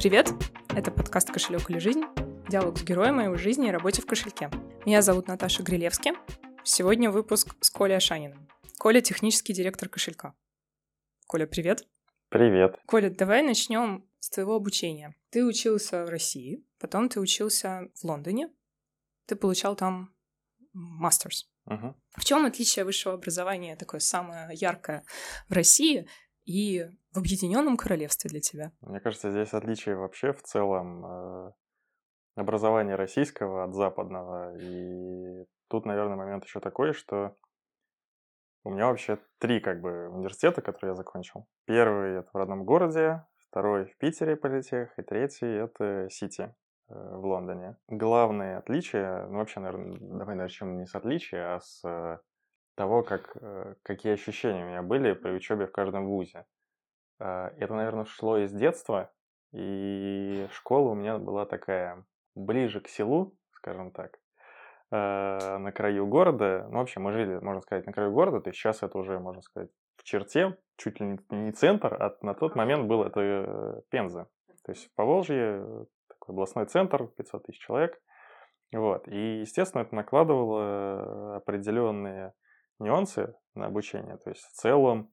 Привет! Это подкаст «Кошелек или жизнь?» Диалог с героем моей жизни и работе в кошельке. Меня зовут Наташа Грилевски. Сегодня выпуск с Колей Ашаниным. Коля — технический директор кошелька. Коля, привет! Привет! Коля, давай начнем с твоего обучения. Ты учился в России, потом ты учился в Лондоне, ты получал там мастерс. Угу. В чем отличие высшего образования такое самое яркое в России и в Объединенном Королевстве для тебя? Мне кажется, здесь отличие вообще в целом э, образования российского от западного. И тут, наверное, момент еще такой, что у меня вообще три как бы университета, которые я закончил. Первый это в родном городе, второй в Питере политех, и третий это Сити э, в Лондоне. Главное отличие, ну вообще, наверное, давай начнем не с отличия, а с э, того, как, э, какие ощущения у меня были при учебе в каждом вузе. Это, наверное, шло из детства, и школа у меня была такая ближе к селу, скажем так, на краю города. Ну, вообще, мы жили, можно сказать, на краю города, то есть сейчас это уже, можно сказать, в черте, чуть ли не центр, а на тот момент был это Пенза. То есть по Волжье такой областной центр, 500 тысяч человек. Вот. И, естественно, это накладывало определенные нюансы на обучение. То есть в целом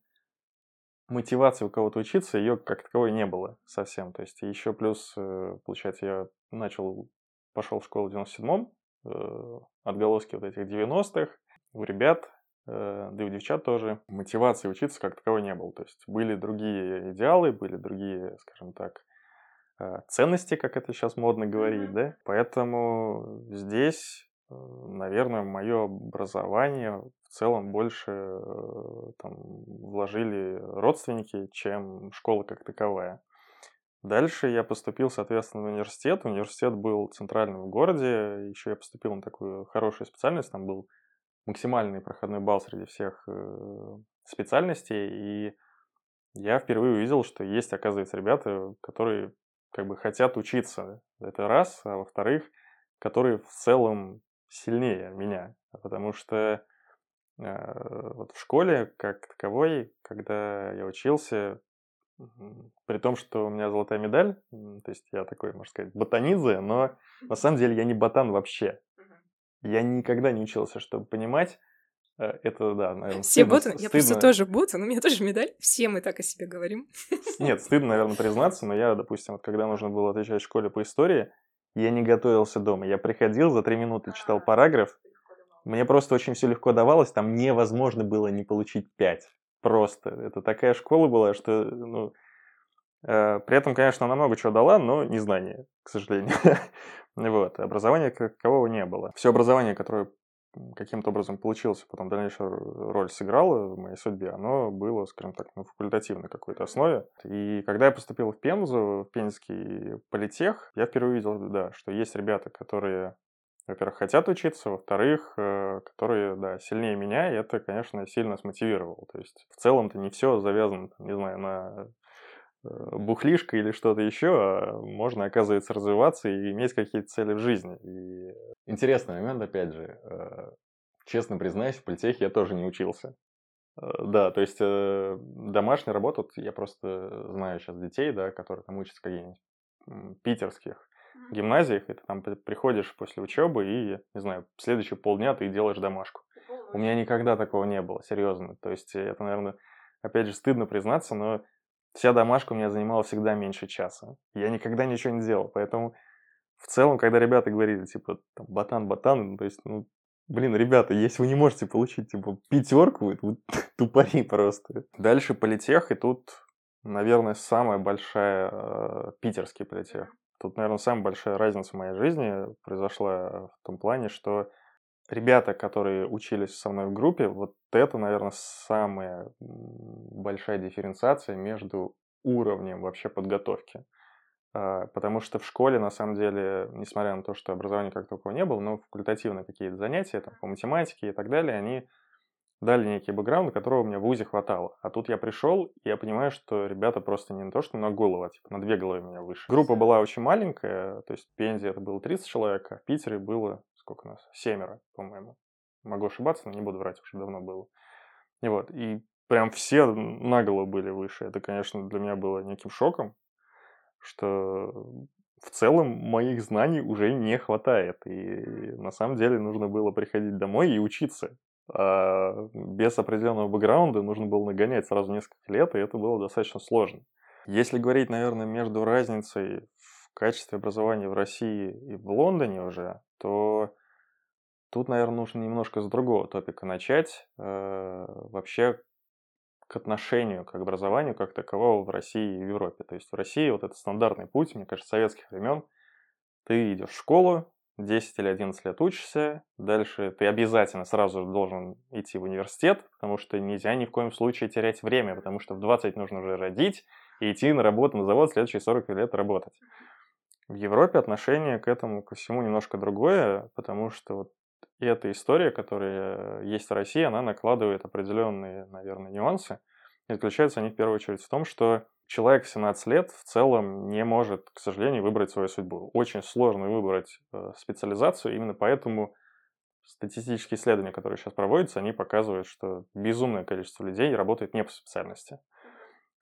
мотивации у кого-то учиться, ее как таковой не было совсем. То есть еще плюс, э, получается, я начал, пошел в школу в 97-м, э, отголоски вот этих 90-х. У ребят, э, да и у девчат тоже, мотивации учиться как таковой не было. То есть были другие идеалы, были другие, скажем так, ценности, как это сейчас модно говорить, да. Поэтому здесь наверное, мое образование в целом больше э, там, вложили родственники, чем школа как таковая. Дальше я поступил, соответственно, в университет. Университет был центральным в городе. Еще я поступил на такую хорошую специальность. Там был максимальный проходной балл среди всех э, специальностей. И я впервые увидел, что есть, оказывается, ребята, которые как бы хотят учиться. Это раз. А во-вторых, которые в целом сильнее меня, потому что вот в школе как таковой, когда я учился, при том, что у меня золотая медаль, то есть я такой, можно сказать, ботанидзе, но на самом деле я не ботан вообще. Я никогда не учился, чтобы понимать, э, это, да, наверное, Все стыдно, ботаны, я просто тоже ботан, у меня тоже медаль, все мы так о себе говорим. Нет, стыдно, наверное, признаться, но я, допустим, вот когда нужно было отвечать в школе по истории, я не готовился дома. Я приходил, за три минуты читал параграф. Мне просто очень все легко давалось. Там невозможно было не получить пять. Просто. Это такая школа была, что... Ну, э, при этом, конечно, она много чего дала, но не знание, к сожалению. вот. Образования как такового не было. Все образование, которое каким-то образом получился, потом дальнейшую роль сыграло в моей судьбе, оно было, скажем так, на факультативной какой-то основе. И когда я поступил в Пензу, в Пензенский политех, я впервые увидел, да, что есть ребята, которые во-первых, хотят учиться, во-вторых, э, которые, да, сильнее меня, и это, конечно, сильно смотивировало. То есть, в целом-то не все завязано, не знаю, на Э, бухлишка или что-то еще, а можно, оказывается, развиваться и иметь какие-то цели в жизни. И... Интересный момент, опять же. Э, честно признаюсь, в политехе я тоже не учился. Да, то есть домашняя работа, вот я просто знаю сейчас детей, да, которые там учатся в каких-нибудь питерских гимназиях, и ты там приходишь после учебы и, не знаю, следующие полдня ты делаешь домашку. У меня никогда такого не было, серьезно. То есть это, наверное, опять же, стыдно признаться, но Вся домашка у меня занимала всегда меньше часа. Я никогда ничего не делал, поэтому в целом, когда ребята говорили, типа, там, батан, батан, то есть, ну, блин, ребята, если вы не можете получить, типа, пятерку, вы тупари просто. Дальше политех, и тут, наверное, самая большая э, питерский политех. Тут, наверное, самая большая разница в моей жизни произошла в том плане, что ребята, которые учились со мной в группе, вот это, наверное, самая большая дифференциация между уровнем вообще подготовки. А, потому что в школе, на самом деле, несмотря на то, что образования как такого не было, но факультативные какие-то занятия там, по математике и так далее, они дали некий бэкграунд, которого у меня в ВУЗе хватало. А тут я пришел, и я понимаю, что ребята просто не на то, что на голову, а типа на две головы меня выше. Группа была очень маленькая, то есть в Пензе это было 30 человек, а в Питере было сколько у нас? Семеро, по-моему. Могу ошибаться, но не буду врать, уже давно было. И вот, и прям все наголо были выше. Это, конечно, для меня было неким шоком. что в целом моих знаний уже не хватает. И на самом деле нужно было приходить домой и учиться. А без определенного бэкграунда нужно было нагонять сразу несколько лет, и это было достаточно сложно. Если говорить, наверное, между разницей в качестве образования в России и в Лондоне уже, то тут, наверное, нужно немножко с другого топика начать. Э, вообще к отношению к образованию как такового в России и в Европе. То есть в России вот это стандартный путь, мне кажется, советских времен. Ты идешь в школу, 10 или 11 лет учишься, дальше ты обязательно сразу должен идти в университет, потому что нельзя ни в коем случае терять время, потому что в 20 нужно уже родить и идти на работу на завод следующие 40 лет работать. В Европе отношение к этому, ко всему немножко другое, потому что вот эта история, которая есть в России, она накладывает определенные, наверное, нюансы. И заключаются они в первую очередь в том, что человек в 17 лет в целом не может, к сожалению, выбрать свою судьбу. Очень сложно выбрать э, специализацию, именно поэтому статистические исследования, которые сейчас проводятся, они показывают, что безумное количество людей работает не по специальности.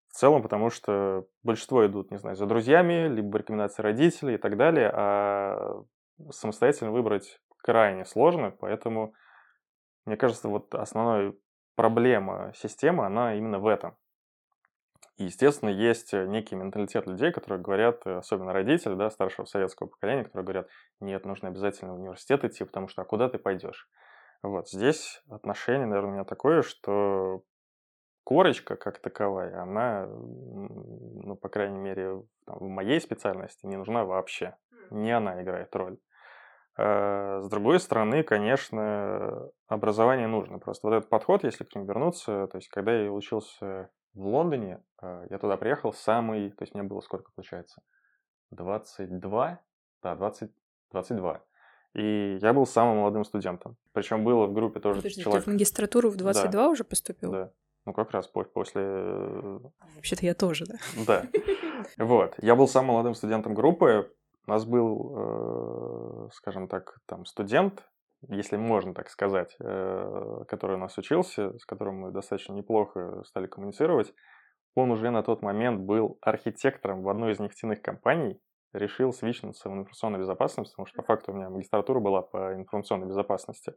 В целом, потому что большинство идут, не знаю, за друзьями, либо по рекомендации родителей и так далее, а самостоятельно выбрать крайне сложно, поэтому, мне кажется, вот основная проблема системы, она именно в этом. И, естественно, есть э, некий менталитет людей, которые говорят, э, особенно родители, да, старшего советского поколения, которые говорят, нет, нужно обязательно в университет идти, потому что а куда ты пойдешь? Вот здесь отношение, наверное, у меня такое, что корочка как таковая, она, ну, по крайней мере, там, в моей специальности не нужна вообще. Не она играет роль. А, с другой стороны, конечно, образование нужно. Просто вот этот подход, если к ним вернуться, то есть когда я учился в Лондоне, э, я туда приехал самый, то есть мне было сколько получается? 22? Да, 20, 22. И я был самым молодым студентом. Причем было в группе тоже Подожди, человек... ты в магистратуру в 22 да. уже поступил? Да. Ну, как раз после... Э, вообще-то я тоже, да? Да. Вот. Я был самым молодым студентом группы. У нас был, э, скажем так, там студент, если можно так сказать, э, который у нас учился, с которым мы достаточно неплохо стали коммуницировать, он уже на тот момент был архитектором в одной из нефтяных компаний, решил свичнуться в информационной безопасности, потому что по факту у меня магистратура была по информационной безопасности.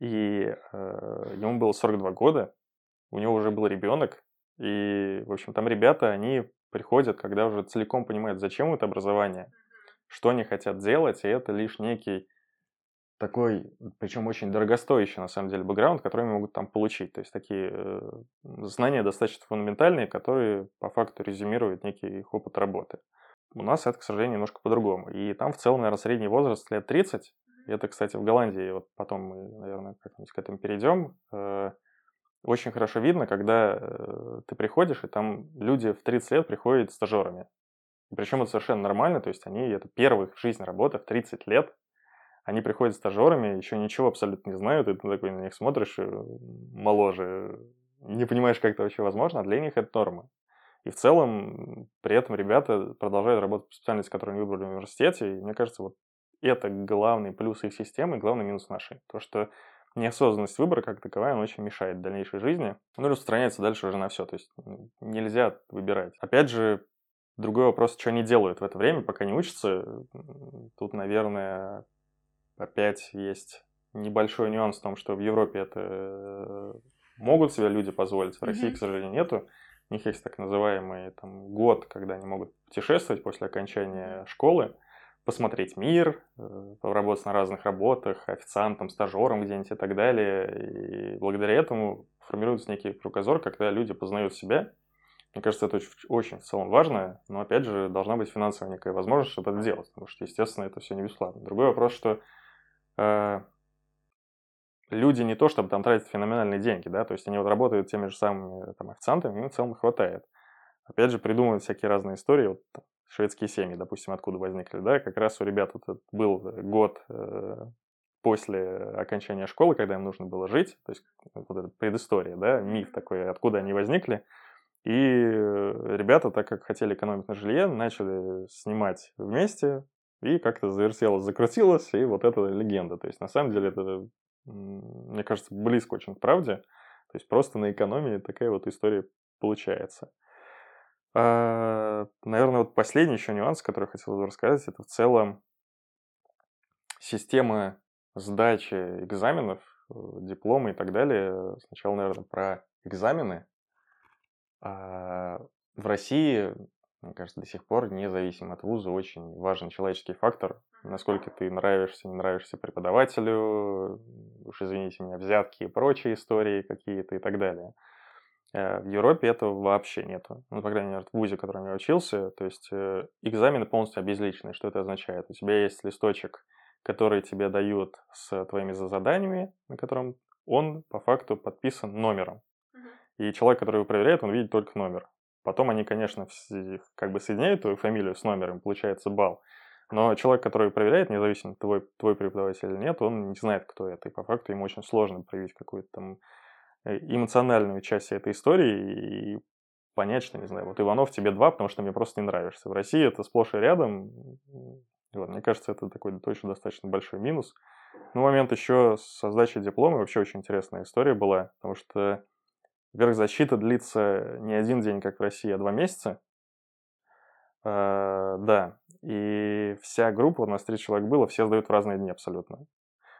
И э, ему было 42 года, у него уже был ребенок, и, в общем, там ребята, они приходят, когда уже целиком понимают, зачем это образование, что они хотят делать, и это лишь некий такой, причем очень дорогостоящий, на самом деле, бэкграунд, который они могут там получить. То есть такие э, знания достаточно фундаментальные, которые по факту резюмируют некий их опыт работы. У нас это, к сожалению, немножко по-другому. И там в целом, наверное, средний возраст лет 30. Это, кстати, в Голландии, вот потом мы, наверное, как-нибудь к этому перейдем. Э, очень хорошо видно, когда э, ты приходишь, и там люди в 30 лет приходят стажерами. Причем это совершенно нормально, то есть они, это первая их жизнь работа в 30 лет, они приходят стажерами, еще ничего абсолютно не знают, и ты такой на них смотришь, э, моложе, не понимаешь, как это вообще возможно, а для них это норма. И в целом при этом ребята продолжают работать по специальности, которую они выбрали в университете, и мне кажется, вот это главный плюс их системы, главный минус нашей. То, что неосознанность выбора как таковая, она очень мешает дальнейшей жизни. Ну, распространяется дальше уже на все. То есть нельзя выбирать. Опять же, другой вопрос, что они делают в это время, пока не учатся. Тут, наверное, опять есть небольшой нюанс в том, что в Европе это э, могут себе люди позволить, в России, mm-hmm. к сожалению, нету. У них есть так называемый там, год, когда они могут путешествовать после окончания школы, посмотреть мир, э, поработать на разных работах, официантом, стажером где-нибудь и так далее. И благодаря этому формируется некий кругозор, когда люди познают себя. Мне кажется, это очень, очень в целом важно, но опять же должна быть финансовая некая возможность, чтобы это делать, потому что, естественно, это все не бесплатно. Другой вопрос, что э, люди не то, чтобы там тратят феноменальные деньги, да, то есть они вот работают теми же самыми там, официантами, им в целом хватает. Опять же, придумывают всякие разные истории, вот там, шведские семьи, допустим, откуда возникли, да, как раз у ребят вот был год э, после окончания школы, когда им нужно было жить, то есть вот эта предыстория, да, миф такой, откуда они возникли, и ребята, так как хотели экономить на жилье, начали снимать вместе, и как-то завертелось, закрутилось, и вот эта легенда. То есть, на самом деле, это, мне кажется, близко очень к правде. То есть, просто на экономии такая вот история получается. А, наверное, вот последний еще нюанс, который я хотел рассказать, это в целом система сдачи экзаменов, э, диплома и так далее. Сначала, наверное, про экзамены. А, в России, мне кажется, до сих пор, независимо от вуза, очень важен человеческий фактор. Насколько ты нравишься, не нравишься преподавателю, уж извините меня, взятки и прочие истории какие-то и так далее. Э, в Европе этого вообще нету. Ну, по крайней мере, в ВУЗе, в котором я учился. То есть э, экзамены полностью обезличены. Что это означает? У тебя есть листочек, который тебе дают с твоими заданиями, на котором он по факту подписан номером. И человек, который его проверяет, он видит только номер. Потом они, конечно, как бы соединяют твою фамилию с номером, получается балл. Но человек, который проверяет, независимо, твой, твой преподаватель или нет, он не знает, кто это. И по факту ему очень сложно проявить какую-то там Э, эмоциональную часть этой истории и понять, что, не знаю, вот Иванов тебе два, потому что мне просто не нравишься. В России это сплошь и рядом. Вот, мне кажется, это такой точно достаточно большой минус. Ну, момент еще со сдачей диплома вообще очень интересная история была, потому что, во-первых, защита длится не один день, как в России, а два месяца. Uh, да, и вся группа, у нас 30 человек было, все сдают в разные дни абсолютно.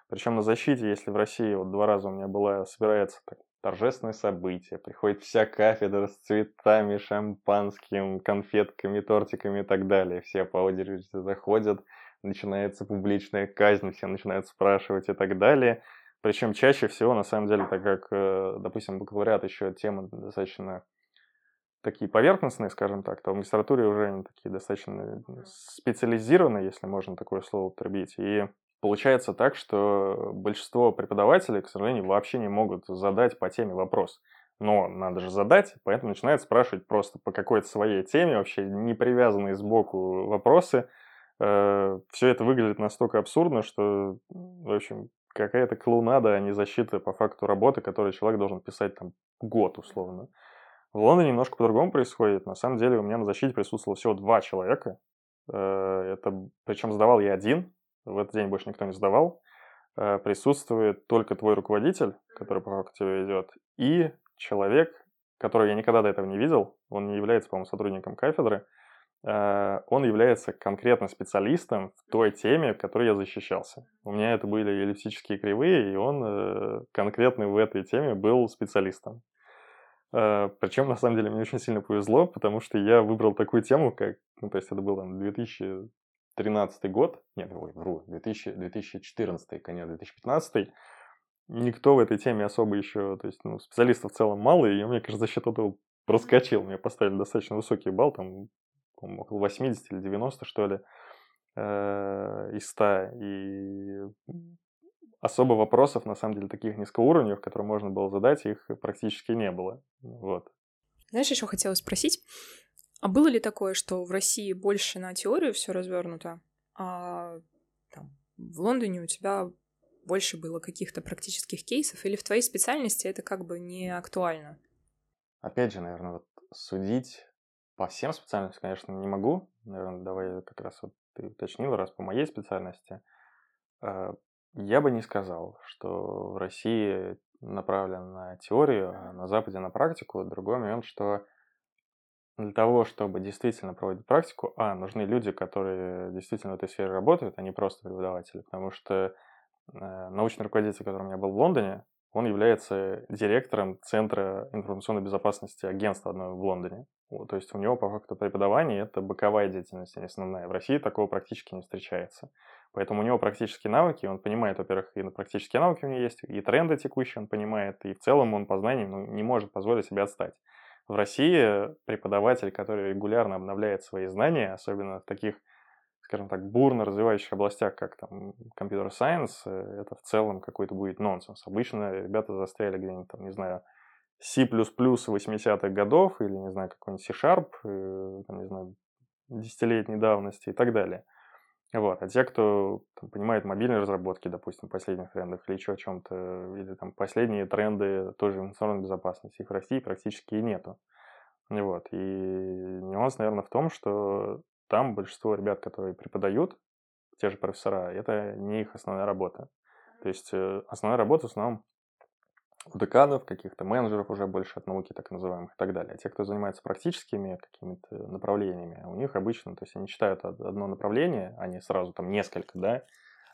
Причем на защите, если в России вот два раза у меня была, собирается так, торжественное событие, приходит вся кафедра с цветами, шампанским, конфетками, тортиками и так далее. Все по очереди заходят, начинается публичная казнь, все начинают спрашивать и так далее. Причем чаще всего, на самом деле, так как, э, допустим, бакалавриат еще темы достаточно такие поверхностные, скажем так, то в магистратуре уже они такие достаточно специализированные, если можно такое слово употребить. И Получается так, что большинство преподавателей, к сожалению, вообще не могут задать по теме вопрос. Но надо же задать, поэтому начинают спрашивать просто по какой-то своей теме, вообще не привязанные сбоку вопросы. Э, Все это выглядит настолько абсурдно, что, в общем, какая-то клоунада, а не защита по факту работы, которую человек должен писать там год условно. В Лондоне немножко по-другому происходит. На самом деле у меня на защите присутствовало всего два человека. Э, это, причем сдавал я один, в этот день больше никто не сдавал, э, присутствует только твой руководитель, который по факту тебя ведет, и человек, которого я никогда до этого не видел, он не является, по-моему, сотрудником кафедры, он является конкретно специалистом в той теме, в которой я защищался. У меня это были эллиптические кривые, и он э, конкретно в этой теме был специалистом. Причем, на самом деле, мне очень сильно повезло, потому что я выбрал такую тему, как, ну, то есть это был там 2000 2013 год, нет, ой, вру, 2000, 2014, конец 2015, никто в этой теме особо еще, то есть, ну, специалистов в целом мало, и я, мне кажется, за счет этого проскочил. Мне поставили достаточно высокий балл, там, около 80 или 90, что ли, э, из 100. И особо вопросов, на самом деле, таких низкоуровневых, которые можно было задать, их практически не было. Вот. Знаешь, еще хотела спросить, а было ли такое, что в России больше на теорию все развернуто, а там, в Лондоне у тебя больше было каких-то практических кейсов, или в твоей специальности это как бы не актуально? Опять же, наверное, вот судить по всем специальностям, конечно, не могу. Наверное, давай как раз вот ты уточнил, раз по моей специальности. Э, я бы не сказал, что в России направлен на теорию, а на Западе на практику. Другой момент, что для того, чтобы действительно проводить практику, а, нужны люди, которые действительно в этой сфере работают, а не просто преподаватели, потому что э, научный руководитель, который у меня был в Лондоне, он является директором Центра информационной безопасности агентства одного в Лондоне. Вот, то есть у него по факту преподавание это боковая деятельность, а не основная. В России такого практически не встречается. Поэтому у него практические навыки, он понимает, во-первых, и практические навыки у него есть, и тренды текущие он понимает, и в целом он по знаниям ну, не может позволить себе отстать. В России преподаватель, который регулярно обновляет свои знания, особенно в таких, скажем так, бурно развивающих областях, как там компьютер сайенс, это в целом какой-то будет нонсенс. Обычно ребята застряли где-нибудь там, не знаю, C++ 80-х годов или, не знаю, какой-нибудь C-Sharp, э, там, не знаю, десятилетней давности и так далее. Вот. А те, кто там, понимает мобильные разработки, допустим, последних трендах или еще о чем-то, или там последние тренды тоже информационной безопасности, их в России практически и нету. Вот. И нюанс, наверное, в том, что там большинство ребят, которые преподают, те же профессора, это не их основная работа. То есть э, основная работа в основном у деканов, каких-то менеджеров уже больше от науки, так называемых, и так далее. А те, кто занимается практическими какими-то направлениями, у них обычно, то есть они читают одно направление, а не сразу там несколько, да,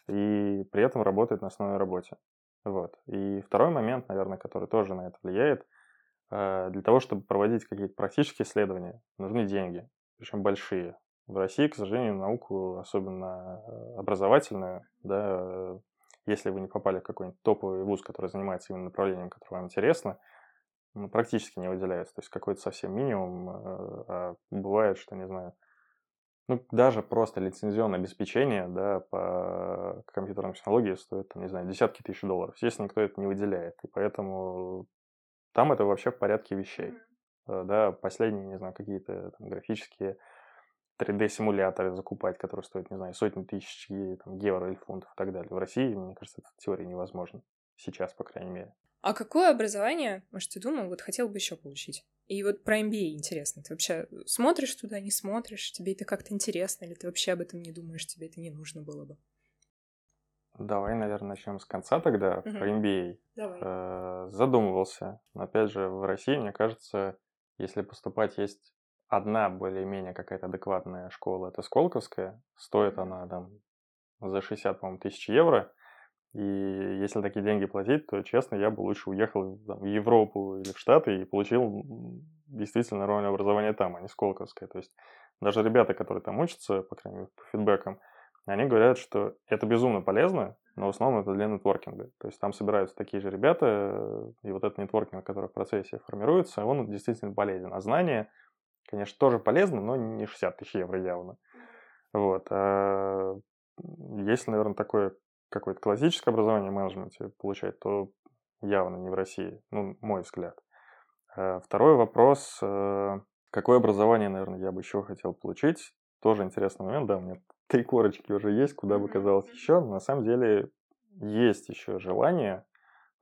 и при этом работают на основной работе. Вот. И второй момент, наверное, который тоже на это влияет, э, для того, чтобы проводить какие-то практические исследования, нужны деньги, причем большие. В России, к сожалению, науку, особенно э, образовательную, да, если вы не попали в какой-нибудь топовый вуз, который занимается именно направлением, которое вам интересно, ну, практически не выделяется. То есть какой-то совсем минимум. Э, а бывает, что, не знаю, ну, даже просто лицензионное обеспечение, да, по компьютерным технологиям стоит, там, не знаю, десятки тысяч долларов. Естественно, никто это не выделяет. И поэтому там это вообще в порядке вещей. Э, да, последние, не знаю, какие-то там, графические 3D-симуляторы закупать, которые стоят, не знаю, сотни тысяч там, евро или фунтов и так далее. В России, мне кажется, это в теории невозможно. Сейчас, по крайней мере. А какое образование, может, ты думал, вот хотел бы еще получить? И вот про MBA интересно. Ты вообще смотришь туда, не смотришь? Тебе это как-то интересно? Или ты вообще об этом не думаешь? Тебе это не нужно было бы? Давай, наверное, начнем с конца тогда, угу. про MBA. Давай. Э, задумывался. Но опять же, в России, мне кажется, если поступать есть одна более-менее какая-то адекватная школа, это Сколковская. Стоит она там за 60, по-моему, тысяч евро. И если такие деньги платить, то, честно, я бы лучше уехал там, в Европу или в Штаты и получил действительно нормальное образование там, а не Сколковское. То есть даже ребята, которые там учатся, по крайней мере, по фидбэкам, они говорят, что это безумно полезно, но в основном это для нетворкинга. То есть там собираются такие же ребята, и вот этот нетворкинг, который в процессе формируется, он действительно полезен. А знания конечно, тоже полезно, но не 60 тысяч евро явно. Вот. А если, наверное, такое какое-то классическое образование в менеджменте получать, то явно не в России, ну, мой взгляд. А второй вопрос, э, какое образование, наверное, я бы еще хотел получить? Тоже интересный момент, да, у меня три корочки уже есть, куда бы казалось еще, но на самом деле есть еще желание.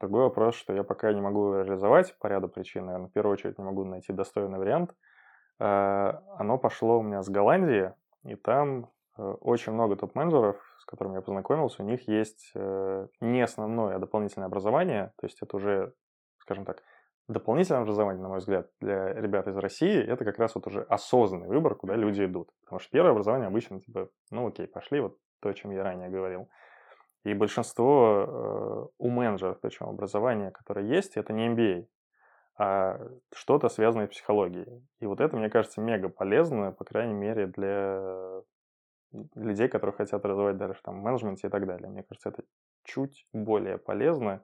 Другой вопрос, что я пока не могу реализовать по ряду причин, наверное, в первую очередь не могу найти достойный вариант – оно пошло у меня с Голландии, и там э, очень много топ-менеджеров, с которыми я познакомился, у них есть э, не основное, а дополнительное образование, то есть это уже, скажем так, дополнительное образование, на мой взгляд, для ребят из России, это как раз вот уже осознанный выбор, куда люди идут. Потому что первое образование обычно типа, ну окей, пошли, вот то, о чем я ранее говорил. И большинство у менеджеров, причем образования, которое есть, это не MBA а что-то связанное с психологией. И вот это, мне кажется, мега полезно, по крайней мере, для людей, которые хотят развивать дальше там менеджменте и так далее. Мне кажется, это чуть более полезно,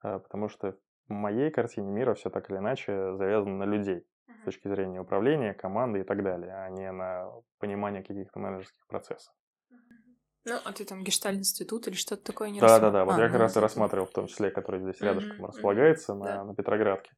а, потому что в моей картине мира все так или иначе завязано на людей с точки зрения управления, команды и так далее, а не на понимание каких-то менеджерских процессов. Ну, а ты там гештальт-институт или что-то такое не Да, да, да. Вот а, я как ну, раз и рассматривал, в том числе, который здесь рядышком располагается на, да. на Петроградке.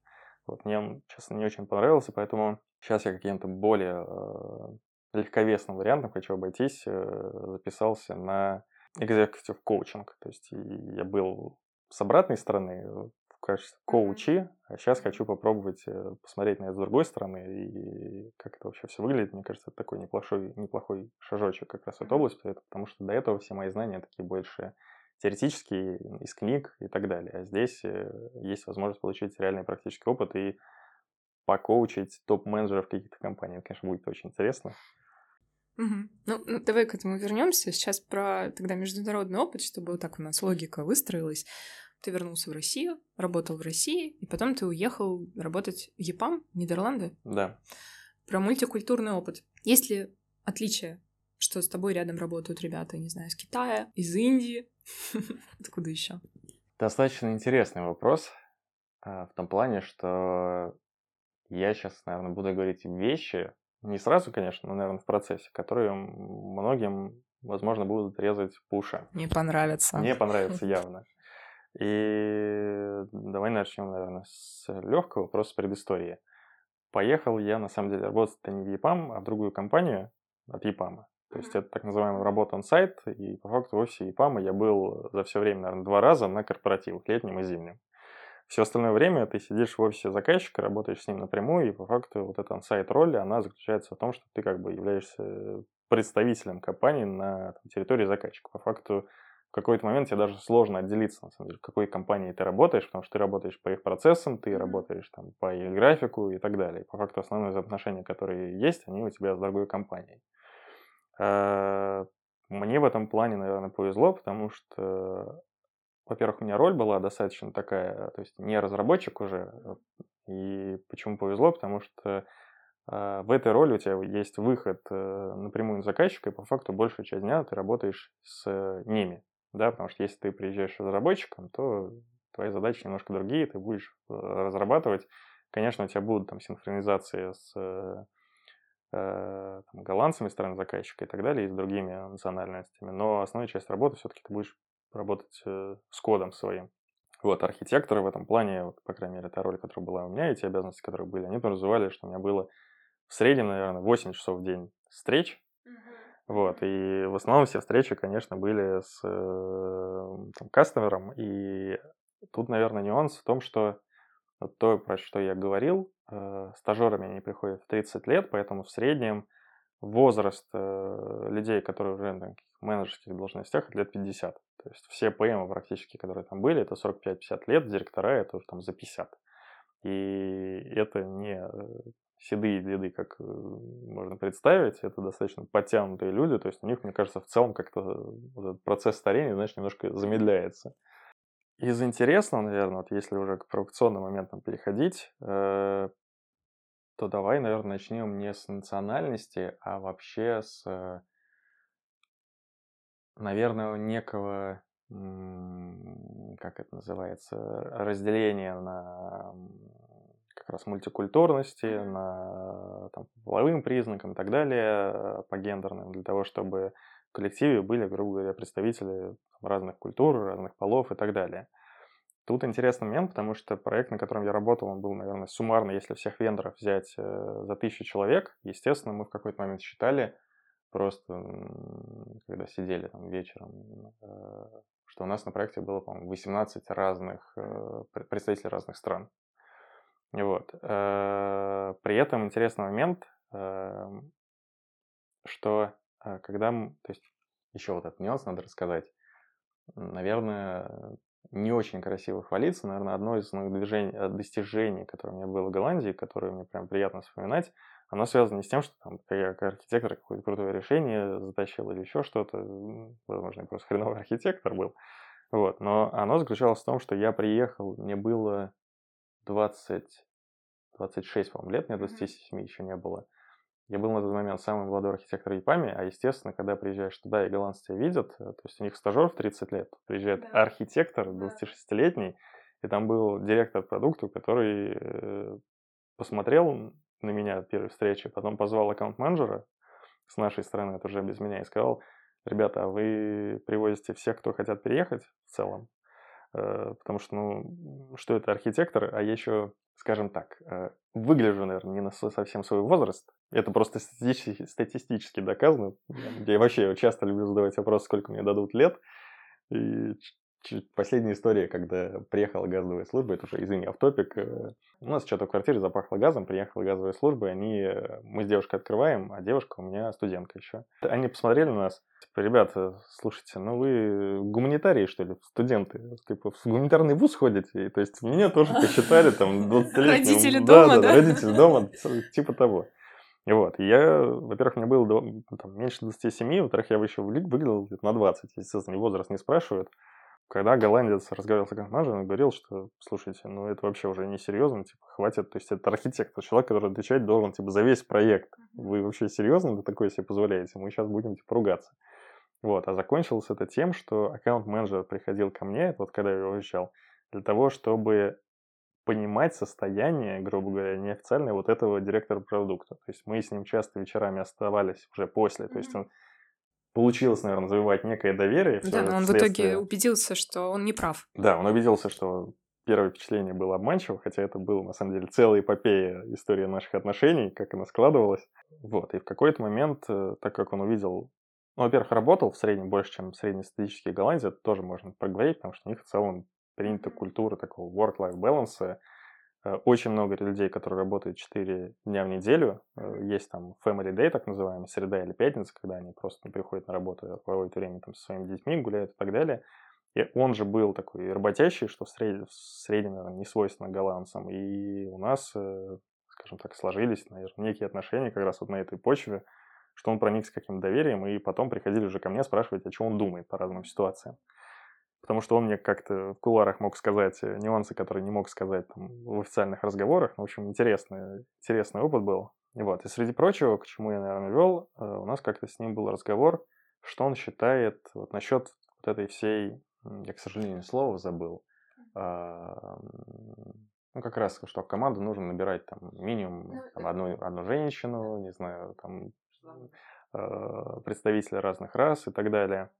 Вот, мне он, честно, не очень понравился, поэтому сейчас я каким-то более э, легковесным вариантом хочу обойтись. Э, записался на executive coaching. То есть я был с обратной стороны в качестве коучи, а сейчас хочу попробовать э, посмотреть на это с другой стороны и как это вообще все выглядит. Мне кажется, это такой неплохой, неплохой шажочек как раз в эту область, потому что до этого все мои знания такие больше теоретически из книг и так далее. А здесь э, есть возможность получить реальный практический опыт и покоучить топ-менеджеров каких-то компаний. Это, конечно, будет очень интересно. Угу. Ну, ну, давай к этому вернемся. Сейчас про тогда международный опыт, чтобы вот так у нас логика выстроилась. Ты вернулся в Россию, работал в России, и потом ты уехал работать в ЕПАМ, Нидерланды. Да. Про мультикультурный опыт. Есть ли отличия что с тобой рядом работают ребята, не знаю, из Китая, из Индии, откуда еще? Достаточно интересный вопрос а, в том плане, что я сейчас, наверное, буду говорить вещи, не сразу, конечно, но, наверное, в процессе, которые многим, возможно, будут резать по ушам. Не понравится. Не понравится явно. И давай начнем, наверное, с легкого, просто с предыстории. Поехал я, на самом деле, работать не в ЕПАМ, а в другую компанию от ЕПАМа. То есть это так называемая работа on сайт и по факту в офисе ИПАМа я был за все время, наверное, два раза на корпоративах, летнем и зимнем. Все остальное время ты сидишь в офисе заказчика, работаешь с ним напрямую, и по факту вот эта сайт роль, она заключается в том, что ты как бы являешься представителем компании на там, территории заказчика. По факту в какой-то момент тебе даже сложно отделиться, на самом деле, в какой компании ты работаешь, потому что ты работаешь по их процессам, ты работаешь там по их графику и так далее. По факту основные взаимоотношения, которые есть, они у тебя с другой компанией. Э, мне в этом плане, наверное, повезло, потому что, во-первых, у меня роль была достаточно такая, то есть не разработчик уже. И почему повезло? Потому что э, в этой роли у тебя есть выход э, напрямую на заказчика, и по факту большую часть дня ты работаешь с ними да, потому что если ты приезжаешь разработчиком, то твои задачи немножко другие, ты будешь э, разрабатывать. Конечно, у тебя будут там синхронизации с э, э, там, голландцами стороны заказчика и так далее, и с другими национальностями, но основная часть работы все-таки ты будешь работать э, с кодом своим. Вот, архитекторы в этом плане, вот, по крайней мере, та роль, которая была у меня, и те обязанности, которые были, они подразумевали, что у меня было в среднем, наверное, 8 часов в день встреч, вот, и в основном все встречи, конечно, были с э, там, кастомером, и тут, наверное, нюанс в том, что вот то, про что я говорил, э, стажерами они приходят в 30 лет, поэтому в среднем возраст э, людей, которые уже на менеджерских должностях, лет 50. То есть все ПМы практически, которые там были, это 45-50 лет, директора это уже там за 50. И это не э, седые деды, как э, можно представить, это достаточно подтянутые люди, то есть у них, мне кажется, в целом как-то этот процесс старения, знаешь, немножко замедляется. Из интересного, наверное, вот если уже к провокационным моментам переходить, э, то давай, наверное, начнем не с национальности, а вообще с, э, наверное, некого, как это называется, разделения на как раз мультикультурности, на там, половым признакам и так далее, по гендерным, для того, чтобы коллективе были, грубо говоря, представители разных культур, разных полов и так далее. Тут интересный момент, потому что проект, на котором я работал, он был, наверное, суммарно, если всех вендоров взять э, за тысячу человек. Естественно, мы в какой-то момент считали, просто когда сидели там вечером, э, что у нас на проекте было, по-моему, 18 разных э, представителей разных стран. Вот. При этом интересный момент, эм, что когда... То есть еще вот этот нюанс надо рассказать. Наверное, не очень красиво хвалиться. Наверное, одно из моих движений, э, достижений, которое у меня было в Голландии, которое мне прям приятно вспоминать, оно связано не с тем, что там, я как архитектор какое-то крутое решение затащил или еще что-то. Возможно, я просто хреновый архитектор был. Вот. Но оно заключалось в том, что я приехал, мне было 20, 26, по-моему, лет, мне 27 еще не было. Я был на тот момент самый молодой архитектор Япами, а, естественно, когда приезжаешь туда, и голландцы тебя видят, э, то есть у них стажер в 30 лет, приезжает да. архитектор 26-летний, и там был директор продукта, который э, посмотрел на меня первой встрече, потом позвал аккаунт-менеджера с нашей стороны, это уже без меня, и сказал, ребята, а вы привозите всех, кто хотят переехать в целом? Э, потому что, ну, что это архитектор, а я еще, скажем так, э, выгляжу, наверное, не на совсем свой возраст. Это просто статистически, статистически доказано. Я вообще часто люблю задавать вопрос, сколько мне дадут лет. И Последняя история, когда приехала газовая служба, это уже, извини, автопик. Э, у нас что-то в квартире запахло газом, приехала газовая служба, и они, э, мы с девушкой открываем, а девушка у меня студентка еще. Они посмотрели на нас, типа, ребята, слушайте, ну вы гуманитарии, что ли, студенты? Типа, в гуманитарный вуз ходите? И, то есть меня тоже посчитали там 20 лет. Родители дома, да? Да, родители дома, типа того. Вот, я, во-первых, мне было там, меньше 27, во-вторых, я еще выглядел на 20, естественно, возраст не спрашивают. Когда голландец разговаривал с аккаунт он говорил, что, слушайте, ну это вообще уже не серьезно, типа, хватит, то есть это архитектор, человек, который отвечать должен, типа, за весь проект. Вы вообще серьезно вы такое себе позволяете? Мы сейчас будем, типа, ругаться. Вот, а закончилось это тем, что аккаунт-менеджер приходил ко мне, вот когда я уезжал, для того, чтобы понимать состояние, грубо говоря, неофициальное вот этого директора продукта. То есть мы с ним часто вечерами оставались уже после, то есть он получилось, наверное, завоевать некое доверие. Да, но он в итоге убедился, что он не прав. Да, он убедился, что первое впечатление было обманчиво, хотя это было, на самом деле, целая эпопея истории наших отношений, как она складывалась. Вот, и в какой-то момент, э, так как он увидел, ну, во-первых, работал в среднем больше, чем среднестатистический голландец, это тоже можно проговорить, потому что у них в целом принята культура такого work-life Э, очень много людей, которые работают 4 дня в неделю. Э, есть там family day, так называемый, среда или пятница, когда они просто не приходят на работу, а проводят время там со своими детьми, гуляют и так далее. И он же был такой работящий, что в среднем, в среднем наверное, не свойственно голландцам. И у нас, э, скажем так, сложились, наверное, некие отношения как раз вот на этой почве, что он проник с каким-то доверием, и потом приходили уже ко мне спрашивать, о чем он думает по разным ситуациям потому что он мне как-то в куларах мог сказать э, нюансы, которые не мог сказать там, в официальных разговорах. Ну, в общем, интересный, интересный опыт был. Вот. И среди прочего, к чему я, наверное, вел, э, у нас как-то с ним был разговор, что он считает вот насчет вот этой всей, я, к сожалению, слово забыл, а, ну, как раз, что в команду нужно набирать там минимум ну, там, одну, одну женщину, не знаю, там э, представителей разных рас и так далее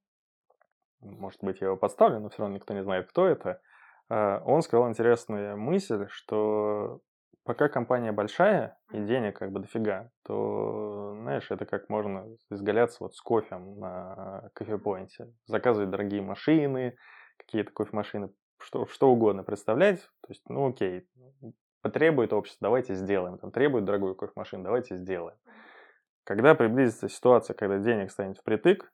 может быть, я его подставлю, но все равно никто не знает, кто это, а, он сказал интересную мысль, что пока компания большая и денег как бы дофига, то, знаешь, это как можно изгаляться вот с кофем на кофепоинте, заказывать дорогие машины, какие-то кофемашины, что, что угодно представлять, то есть, ну окей, потребует общество, давайте сделаем, там, требует дорогую кофемашину, давайте сделаем. Когда приблизится ситуация, когда денег станет впритык,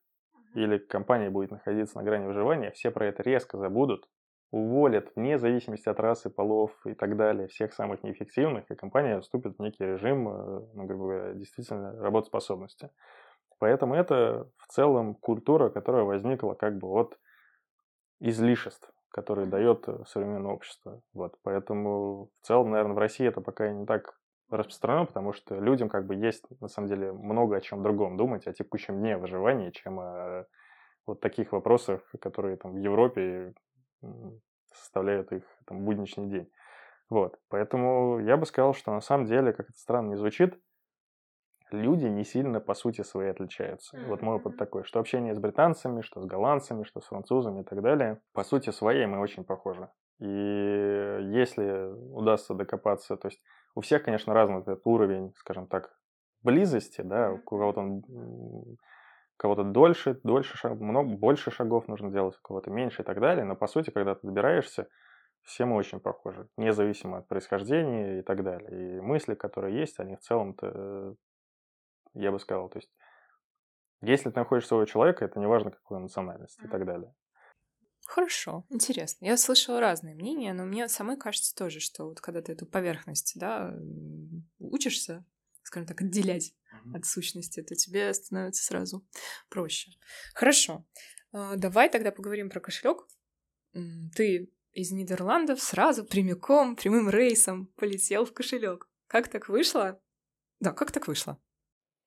или компания будет находиться на грани выживания, все про это резко забудут, уволят вне зависимости от расы, полов и так далее, всех самых неэффективных, и компания вступит в некий режим, э, ну, как бы, действительно работоспособности. Поэтому это в целом культура, которая возникла как бы от излишеств, которые дает э, современное общество. Вот. Поэтому в целом, наверное, в России это пока не так распространено, потому что людям как бы есть на самом деле много о чем другом думать, о текущем дне выживания, чем о вот таких вопросах, которые там в Европе составляют их там будничный день. Вот, поэтому я бы сказал, что на самом деле, как это странно не звучит, люди не сильно по сути своей отличаются. Вот мой опыт такой, что общение с британцами, что с голландцами, что с французами и так далее, по сути своей мы очень похожи. И если удастся докопаться, то есть у всех, конечно, разный этот уровень, скажем так, близости, да, у кого-то он кого-то дольше, дольше шаг, много, больше шагов нужно делать, у кого-то меньше и так далее. Но по сути, когда ты добираешься, все мы очень похожи, независимо от происхождения и так далее. И мысли, которые есть, они в целом-то, я бы сказал, то есть, если ты находишь своего человека, это не важно, какой он национальности и так далее. Хорошо, интересно. Я слышала разные мнения, но мне самой кажется тоже, что вот когда ты эту поверхность, да, учишься, скажем так, отделять mm-hmm. от сущности, то тебе становится сразу проще. Хорошо. А, давай тогда поговорим про кошелек. Ты из Нидерландов сразу прямиком, прямым рейсом полетел в кошелек. Как так вышло? Да, как так вышло?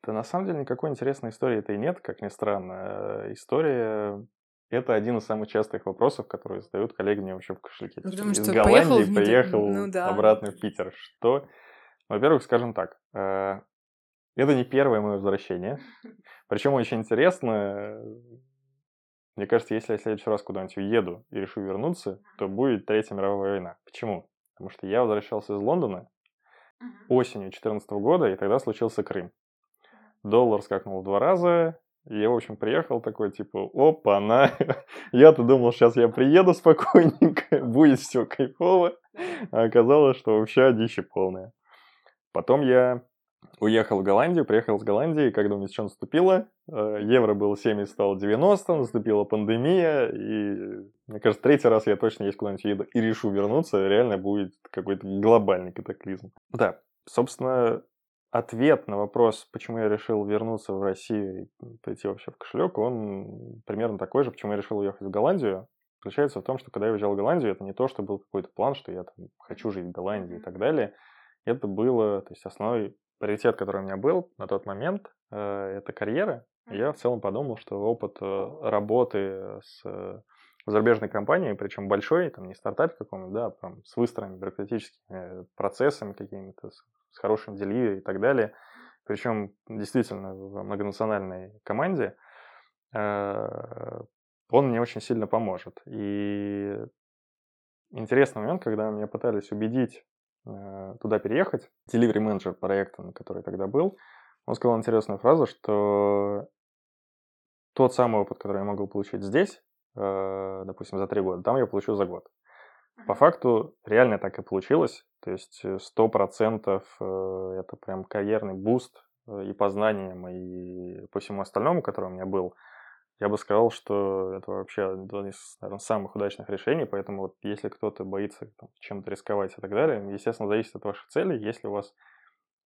Да на самом деле никакой интересной истории-то и нет, как ни странно. Э, история это один из самых частых вопросов, которые задают коллеги мне вообще в кошельке. Ну, потому из что Голландии поехал, приехал ну, да. обратно в Питер. Что? Во-первых, скажем так, э, это не первое мое возвращение. Причем очень интересно, мне кажется, если я в следующий раз куда-нибудь уеду и решу вернуться, то будет Третья мировая война. Почему? Потому что я возвращался из Лондона осенью 2014 года, и тогда случился Крым. Доллар скакнул в два раза, я, в общем, приехал такой, типа, опа, на. Я-то думал, сейчас я приеду спокойненько, будет все кайфово. А оказалось, что вообще дичь полная. Потом я уехал в Голландию, приехал из Голландии, когда у меня что наступило, э, евро был 70, стало 90, наступила пандемия, и, мне кажется, третий раз я точно есть куда-нибудь еду и решу вернуться, реально будет какой-то глобальный катаклизм. Да, собственно, ответ на вопрос, почему я решил вернуться в Россию и пойти вообще в кошелек, он примерно такой же, почему я решил уехать в Голландию. Заключается в том, что когда я уезжал в Голландию, это не то, что был какой-то план, что я там хочу жить в Голландии и так далее. Это было, то есть основной приоритет, который у меня был на тот момент, э, это карьера. И я в целом подумал, что опыт э, работы с э, зарубежной компанией, причем большой, там не стартап каком-нибудь, да, прям с выстроенными бюрократическими процессами какими-то, с хорошим деливери и так далее. Причем действительно в многонациональной команде э, он мне очень сильно поможет. И интересный момент, когда меня пытались убедить э, туда переехать, delivery менеджер проекта, на который тогда был, он сказал интересную фразу, что тот самый опыт, который я могу получить здесь, э, допустим, за три года, там я получу за год. По факту реально так и получилось. То есть э, сто процентов э, это прям карьерный буст э, и по знаниям, и по всему остальному, который у меня был. Я бы сказал, что это вообще одно из, наверное, самых удачных решений, поэтому вот если кто-то боится чем-то рисковать и так далее, естественно, зависит от ваших целей. Если у вас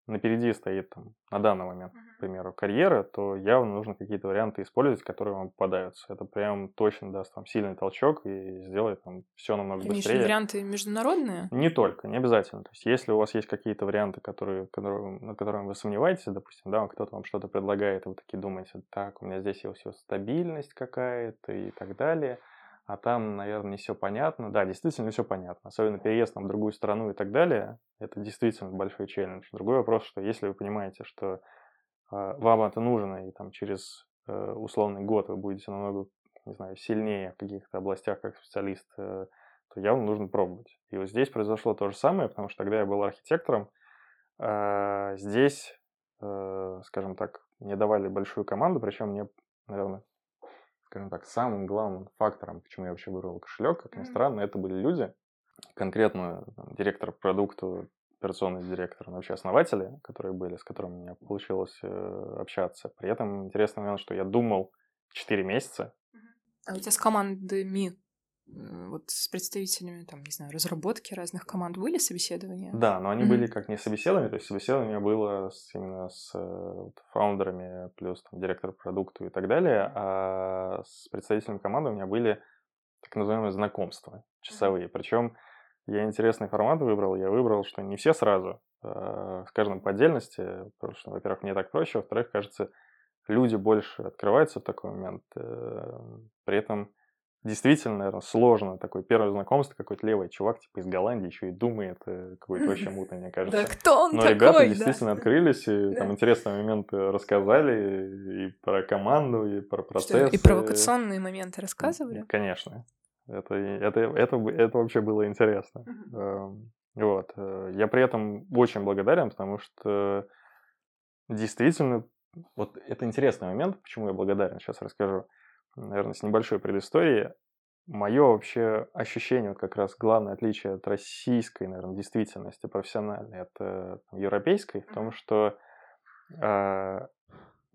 напереди стоит там, на данный момент, к примеру, карьера, то явно нужно какие-то варианты использовать, которые вам попадаются. Это прям точно даст вам сильный толчок и сделает там все намного Имеешь быстрее. варианты международные? Не только, не обязательно. То есть, если у вас есть какие-то варианты, которые, которые, на которые вы сомневаетесь, допустим, да, кто-то вам что-то предлагает, и вы такие думаете, так, у меня здесь есть стабильность какая-то и так далее – а там, наверное, не все понятно. Да, действительно, все понятно. Особенно переезд в другую страну и так далее, это действительно большой челлендж. Другой вопрос, что если вы понимаете, что э, вам это нужно, и там через э, условный год вы будете намного, не знаю, сильнее в каких-то областях как специалист, э, то явно нужно пробовать. И вот здесь произошло то же самое, потому что тогда я был архитектором, э, здесь, э, скажем так, мне давали большую команду, причем мне, наверное, скажем так, самым главным фактором, почему я вообще выбрал кошелек, как ни странно, это были люди, конкретно там, директор продукта, операционный директор, вообще основатели, которые были, с которыми у меня получилось э, общаться. При этом интересный момент, что я думал 4 месяца. А у тебя с командами вот с представителями, там, не знаю, разработки разных команд были собеседования? Да, но они mm-hmm. были как не собеседования, то есть собеседование было с, именно с э, вот, фаундерами, плюс там, директор продукта и так далее, а с представителями команды у меня были так называемые знакомства часовые. Mm-hmm. Причем я интересный формат выбрал, я выбрал, что не все сразу, а с каждым по отдельности, потому что, во-первых, мне так проще, во-вторых, кажется, люди больше открываются в такой момент, э, при этом действительно, наверное, сложно. Такое первое знакомство, какой-то левый чувак, типа из Голландии, еще и думает э, какой-то вообще мутный, мне кажется. Да кто он Но такой, ребята действительно открылись, и там интересные моменты рассказали, и про команду, и про процесс. И провокационные моменты рассказывали? Конечно. Это, это, это, это вообще было интересно. Эм, вот. Э, я при этом очень благодарен, потому что действительно, вот это интересный момент, почему я благодарен, сейчас расскажу наверное, с небольшой предысторией. Мое вообще ощущение, вот как раз главное отличие от российской, наверное, действительности профессиональной от э, европейской, в том, что э,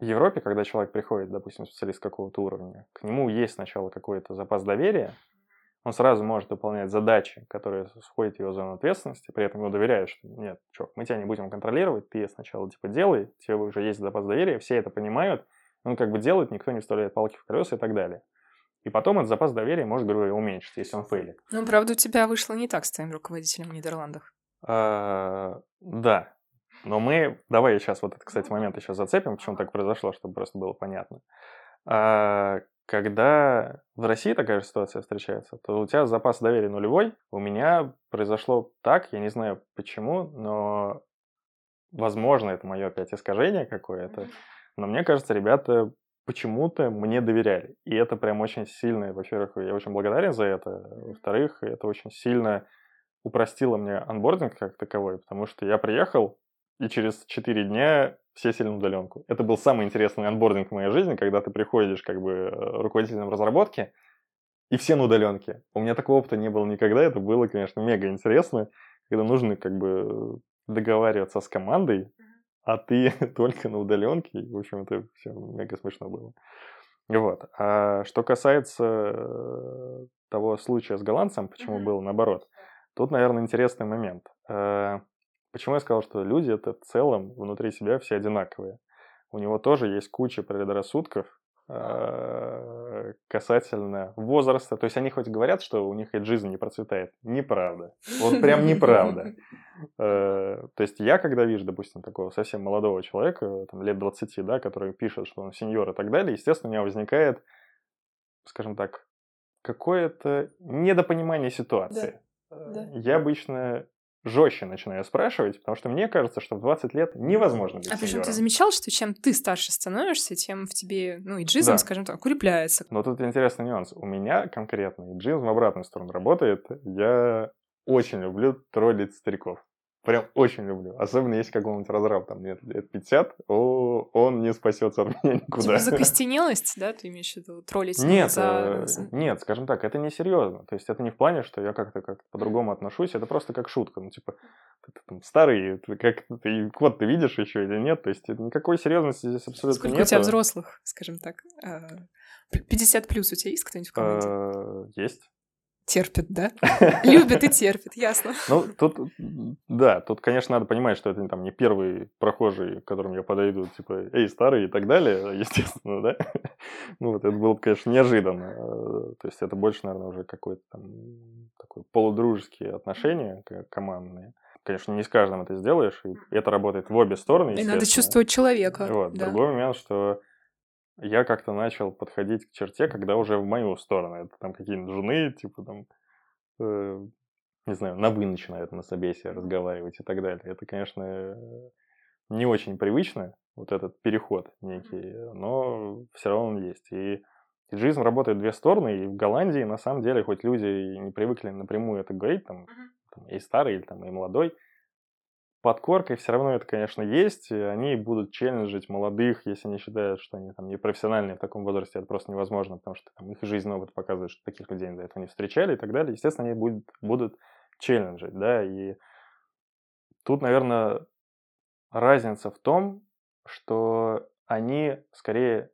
в Европе, когда человек приходит, допустим, специалист какого-то уровня, к нему есть сначала какой-то запас доверия, он сразу может выполнять задачи, которые сходят в его зону ответственности, при этом ему доверяют, что нет, чувак, мы тебя не будем контролировать, ты сначала типа делай, тебе уже есть запас доверия, все это понимают, он как бы делает, никто не вставляет палки в колеса и так далее. И потом этот запас доверия может, грубо говоря, уменьшиться, если он фейлит. Ну, правда, у тебя вышло не так с твоим руководителем в Нидерландах. А, да. Но мы... Давай сейчас вот этот, кстати, момент еще зацепим, почему так произошло, чтобы просто было понятно. А, когда в России такая же ситуация встречается, то у тебя запас доверия нулевой. У меня произошло так, я не знаю почему, но возможно, это мое опять искажение какое-то. Но мне кажется, ребята почему-то мне доверяли. И это прям очень сильно, во-первых, я очень благодарен за это. Во-вторых, это очень сильно упростило мне анбординг как таковой, потому что я приехал, и через 4 дня все сели на удаленку. Это был самый интересный анбординг в моей жизни, когда ты приходишь как бы руководителем разработки, и все на удаленке. У меня такого опыта не было никогда, это было, конечно, мега интересно, когда нужно как бы договариваться с командой, а ты только на удаленке. В общем, это все мега смешно было. Вот. А что касается того случая с голландцем, почему mm-hmm. было наоборот, тут, наверное, интересный момент. Э, почему я сказал, что люди это в целом внутри себя все одинаковые? У него тоже есть куча предрассудков, касательно возраста. То есть они хоть говорят, что у них жизнь не процветает. Неправда. Вот прям неправда. Э, то есть я, когда вижу, допустим, такого совсем молодого человека, там, лет 20, да, который пишет, что он сеньор и так далее, естественно, у меня возникает, скажем так, какое-то недопонимание ситуации. Да. Да. Я обычно жестче начинаю спрашивать, потому что мне кажется, что в 20 лет невозможно быть А причем ты замечал, что чем ты старше становишься, тем в тебе, ну, и джизм, да. скажем так, укрепляется. Но тут интересный нюанс. У меня конкретно и джизм в обратную сторону работает. Я очень люблю троллить стариков. Прям очень люблю. Особенно если какого-нибудь разраб там лет, лет 50, о, он не спасется от меня никуда. Типа закостенелость, да, ты имеешь в виду? Троллить Нет, за... э, нет, скажем так, это не серьезно. То есть это не в плане, что я как-то как по-другому отношусь, это просто как шутка. Ну, типа, ты, ты там старый, ты как ты код ты видишь еще или нет? То есть никакой серьезности здесь абсолютно Сколько нет. у тебя взрослых, скажем так? а, 50 плюс у тебя есть кто-нибудь в команде? Э, Есть. Терпит, да? Любит и терпит, ясно. Ну, тут, да, тут, конечно, надо понимать, что это там не первый прохожий, к которому я подойду, типа, эй, старый и так далее, естественно, да. Ну, вот это было бы, конечно, неожиданно. Э, То есть это больше, наверное, уже какое-то там такое полудружеские отношения командные. Конечно, не с каждым это сделаешь, и это работает в обе стороны, И надо чувствовать человека. Вот. да. Другой момент, что я как-то начал подходить к черте, когда уже в мою сторону. Это там какие-нибудь жены, типа там, э, не знаю, на «вы» начинают на собесе разговаривать и так далее. Это, конечно, не очень привычно, вот этот переход некий, но все равно он есть. И жизнь работает в две стороны, и в Голландии, на самом деле, хоть люди и не привыкли напрямую это говорить, там, там, и старый, или там, и молодой, под коркой все равно это, конечно, есть, и они будут челленджить молодых, если они считают, что они там не профессиональные в таком возрасте, это просто невозможно, потому что там, их жизненный опыт показывает, что таких людей до этого не встречали и так далее. Естественно, они будут, будут челленджить, да, и тут, наверное, разница в том, что они скорее,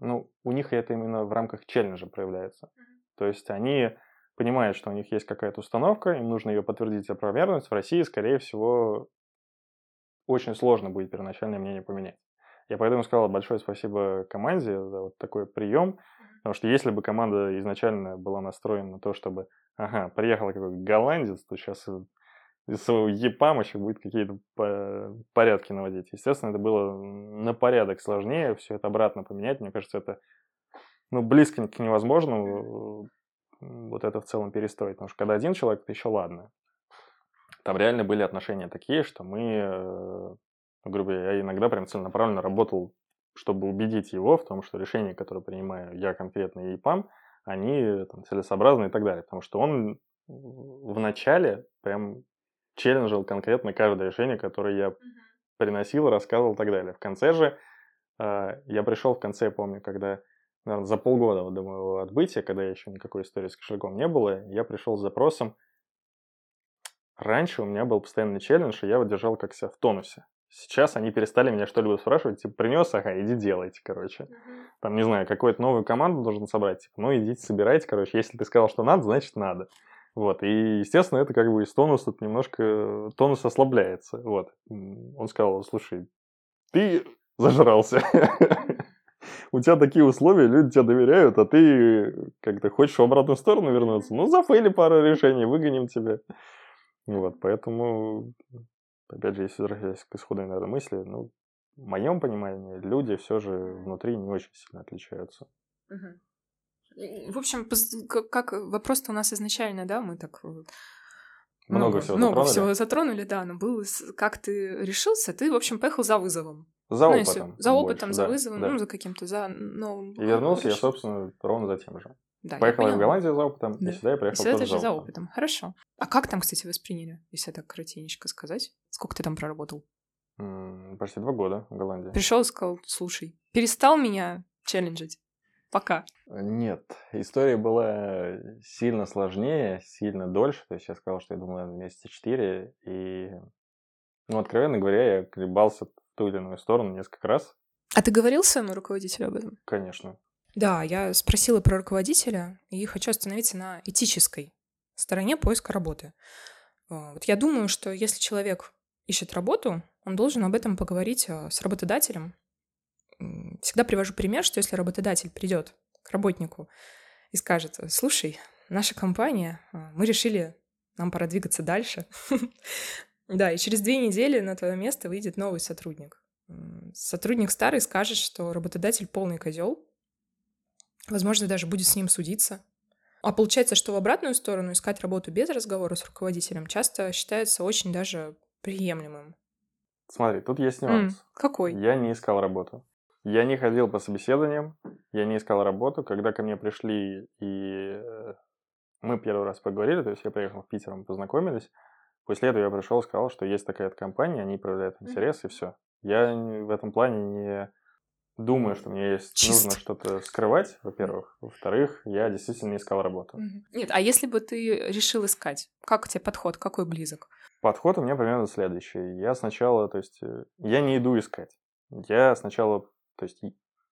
ну, у них это именно в рамках челленджа проявляется. То есть они понимают, что у них есть какая-то установка, им нужно ее подтвердить и опровергнуть. В России, скорее всего, очень сложно будет первоначальное мнение поменять. Я поэтому сказал большое спасибо команде за вот такой прием, потому что если бы команда изначально была настроена на то, чтобы, ага, приехал какой-то голландец, то сейчас из своего ЕПАМа еще будет какие-то по- порядки наводить. Естественно, это было на порядок сложнее, все это обратно поменять. Мне кажется, это ну, близко к невозможному вот это в целом перестроить. Потому что когда один человек, это еще ладно. Там реально были отношения такие, что мы, э, грубо говоря, я иногда прям целенаправленно работал, чтобы убедить его в том, что решения, которые принимаю я конкретно и ИПАМ, они там, целесообразны и так далее. Потому что он в начале прям челленджил конкретно каждое решение, которое я приносил, рассказывал и так далее. В конце же, э, я пришел в конце, помню, когда, наверное, за полгода вот до моего отбытия, когда еще никакой истории с кошельком не было, я пришел с запросом. Раньше у меня был постоянный челлендж, и я вот держал как себя в тонусе. Сейчас они перестали меня что-либо спрашивать, типа, принес, ага, иди делайте, короче. Там, не знаю, какую-то новую команду должен собрать, типа, ну, идите, собирайте, короче. Если ты сказал, что надо, значит, надо. Вот, и, естественно, это как бы из тонуса тут немножко, тонус ослабляется, вот. Он сказал, слушай, ты зажрался. У тебя такие условия, люди тебя доверяют, а ты как-то хочешь в обратную сторону вернуться. Ну, зафейли пару решений, выгоним тебя. Вот, поэтому, опять же, если возвращаясь к исходной, наверное, мысли, ну, в моем понимании, люди все же внутри не очень сильно отличаются. И, В общем, как вопрос-то у нас изначально, да, мы так Много всего много затронули. всего затронули, да, но был как ты решился, ты, в общем, поехал за вызовом. За Ну, если- опытом. за опытом, больше, за да, вызовом, да. ну, за каким-то, за новым. И вернулся я, Хорошо. собственно, ровно за тем же. Да, я Поехал я в. Голландию за опытом, Да. и сюда я И приехал сюда тоже ты же за опытом. опытом. Хорошо. А как там, кстати, восприняли, если так коротенечко сказать? Сколько ты там проработал? М, Почти два года в Голландии. Пришел и сказал, слушай, перестал меня челленджить. Пока. Нет, история была сильно сложнее, сильно дольше. То есть я сказал, что я думал, наверное, месяца четыре. И, ну, откровенно говоря, я колебался в ту или иную сторону несколько раз. А ты говорил своему руководителю об этом? Конечно. Да, я спросила про руководителя и хочу остановиться на этической стороне поиска работы. А, Вот я думаю, что если человек ищет работу, он должен об этом поговорить а, с работодателем. Всегда привожу пример, что если работодатель придет к работнику и скажет, слушай, наша компания, а, мы решили, нам пора двигаться дальше. Да, и через две недели на твое место выйдет новый сотрудник. Сотрудник старый скажет, что работодатель полный козел, возможно, даже будет с ним судиться. А получается, что в обратную сторону искать работу без разговора с руководителем часто считается очень даже приемлемым. Смотри, тут есть нюанс. какой? Я не искал работу. Я не ходил по собеседованиям, я не искал работу. Когда ко мне пришли и э, мы первый раз поговорили, то есть я приехал в Питер, мы познакомились, После этого я пришел и сказал, что есть такая компания, они проявляют интерес, и все. Я в этом плане не думаю, что мне есть Чисто. нужно что-то скрывать, во-первых. Во-вторых, я действительно не искал работу. Мгм. Нет, а если бы ты решил искать, как у тебя подход, какой близок? Подход у меня примерно следующий. Я сначала, то есть, э, я не иду искать. Я сначала, то есть,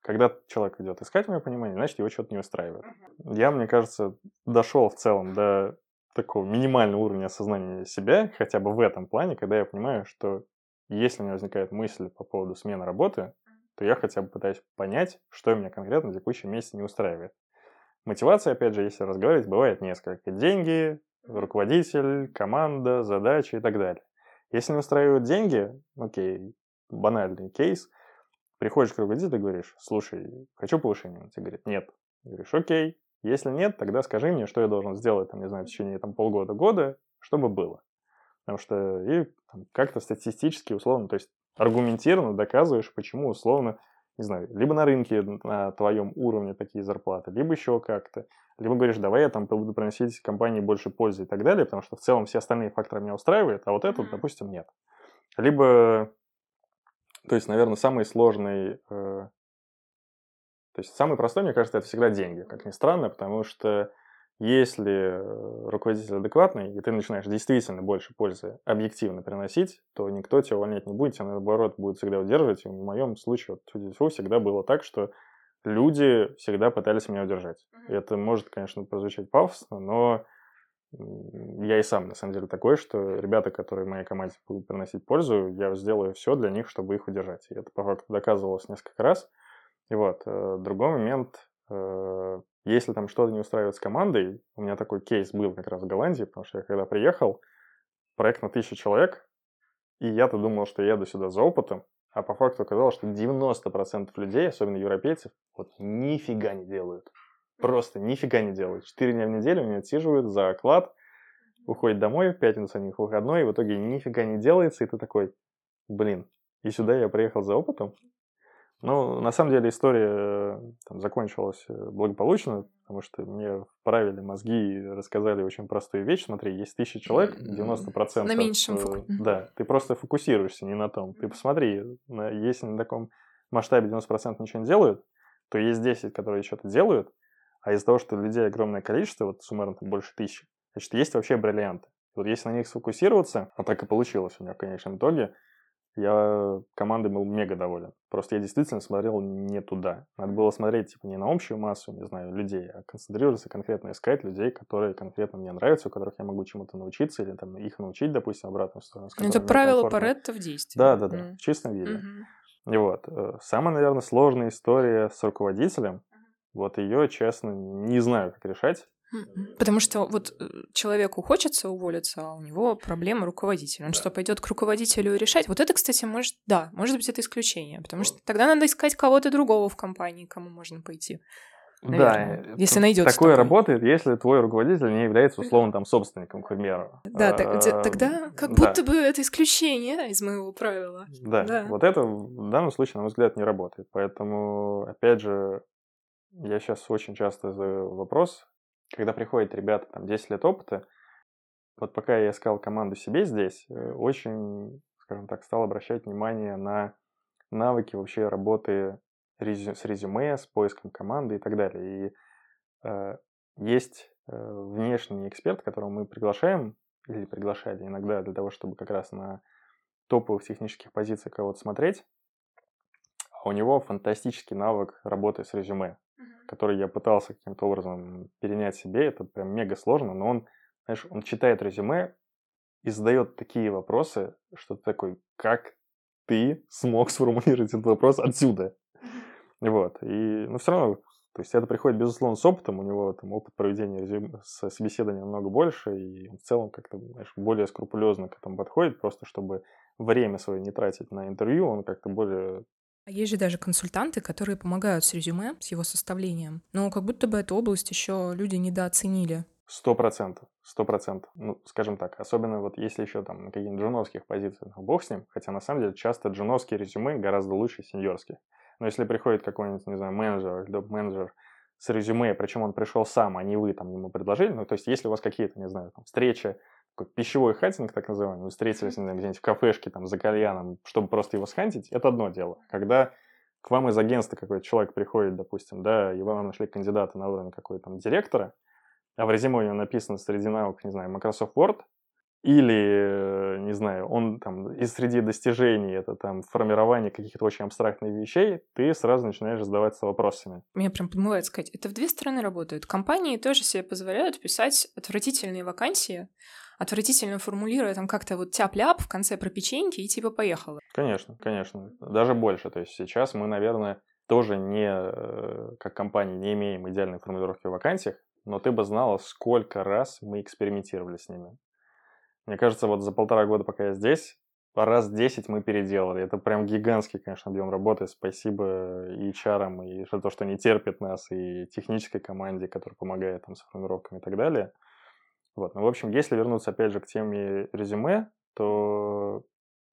когда человек идет искать, в моем понимании, значит, его что-то не устраивает. Я, мне кажется, дошел в целом до такого минимального уровня осознания себя, хотя бы в этом плане, когда я понимаю, что если у меня возникает мысль по поводу смены работы, то я хотя бы пытаюсь понять, что меня конкретно в текущем месяце не устраивает. Мотивация, опять же, если разговаривать, бывает несколько. Деньги, руководитель, команда, задачи и так далее. Если не устраивают деньги, окей, банальный кейс, приходишь к руководителю и говоришь, слушай, хочу повышения. Он тебе говорит, нет. Говоришь, окей, если нет, тогда скажи мне, что я должен сделать, там, не знаю, в течение там, полгода-года, чтобы было. Потому что и там, как-то статистически, условно, то есть аргументированно доказываешь, почему, условно, не знаю, либо на рынке на твоем уровне такие зарплаты, либо еще как-то. Либо говоришь, давай я там буду приносить компании больше пользы и так далее, потому что в целом все остальные факторы меня устраивают, а вот этот, допустим, нет. Либо, то есть, наверное, самый сложный, э, то есть самый простой, мне кажется, это всегда деньги, как ни странно, потому что если э, руководитель адекватный, и ты начинаешь действительно больше пользы объективно приносить, то никто тебя увольнять не будет, тебя наоборот будет всегда удерживать. И в моем случае, вот, всегда было так, что люди всегда пытались меня удержать. Это может, конечно, прозвучать пафосно, но я и сам, на самом деле, такой, что ребята, которые моей команде будут приносить пользу, я сделаю все для них, чтобы их удержать. И это, по факту, доказывалось несколько раз. И вот, э, другой момент, э, если там что-то не устраивает с командой, у меня такой кейс был как раз в Голландии, потому что я когда приехал, проект на тысячу человек, и я-то думал, что я еду сюда за опытом, а по факту оказалось, что 90% людей, особенно европейцев, вот нифига не делают. Просто нифига не делают. Четыре дня в неделю они отсиживают за оклад, уходят домой, в пятницу у них выходной, и в итоге нифига не делается, и ты такой, блин, и сюда я приехал за опытом? Ну, на самом деле история э, там, закончилась э, благополучно, потому что мне вправили мозги и рассказали очень простую вещь. Смотри, есть тысяча человек, 90%... На меньшем э, фоку- Мгм. Да, ты просто фокусируешься не на том. Ты посмотри, если на таком масштабе 90% ничего не делают, то есть 10, которые что-то делают, а из-за того, что людей огромное количество, вот суммарно там больше тысячи, значит, есть вообще бриллианты. Вот если на них сфокусироваться, а так и получилось у меня в конечном итоге, я командой был мега доволен. Просто я действительно смотрел не туда. Надо было смотреть типа не на общую массу, не знаю, людей, а концентрироваться конкретно искать людей, которые конкретно мне нравятся, у которых я могу чему-то научиться или там их научить, допустим, обратную сторону. Ну, это правило. Паретта в действии. Да, да, да, М. в чистом виде. Мгм. И вот. э, Самая, наверное, сложная история с руководителем. Вот ее, честно, не знаю, как решать. Мгм. Потому что вот э, человеку хочется уволиться, а у него проблема руководителя. Он что, пойдет к руководителю и решать? Вот это, кстати, может, да, может быть, это исключение. Потому что тогда надо искать кого-то другого в компании, кому можно пойти. Наверное, да, если т- найдется Такое такой. работает, если твой руководитель не является условно там собственником, к примеру. Да, так- т- Э, тогда как да. будто бы это исключение из моего правила. Да, Да. вот это в данном случае, на мой взгляд, не работает. Поэтому, опять же, я сейчас очень часто задаю вопрос, когда приходят ребята, там, 10 лет опыта, вот пока я искал команду себе здесь, э, очень, скажем так, стал обращать внимание на навыки вообще работы резю- с резюме, с поиском команды и так далее. И э, есть э, внешний эксперт, которого мы приглашаем, или приглашали иногда для того, чтобы как раз на топовых технических позициях кого-то смотреть. А у него фантастический навык работы с резюме, который я пытался каким-то образом перенять себе. Это прям мега сложно, но он, знаешь, он читает резюме и задает такие вопросы, что ты такой, как ты смог сформулировать этот вопрос отсюда? Вот. И, ну, все равно, то есть это приходит, безусловно, с опытом. У него там опыт проведения резюме, собеседования намного больше, и в целом как-то, знаешь, более скрупулезно к этому подходит, просто чтобы время свое не тратить на интервью, он как-то более есть же даже консультанты, которые помогают с резюме, с его составлением. Но как будто бы эту область еще люди недооценили. Сто процентов, сто процентов. Ну, скажем так, особенно вот если еще там на каких-нибудь джуновских позициях, ну, бог с ним, хотя на самом деле часто джуновские резюме гораздо лучше сеньорских. Но если приходит какой-нибудь, не знаю, менеджер или топ-менеджер с резюме, причем он пришел сам, а не вы там ему предложили, ну, то есть если у вас какие-то, не знаю, там, встречи, пищевой hunting, так называемый, вы встретились, знаю, где-нибудь в кафешке, там, за кальяном, чтобы просто его схантить, это одно дело. Когда к вам из агентства какой-то человек приходит, допустим, да, и вам нашли кандидата на уровень какой-то там директора, а в резюме у него написано среди навыков, не знаю, Microsoft Word, или, не знаю, он там из среди достижений, это там формирование каких-то очень абстрактных вещей, ты сразу начинаешь задаваться вопросами. Меня прям подмывает сказать, это в две стороны работает. Компании тоже себе позволяют писать отвратительные вакансии, отвратительно формулируя там как-то вот тяп-ляп в конце про печеньки и типа поехало. Конечно, конечно. Даже больше. То есть сейчас мы, наверное, тоже не, э, как компания, не имеем идеальной формулировки в вакансиях, но ты бы знала, сколько раз мы экспериментировали с ними. Мне кажется, вот за полтора года, пока я здесь, раз 10 мы переделали. Это прям гигантский, конечно, объем работы. Спасибо и HR, и за то, что не терпит нас, и технической команде, которая помогает там с формировками и так далее. Вот. Ну, в общем, если вернуться опять же к теме резюме, то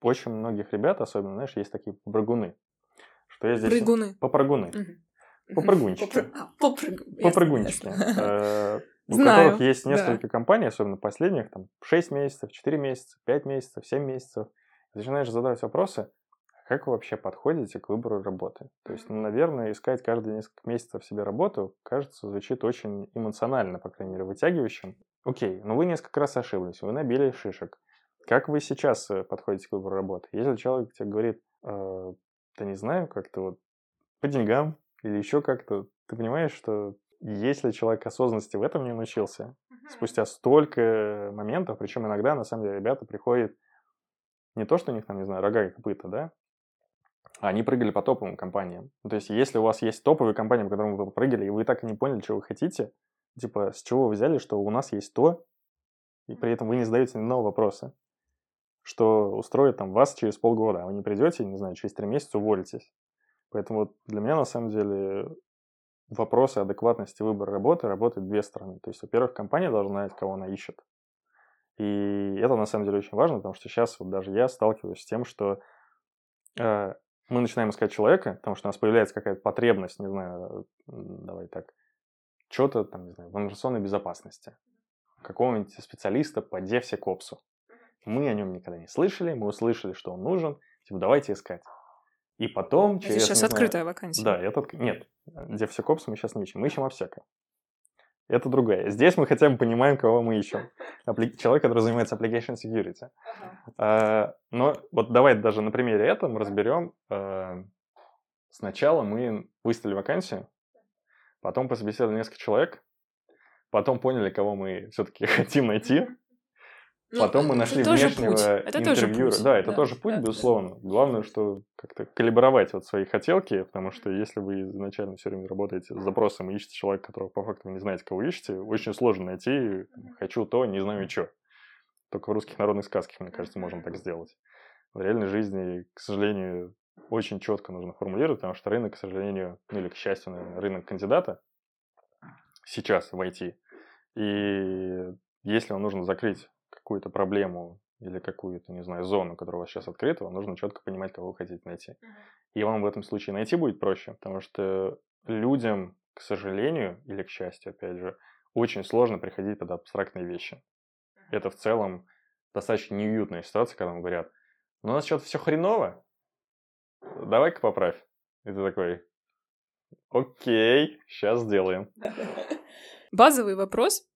очень многих ребят, особенно, знаешь, есть такие попрыгуны. Что я здесь... Прыгуны. Попрыгуны. Угу. Попрыгунчики. А, попрыг... Попрыгунчики. Э, У Знаю, которых есть да. несколько компаний, особенно последних, там 6 месяцев, 4 месяца, 5 месяцев, 7 месяцев. Начинаешь задавать вопросы, как вы вообще подходите к выбору работы? То есть, ну, наверное, искать каждые несколько месяцев себе работу, кажется, звучит очень эмоционально, по крайней мере, вытягивающим. Окей, но вы несколько раз ошиблись, вы набили шишек. Как вы сейчас э, подходите к выбору работы? Если человек тебе говорит, э, да не знаю, как-то вот по деньгам или еще как-то, ты понимаешь, что если человек осознанности в этом не научился, спустя столько моментов, причем иногда, на самом деле, ребята приходят не то, что у них там, не знаю, рога и копыта, да, а они прыгали по топовым компаниям. Ну, то есть, если у вас есть топовые компании, по которым вы прыгали, и вы так и не поняли, что вы хотите, типа, с чего вы взяли, что у нас есть то, и при этом вы не задаете ни одного вопроса, что устроит там вас через полгода, а вы не придете, не знаю, через три месяца уволитесь. Поэтому вот для меня, на самом деле, вопросы адекватности выбора работы работают две стороны. То есть, во-первых, компания должна знать, кого она ищет. И это на самом деле очень важно, потому что сейчас вот даже я сталкиваюсь с тем, что э, мы начинаем искать человека, потому что у нас появляется какая-то потребность, не знаю, давай так, что-то там, не знаю, в информационной безопасности, какого-нибудь специалиста по DevSecOps. Мы о нем никогда не слышали, мы услышали, что он нужен, типа давайте искать. И потом Это через, сейчас знаю, открытая вакансия. да, этот... Нет, DevSecOps мы сейчас не ищем, мы ищем обсека. Это другая. Здесь мы хотя бы понимаем, кого мы ищем. Апли- Человек, который занимается application security. А, но вот давай даже на примере этом разберем. а, Сначала мы выставили вакансию, потом пособеседовали несколько человек, потом поняли, кого мы все-таки хотим найти, Ну, Потом мы нашли внешнего. Это интервьюера. путь. Да, это тоже путь, да, да. безусловно. Главное, что как-то калибровать вот свои хотелки, потому что если вы изначально все время работаете с запросом и ищете человека, которого по факту вы не знаете, кого ищете, очень сложно найти «хочу то, не знаю что». Только в русских народных сказках, мне кажется, можно так сделать. В реальной жизни, к сожалению, очень четко нужно формулировать, потому что рынок, к сожалению, ну или к счастью, наверное, рынок кандидата сейчас в IT. И если вам нужно закрыть какую-то проблему или какую-то, не знаю, зону, которая у вас сейчас открыта, вам нужно четко понимать, кого вы хотите найти. И вам в этом случае найти будет проще, потому что людям, к сожалению, или к счастью, опять же, очень сложно приходить под абстрактные вещи. Это в целом достаточно неуютная ситуация, когда вам говорят, ну у нас что-то все хреново, давай-ка поправь. И ты такой, окей, сейчас сделаем. Базовый вопрос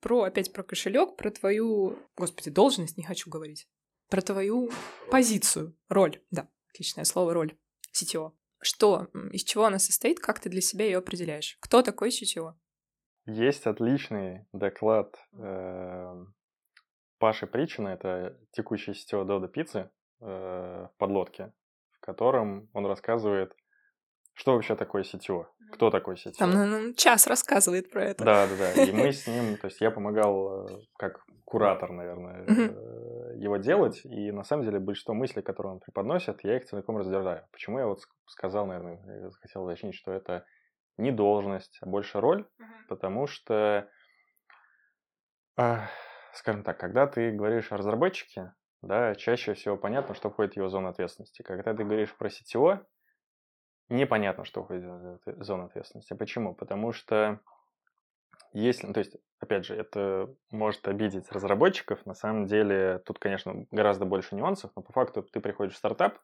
про, опять про кошелек, про твою, господи, должность не хочу говорить, про твою позицию, роль, да, отличное слово, роль, CTO. Что, из чего она состоит, как ты для себя ее определяешь? Кто такой CTO? Есть отличный доклад э, Паши Причина, это текущий сетево Дода Пиццы э, в подлодке, котором он рассказывает, что вообще такое сетево, кто такой сетево. Там ну, час рассказывает про это. Да, да, да. И мы с ним, то есть я помогал э, как куратор, наверное, э, его делать. И на самом деле большинство мыслей, которые он преподносит, я их целиком разделяю. Почему я вот ск- сказал, наверное, хотел уточнить, что это не должность, а больше роль, потому что, скажем так, когда ты говоришь о разработчике, да, чаще всего понятно, что входит в его зону ответственности. Когда ты говоришь про CTO, непонятно, что входит в зону ответственности. Почему? Потому что Если, ну, то есть, опять же, это может обидеть разработчиков. На самом деле, тут, конечно, гораздо больше нюансов, но по факту ты приходишь в стартап,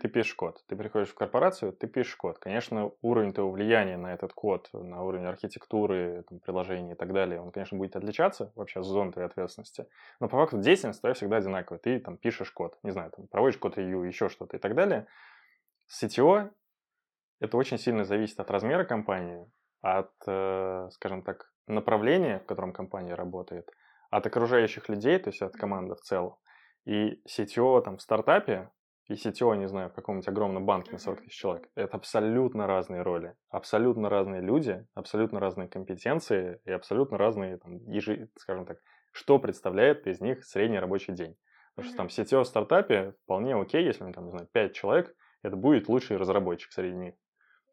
ты пишешь код. Ты приходишь в корпорацию, ты пишешь код. Конечно, уровень твоего влияния на этот код, на уровень архитектуры, там, приложений и так далее, он, конечно, будет отличаться вообще с зоны твоей ответственности. Но по факту деятельность твоя всегда одинаковая. Ты там пишешь код, не знаю, там, проводишь код-ревью, еще что-то и так далее. С CTO это очень сильно зависит от размера компании, от, э, скажем так, направления, в котором компания работает, от окружающих людей, то есть от команды в целом. И CTO там в стартапе и CTO, не знаю, в каком-нибудь огромном банке на 40 тысяч человек, это абсолютно разные роли, абсолютно разные люди, абсолютно разные компетенции и абсолютно разные, там, ежи, скажем так, что представляет из них средний рабочий день. Потому что там CTO в стартапе вполне окей, если, там, не знаю, 5 человек, это будет лучший разработчик среди них,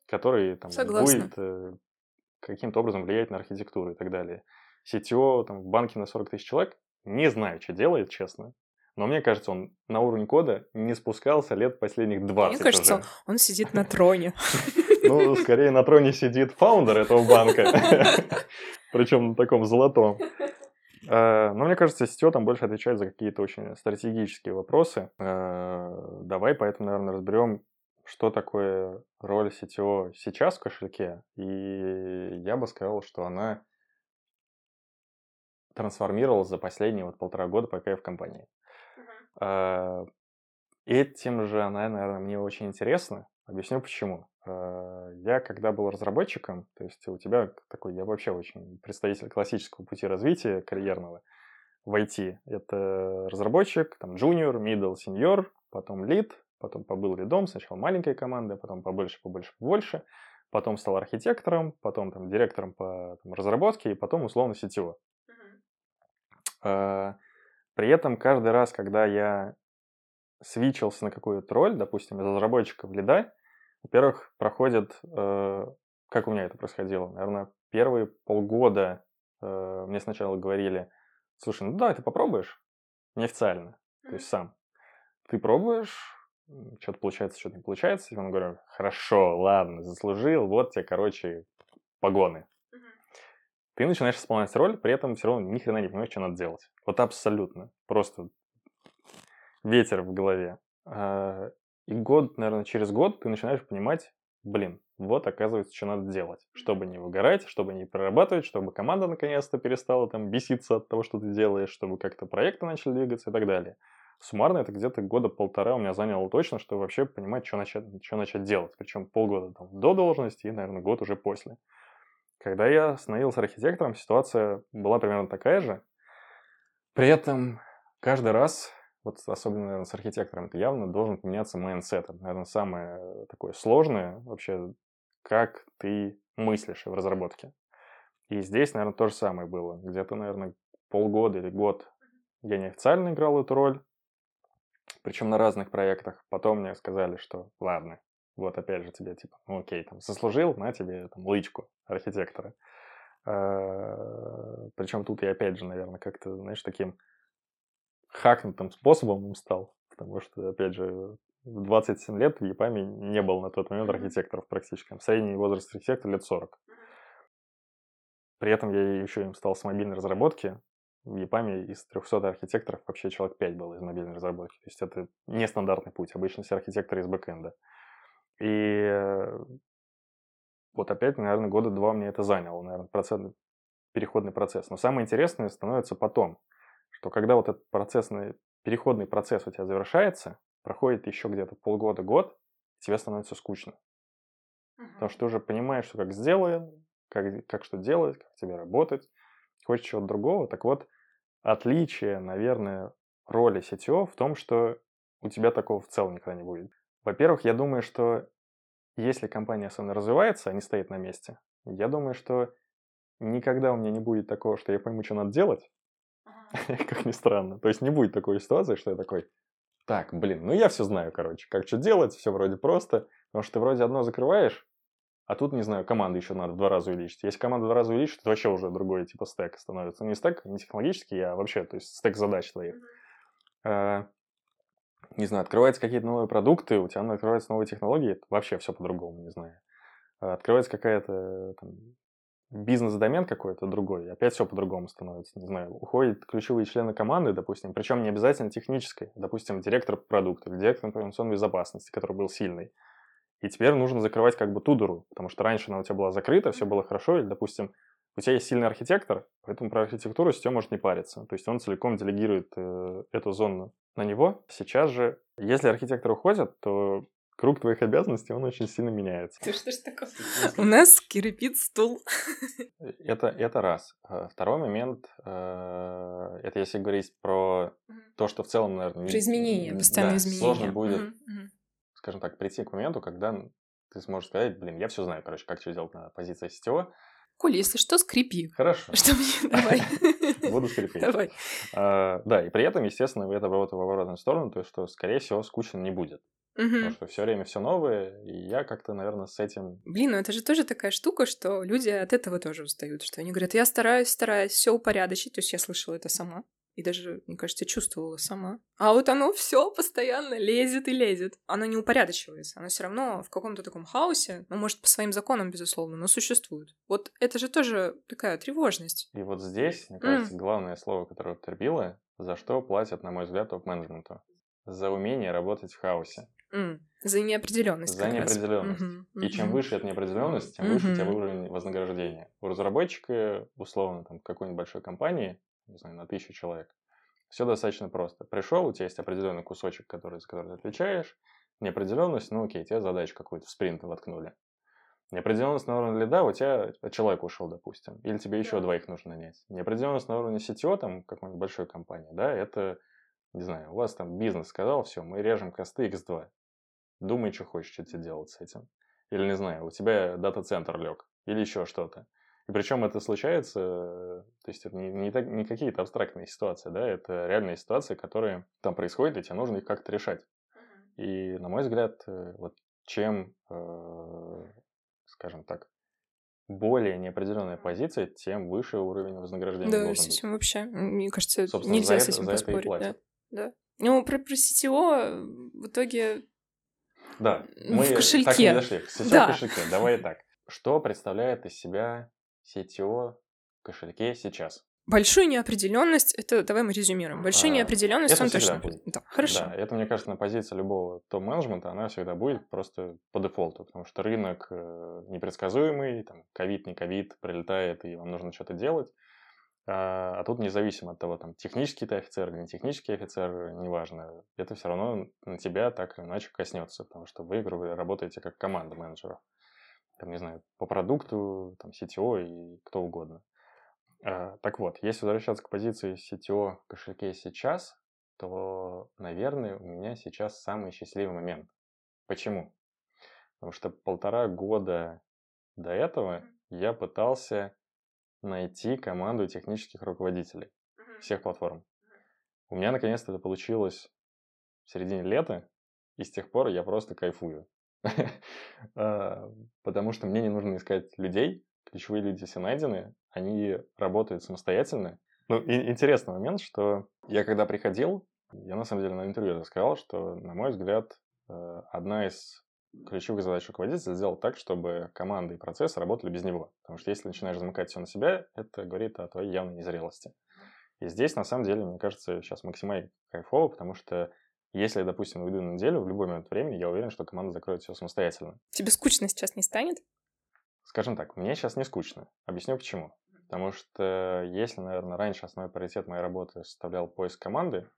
который там, будет э, каким-то образом влиять на архитектуру и так далее. CTO там, в банке на 40 тысяч человек, не знаю, что делает, честно. Но мне кажется, он на уровень кода не спускался лет последних 20 Мне кажется, уже. он сидит на троне. Ну, скорее на троне сидит фаундер этого банка. Причем на таком золотом. А, но мне кажется, CTO там больше отвечает за какие-то очень стратегические вопросы. А, давай поэтому, наверное, разберем, что такое роль CTO сейчас в кошельке. И я бы сказал, что она трансформировалась за последние вот полтора года, пока я в компании. А, этим же она, наверное, мне очень интересна. Объясню почему. А, я когда был разработчиком, то есть у тебя такой, я вообще очень представитель классического пути развития карьерного в IT. Это разработчик, там, junior, middle, senior, потом lead, потом побыл лидом, сначала маленькая команда, потом побольше, побольше, побольше, потом стал архитектором, потом там директором по там, разработке и потом условно CTO. Uh-huh. При этом каждый раз, когда я свичился на какую-то роль, допустим, из разработчика в лида, во-первых, проходит, э, как у меня это происходило, наверное, первые полгода э, мне сначала говорили, слушай, ну да, ты попробуешь, неофициально, то есть сам. Ты пробуешь, что-то получается, что-то не получается, и он говорит, хорошо, ладно, заслужил, вот тебе, короче, погоны ты начинаешь исполнять роль, при этом все равно ни хрена не понимаешь, что надо делать. Вот абсолютно. Просто ветер в голове. А, и год, наверное, через год ты начинаешь понимать, блин, вот оказывается, что надо делать. Чтобы не выгорать, чтобы не прорабатывать, чтобы команда наконец-то перестала там беситься от того, что ты делаешь, чтобы как-то проекты начали двигаться и так далее. Суммарно это где-то года полтора у меня заняло точно, чтобы вообще понимать, что начать, что начать делать. Причем полгода там, до должности и, наверное, год уже после. Когда я становился архитектором, ситуация была примерно такая же. При этом каждый раз, вот особенно, наверное, с архитектором, это явно должен поменяться mindset. Это, наверное, самое такое сложное вообще, как ты мыслишь в разработке. И здесь, наверное, то же самое было. Где-то, наверное, полгода или год я неофициально играл эту роль, причем на разных проектах. Потом мне сказали, что ладно, вот опять же тебе типа, ну окей, там заслужил, на тебе там лычку архитектора. А, Причем тут я опять же, наверное, как-то, знаешь, таким хакнутым способом стал, потому что, опять же, в 27 лет в ЕПАМе не было на тот момент архитекторов практически. Средний возраст архитектора лет 40. При этом я еще им стал с мобильной разработки. В ЕПАМе из 300 архитекторов вообще человек 5 было из мобильной разработки. То есть это нестандартный путь. Обычно все архитекторы из бэкэнда. И вот опять, наверное, года два мне это заняло, наверное, процесс, переходный процесс. Но самое интересное становится потом, что когда вот этот процессный, переходный процесс у тебя завершается, проходит еще где-то полгода-год, тебе становится скучно. Uh-huh. Потому что ты уже понимаешь, что как сделаем, как, как что делать, как тебе работать, хочешь чего-то другого. Так вот, отличие, наверное, роли CTO в том, что у тебя такого в целом никогда не будет. Во-первых, я думаю, что если компания особенно развивается, а не стоит на месте, я думаю, что никогда у меня не будет такого, что я пойму, что надо делать, как ни странно. То есть не будет такой ситуации, что я такой, так, блин, ну я все знаю, короче, как что делать, все вроде просто, потому что ты вроде одно закрываешь, а тут, не знаю, команды еще надо в два раза увеличить. Если команду в два раза увеличить, то вообще уже другой типа стек становится. Ну, не стек, не технологический, а вообще, то есть стек задач твоих. А, не знаю, открываются какие-то новые продукты, у тебя открываются новые технологии, вообще все по-другому, не знаю. А открывается какая-то бизнес-домен какой-то другой, опять все по-другому становится. Не знаю, уходят ключевые члены команды, допустим, причем не обязательно технической, допустим, директор продукта, директор информационной безопасности, который был сильный. И теперь нужно закрывать как бы ту дыру, потому что раньше она у тебя была закрыта, все было хорошо, или, допустим, у тебя есть сильный архитектор, поэтому про архитектуру с может не париться. То есть он целиком делегирует э, эту зону на него. Сейчас же, если архитектор уходит, то круг твоих обязанностей, он очень сильно меняется. Ты что ж такое? У нас кирпит стул. Это, это раз. А второй момент, э, это если говорить про то, что в целом, наверное... Про изменения, постоянные да, изменения. сложно будет, скажем так, прийти к моменту, когда ты сможешь сказать, блин, я все знаю, короче, как что делать на позиции сетевого, Коль, если что, скрипи. Хорошо. Что мне? Давай. Буду скрипеть. Давай. А, да, и при этом, естественно, это работает в обратную сторону, то есть, что, скорее всего, скучно не будет. Угу. Потому что все время все новое, и я как-то, наверное, с этим. Блин, ну это же тоже такая штука, что люди от этого тоже устают, что они говорят, я стараюсь, стараюсь все упорядочить. То есть я слышала это сама. И даже, мне кажется, чувствовала сама. А вот оно все постоянно лезет и лезет. Оно не упорядочивается. Оно все равно в каком-то таком хаосе, ну, может, по своим законам, безусловно, но существует. Вот это же тоже такая тревожность. И вот здесь, мне кажется, mm. главное слово, которое употребила, за что платят, на мой взгляд, топ-менеджменту. За умение работать в хаосе. Mm. За неопределенность. За неопределенность. Mm-hmm. И чем выше эта неопределенность, тем mm-hmm. выше у тебя уровень вознаграждения. У разработчика, условно, там, какой-нибудь большой компании, не знаю, на тысячу человек. Все достаточно просто. Пришел, у тебя есть определенный кусочек, который, за который ты отвечаешь. Неопределенность, ну окей, тебе задачу какую-то в спринт воткнули. Неопределенность на уровне лида, у тебя человек ушел, допустим. Или тебе еще двоих нужно нанять. Неопределенность на уровне сетевого, там, какой-нибудь большой компании, да, это, не знаю, у вас там бизнес сказал, все, мы режем косты x2. Думай, что хочешь, что тебе делать с этим. Или, не знаю, у тебя дата-центр лег. Или еще что-то. И причем это случается, то есть это не, не, так, не какие-то абстрактные ситуации, да, это реальные ситуации, которые там происходят, и тебе нужно их как-то решать. И, на мой взгляд, э, вот чем, э, скажем так, более неопределенная позиция, тем выше уровень вознаграждения да, должен быть. вообще, мне кажется, Собственно, нельзя с этим это, поспорить. Да, да. Ну, про, про сетевого в итоге да, мы в кошельке. так не дошли. Сейчас да. в кошельке. Давай так. Что представляет из себя CTO кошельке сейчас? Большую неопределенность, это давай мы резюмируем. Большую а, неопределенность он точно будет. Да, хорошо. Да, это, мне кажется, на позиции любого топ-менеджмента, она всегда будет просто по дефолту, потому что рынок э, непредсказуемый, там, ковид, не ковид, прилетает, и вам нужно что-то делать. А, а тут независимо от того, там, технический ты офицер или не технический офицер, неважно, это все равно на тебя так или иначе коснется, потому что вы, грубо работаете как команда менеджеров там, не знаю, по продукту, там, CTO и кто угодно. А, так вот, если возвращаться к позиции CTO в кошельке сейчас, то, наверное, у меня сейчас самый счастливый момент. Почему? Потому что полтора года до этого я пытался найти команду технических руководителей всех платформ. У меня наконец-то это получилось в середине лета, и с тех пор я просто кайфую. А, потому что мне не нужно искать людей, ключевые люди все найдены, они работают самостоятельно. Ну, и интересный момент, что я когда приходил, я на самом деле на интервью сказал, что, на мой взгляд, э, одна из ключевых задач руководителя сделать так, чтобы команда и процесс работали без него. Потому что если начинаешь замыкать все на себя, это говорит о твоей явной незрелости. И здесь, на самом деле, мне кажется, сейчас максимально кайфово, потому что если, допустим, уйду на неделю, в любой момент времени, я уверен, что команда закроет все самостоятельно. Тебе скучно сейчас не станет? Скажем так, мне сейчас не скучно. Объясню почему. Потому что если, наверное, раньше основной приоритет моей работы составлял поиск команды,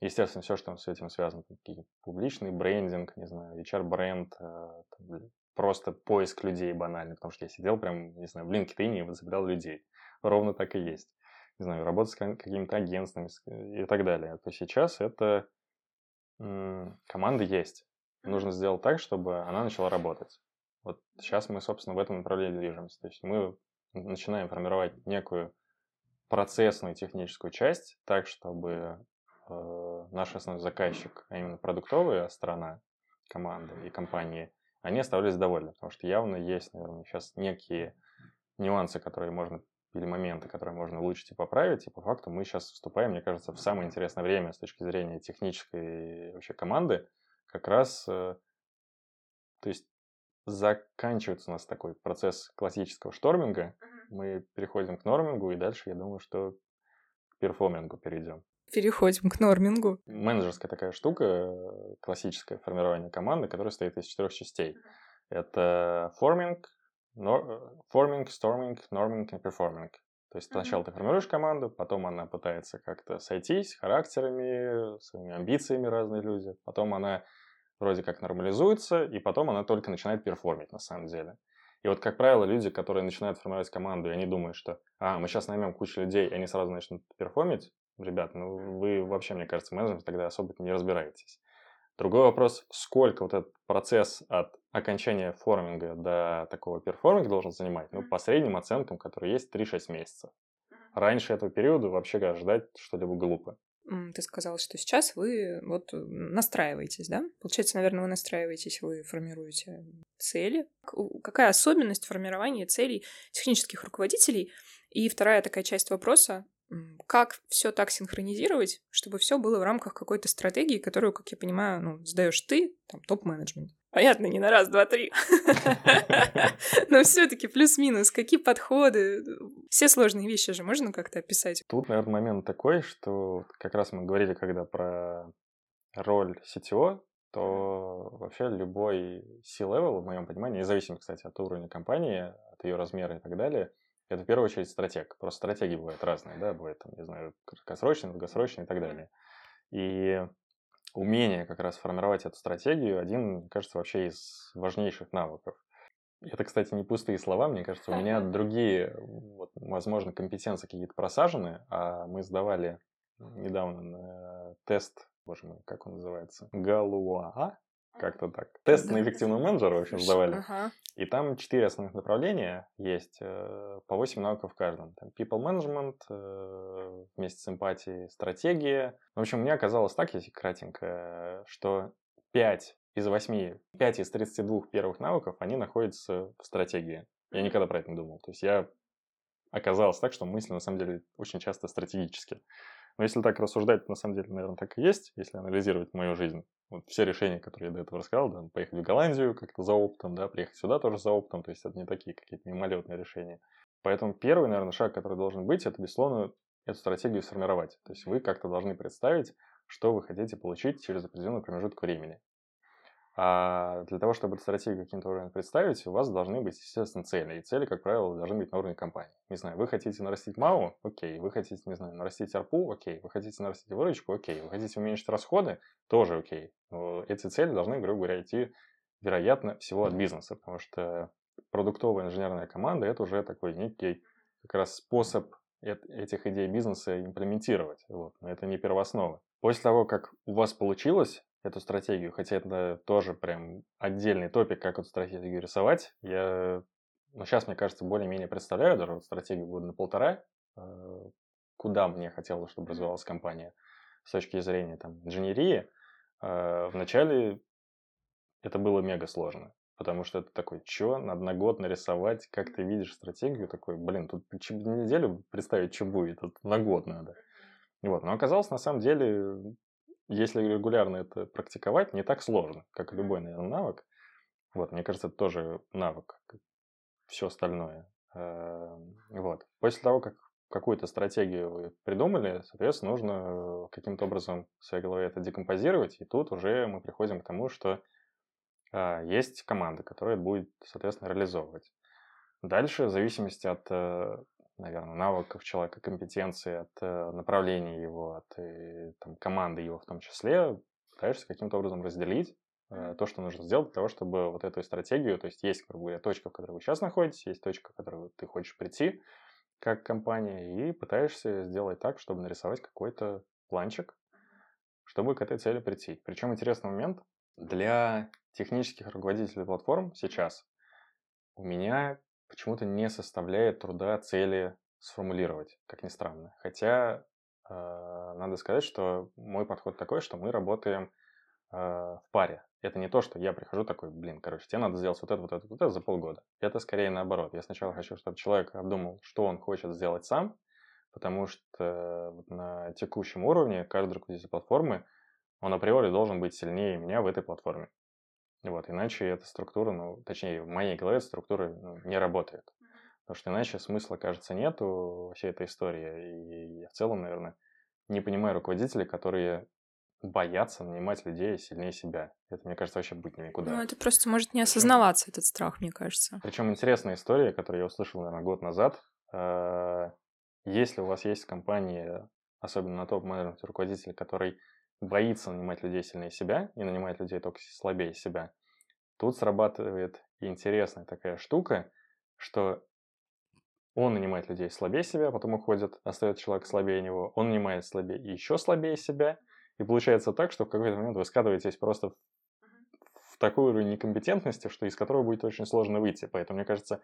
естественно, все, что с этим связано, какие публичный брендинг, не знаю, HR-бренд, э, просто поиск людей банально, потому что я сидел прям, не знаю, в LinkedIn и возобрал людей. Ровно так и есть. Не знаю, работа с какими-то агентствами и так далее. То сейчас это команда есть. Нужно сделать так, чтобы она начала работать. Вот сейчас мы, собственно, в этом направлении движемся. То есть мы начинаем формировать некую процессную техническую часть так, чтобы э, наш основной заказчик, а именно продуктовая сторона команды и компании, они оставались довольны, потому что явно есть, наверное, сейчас некие нюансы, которые можно или моменты, которые можно улучшить и поправить. И по факту мы сейчас вступаем, мне кажется, в самое интересное время с точки зрения технической вообще команды. Как раз, э, то есть заканчивается у нас такой процесс классического storming а, мы переходим к norming у, и дальше я думаю, что к performing у перейдем. Переходим к norming у. Менеджерская такая штука, классическое формирование команды, которая состоит из четырех частей. Это forming, forming, storming, norming и performing. То есть сначала ты формируешь команду, потом она пытается как-то сойтись характерами, своими амбициями разные люди, потом она вроде как нормализуется, и потом она только начинает перформить на самом деле. И вот, как правило, люди, которые начинают формировать команду, и они думают, что а, мы сейчас наймем кучу людей, и они сразу начнут перформить, ребят, ну вы вообще, мне кажется, менеджером тогда особо не разбираетесь. Другой вопрос, сколько вот этот процесс от окончания форминга до такого перформинга должен занимать? Ну, по средним оценкам, которые есть, 3-6 месяцев. Раньше этого периода вообще ждать что-либо глупо. Ты сказал, что сейчас вы вот настраиваетесь, да? Получается, наверное, вы настраиваетесь, вы формируете цели. Какая особенность формирования целей технических руководителей? И вторая такая часть вопроса, как все так синхронизировать, чтобы все было в рамках какой-то стратегии, которую, как я понимаю, ну, сдаешь ты, там, топ-менеджмент. Понятно, не на раз, два, три. Но все-таки плюс-минус, какие подходы. Все сложные вещи же можно как-то описать. Тут, наверное, момент такой, что как раз мы говорили, когда про роль CTO, то вообще любой C-level, в моем понимании, независимо, кстати, от уровня компании, от ее размера и так далее, это в первую очередь стратег. Просто стратегии бывают разные, да, бывает, там, не знаю, краткосрочные, долгосрочные и так далее. И умение как раз формировать эту стратегию один, кажется, вообще из важнейших навыков. Это, кстати, не пустые слова, мне кажется, у меня другие, вот, возможно, компетенции какие-то просажены, а мы сдавали недавно тест, боже мой, как он называется? Галуа, как-то так. Тест на эффективного менеджера, в общем, сдавали. Ага. И там четыре основных направления есть, э, по 8 навыков в каждом. Там people management, э, вместе с эмпатией, стратегия. В общем, мне оказалось так, если кратенько, что 5 из 8, 5 из 32 первых навыков, они находятся в стратегии. Я никогда про это не думал. То есть я оказалось так, что мысли на самом деле очень часто стратегические. Но если так рассуждать, на самом деле, наверное, так и есть, если анализировать мою жизнь. Вот все решения, которые я до этого рассказал, да, поехать в Голландию как-то за опытом, да, приехать сюда тоже за опытом, то есть это не такие какие-то мимолетные решения. Поэтому первый, наверное, шаг, который должен быть, это, безусловно, эту стратегию сформировать. То есть вы как-то должны представить, что вы хотите получить через определенный промежуток времени. А для того, чтобы эту стратегию каким-то образом представить, у вас должны быть, естественно, цели. И цели, как правило, должны быть на уровне компании. Не знаю, вы хотите нарастить МАУ? Окей. Вы хотите, не знаю, нарастить АРПУ? Окей. Вы хотите нарастить выручку? Окей. Вы хотите уменьшить расходы? Тоже окей. Но эти цели должны, грубо говоря, идти, вероятно, всего от бизнеса, потому что продуктовая инженерная команда – это уже такой некий как раз способ этих идей бизнеса имплементировать. Вот. Но это не первооснова. После того, как у вас получилось эту стратегию, хотя это тоже прям отдельный топик, как эту стратегию рисовать. Я, ну, сейчас, мне кажется, более-менее представляю даже вот стратегию года на полтора, э, куда мне хотелось, чтобы развивалась компания с точки зрения там, инженерии. Э, вначале это было мега сложно, потому что это такой, что, надо на год нарисовать, как ты видишь стратегию, такой, блин, тут неделю представить, что будет, тут на год надо. Вот. Но оказалось, на самом деле, если регулярно это практиковать, не так сложно, как любой, наверное, навык. Вот, мне кажется, это тоже навык, как все остальное. Эм, вот. После того, как какую-то стратегию вы придумали, соответственно, нужно каким-то образом в своей голове это декомпозировать, и тут уже мы приходим к тому, что а, есть команда, которая будет, соответственно, реализовывать. Дальше, в зависимости от э, наверное, навыков человека, компетенции, от э, направления его, от э, там, команды его в том числе, пытаешься каким-то образом разделить э, то, что нужно сделать для того, чтобы вот эту стратегию, то есть есть, грубо говоря, точка, в которой вы сейчас находитесь, есть точка, в которую ты хочешь прийти как компания, и пытаешься сделать так, чтобы нарисовать какой-то планчик, чтобы к этой цели прийти. Причем интересный момент, для технических руководителей платформ сейчас у меня почему-то не составляет труда цели сформулировать, как ни странно. Хотя э, надо сказать, что мой подход такой, что мы работаем э, в паре. Это не то, что я прихожу такой, блин, короче, тебе надо сделать вот это, вот это, вот это за полгода. Это скорее наоборот. Я сначала хочу, чтобы человек обдумал, что он хочет сделать сам, потому что на текущем уровне каждый руководитель платформы, он априори должен быть сильнее меня в этой платформе. Вот, иначе эта структура, ну, точнее, в моей голове эта структура ну, не работает. Потому что иначе смысла, кажется, нету всей этой истории. И я в целом, наверное, не понимаю руководителей, которые боятся нанимать людей сильнее себя. Это, мне кажется, вообще быть никуда. Ну, это просто может не осознаваться, этот страх, мне кажется. Причем интересная история, которую я услышал, наверное, год назад. Э, если у вас есть компания, особенно на топ-менеджменте руководитель, который боится нанимать людей сильнее себя и нанимает людей только слабее себя, тут срабатывает интересная такая штука, что он нанимает людей слабее себя, потом уходит, остается человек слабее него, он нанимает слабее и еще слабее себя – и получается так, что в какой-то момент вы скатываетесь просто в, такой уровень некомпетентности, что из которого будет очень сложно выйти. Поэтому, мне кажется,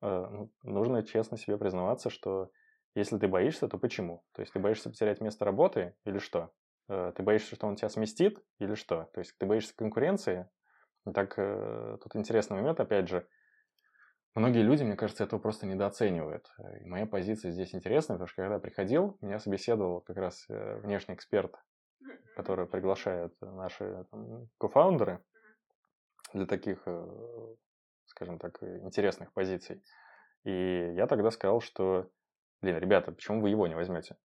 э, ну, нужно честно себе признаваться, что если ты боишься, то почему? То есть ты боишься потерять место работы или что? Э, ты боишься, что он тебя сместит или что? То есть ты боишься конкуренции? Так, э, тут интересный момент, опять же, Многие люди, мне кажется, этого просто недооценивают. И моя позиция здесь интересная, потому что когда я приходил, меня собеседовал как раз внешний эксперт которые приглашают наши кофаундеры для таких, э, скажем так, интересных позиций. И я тогда сказал, что, блин, ребята, почему вы его не возьмете?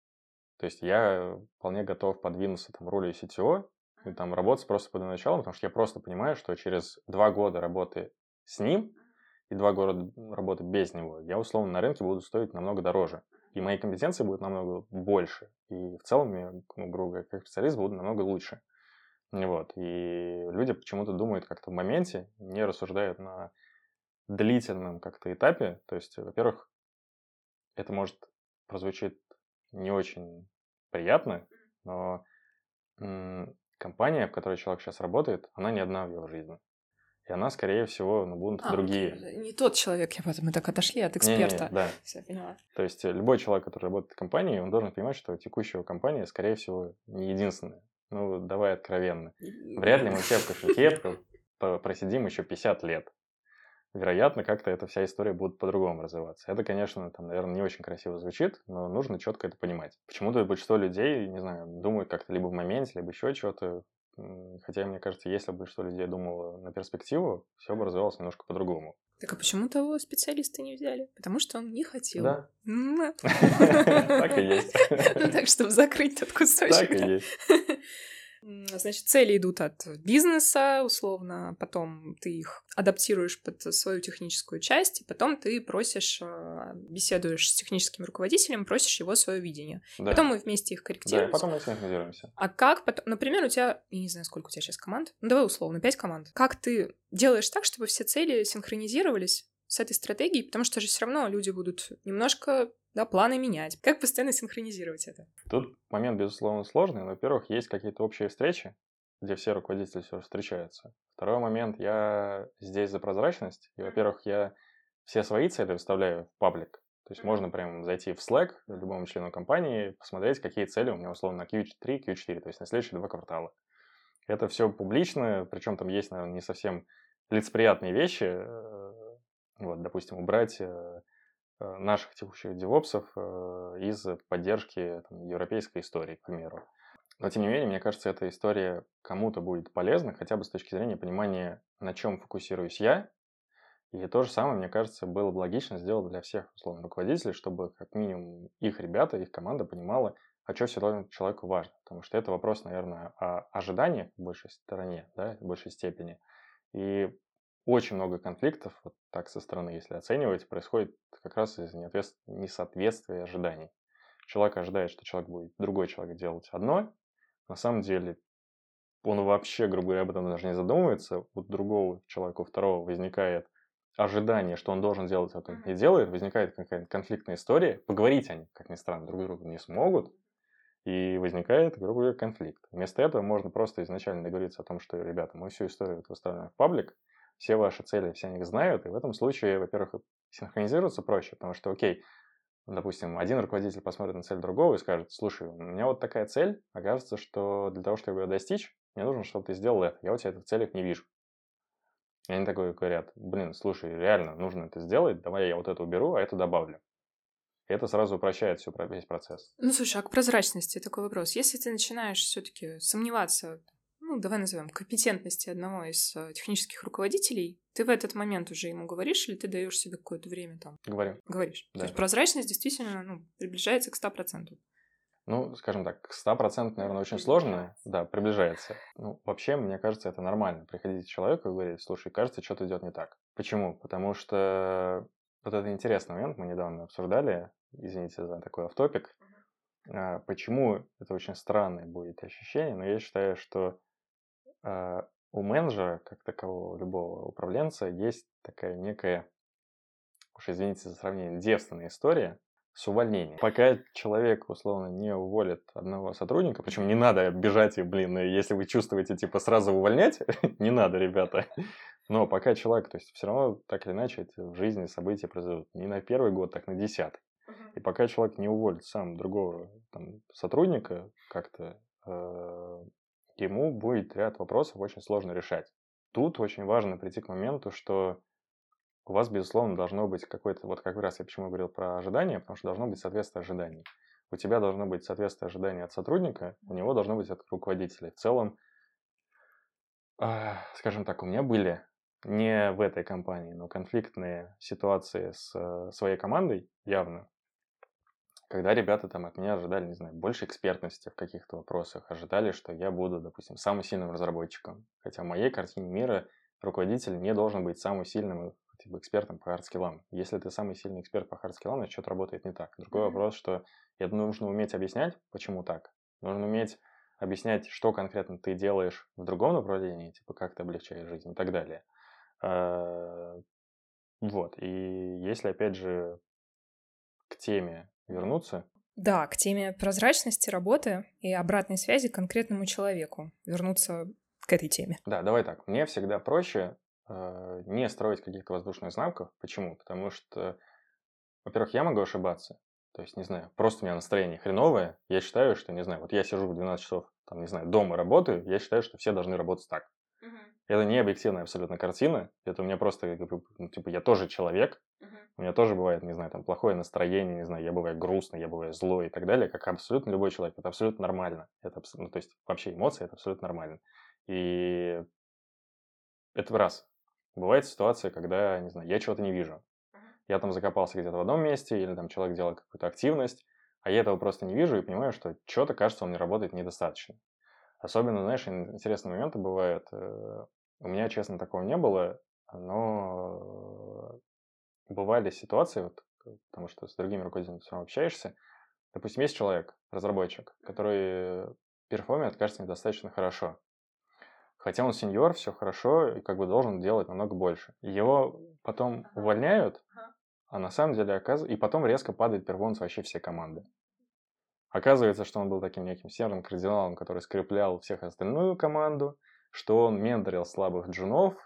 То есть я вполне готов подвинуться там в роли CTO и там работать просто под началом, потому что я просто понимаю, что через два года работы с ним и два года работы без него я условно на рынке буду стоить намного дороже и мои компетенции будут намного больше, и в целом я, ну, грубо говоря, как специалист буду намного лучше. Вот. И люди почему-то думают как-то в моменте, не рассуждают на длительном как-то этапе. То есть, во-первых, это может прозвучить не очень приятно, но компания, в которой человек сейчас работает, она не одна в его жизни. И она, скорее всего, ну, будут а, другие. Не тот человек, я потом мы так отошли от эксперта. Не, не, да. Все, поняла. То есть э, любой человек, который работает в компании, он должен понимать, что текущая компания, скорее всего, не единственная. Ну, давай откровенно. Вряд ли мы все в кошельке просидим еще 50 лет. Вероятно, как-то эта вся история будет по-другому развиваться. Это, конечно, там, наверное, не очень красиво звучит, но нужно четко это понимать. Почему-то большинство людей, не знаю, думают как-то либо в моменте, либо еще что-то, Хотя, мне кажется, если бы что людей думало на перспективу, все бы развивалось немножко по-другому. Так а почему того специалиста не взяли? Потому что он не хотел. Да. Так и есть. Ну так, чтобы закрыть тот кусочек. Так и есть. Значит, цели идут от бизнеса, условно, потом ты их адаптируешь под свою техническую часть, и потом ты просишь, а, беседуешь с техническим руководителем, просишь его свое видение. Да. Потом мы вместе их корректируем. Да, потом мы синхронизируемся. А как потом, например, у тебя, я не знаю, сколько у тебя сейчас команд, ну давай условно, пять команд. Как ты делаешь так, чтобы все цели синхронизировались с этой стратегией, потому что же все равно люди будут немножко да, планы менять. Как постоянно синхронизировать это? Тут момент, безусловно, сложный. Во-первых, есть какие-то общие встречи, где все руководители все встречаются. Второй момент, я здесь за прозрачность. И, во-первых, я все свои цели выставляю в паблик. То есть можно прямо зайти в Slack любому члену компании, посмотреть, какие цели у меня условно на Q3, Q4, то есть на следующие два квартала. Это все публично, причем там есть, наверное, не совсем лицеприятные вещи. Э, вот, допустим, убрать Э, наших текущих девопсов э, из поддержки там, европейской истории, к примеру. Но, тем не менее, мне кажется, эта история кому-то будет полезна, хотя бы с точки зрения понимания, на чем фокусируюсь я. И то же самое, мне кажется, было бы логично сделать для всех, условно, руководителей, чтобы как минимум их ребята, их команда понимала, а что все равно человеку важно. Потому что это вопрос, наверное, о ожиданиях в большей стороне, да, в большей степени. И очень много конфликтов, вот так со стороны, если оценивать, происходит как раз из несоответствия ожиданий. Человек ожидает, что человек будет, другой человек делать одно, на самом деле он вообще, грубо говоря, об этом даже не задумывается. У другого человека, у второго возникает ожидание, что он должен делать это и делает, возникает какая-то конфликтная история, поговорить они, как ни странно, друг другу не смогут, и возникает, грубо говоря, конфликт. Вместо этого можно просто изначально договориться о том, что, ребята, мы всю историю выставляем в паблик, все ваши цели, все них знают, и в этом случае, во-первых, синхронизироваться проще, потому что, окей, допустим, один руководитель посмотрит на цель другого и скажет, слушай, у меня вот такая цель, окажется, что для того, чтобы ее достичь, мне нужно, чтобы ты сделал это. Я у тебя это в целях не вижу. И они такое говорят, блин, слушай, реально, нужно это сделать, давай я вот это уберу, а это добавлю. И это сразу упрощает всю, весь процесс. Ну, слушай, а к прозрачности такой вопрос. Если ты начинаешь все-таки сомневаться ну, давай назовем, компетентности одного из э, технических руководителей, Ты в этот момент уже ему говоришь, или ты даешь себе какое-то время там? Говорю. Говоришь. Да. То есть прозрачность действительно ну, приближается к 100%. Ну, скажем так, к 100%, наверное, очень сложно, да, приближается. Ну, вообще, мне кажется, это нормально. Приходить к человеку и говорить, слушай, кажется, что-то идет не так. Почему? Потому что вот это интересный момент, мы недавно обсуждали, извините за такой автопик, а, почему это очень странное будет ощущение, но я считаю, что у менеджера, как такового любого управленца, есть такая некая, уж извините за сравнение, девственная история, с увольнением. Пока человек, условно, не уволит одного сотрудника, причем не надо бежать и, блин, если вы чувствуете, типа, сразу увольнять, не надо, ребята. Но пока человек, то есть все равно так или иначе эти в жизни события произойдут не на первый год, так на десятый. И пока человек не уволит сам другого там, сотрудника, как-то э, ему будет ряд вопросов очень сложно решать. Тут очень важно прийти к моменту, что у вас, безусловно, должно быть какое-то, вот как раз я почему говорил про ожидания, потому что должно быть соответствие ожиданий. У тебя должно быть соответствие ожиданий от сотрудника, у него должно быть от руководителя. В целом, э, скажем так, у меня были не в этой компании, но конфликтные ситуации с э, своей командой явно, когда ребята там от меня ожидали, не знаю, больше экспертности в каких-то вопросах, ожидали, что я буду, допустим, самым сильным разработчиком. Хотя в моей картине мира руководитель не должен быть самым сильным типа, экспертом по хардскиллам. Если ты самый сильный эксперт по хардскиллам, значит, что-то работает не так. Другой mm-hmm. вопрос, что это нужно уметь объяснять, почему так. Нужно уметь объяснять, что конкретно ты делаешь в другом направлении, типа, как ты облегчаешь жизнь и так далее. А, вот. И если, опять же, к теме вернуться. Да, к теме прозрачности работы и обратной связи к конкретному человеку. Вернуться к этой теме. Да, давай так. Мне всегда проще э, не строить каких-то воздушных знамков. Почему? Потому что, во-первых, я могу ошибаться. То есть, не знаю, просто у меня настроение хреновое. Я считаю, что, не знаю, вот я сижу в 12 часов, там, не знаю, дома работаю, я считаю, что все должны работать так. Угу. Это не объективная абсолютно картина. Это у меня просто, ну, типа, я тоже человек, угу. У меня тоже бывает, не знаю, там плохое настроение, не знаю, я бываю грустный, я бываю злой и так далее, как абсолютно любой человек. Это абсолютно нормально. Это, ну, то есть вообще эмоции это абсолютно нормально. И это раз. Бывает ситуация, когда, не знаю, я чего-то не вижу. Я там закопался где-то в одном месте, или там человек делает какую-то активность, а я этого просто не вижу и понимаю, что что-то, кажется, он не работает недостаточно. Особенно, знаешь, интересные моменты бывают. Э, у меня, честно, такого не было, но бывали ситуации, вот, потому что с другими руководителями общаешься, допустим, есть человек, разработчик, который перформит, кажется, недостаточно хорошо. Хотя он сеньор, все хорошо, и как бы должен делать намного больше. Его потом увольняют, а на самом деле оказывается... И потом резко падает перформанс вообще всей команды. Оказывается, что он был таким неким серым кардиналом, который скреплял всех остальную команду, что он менторил слабых джунов,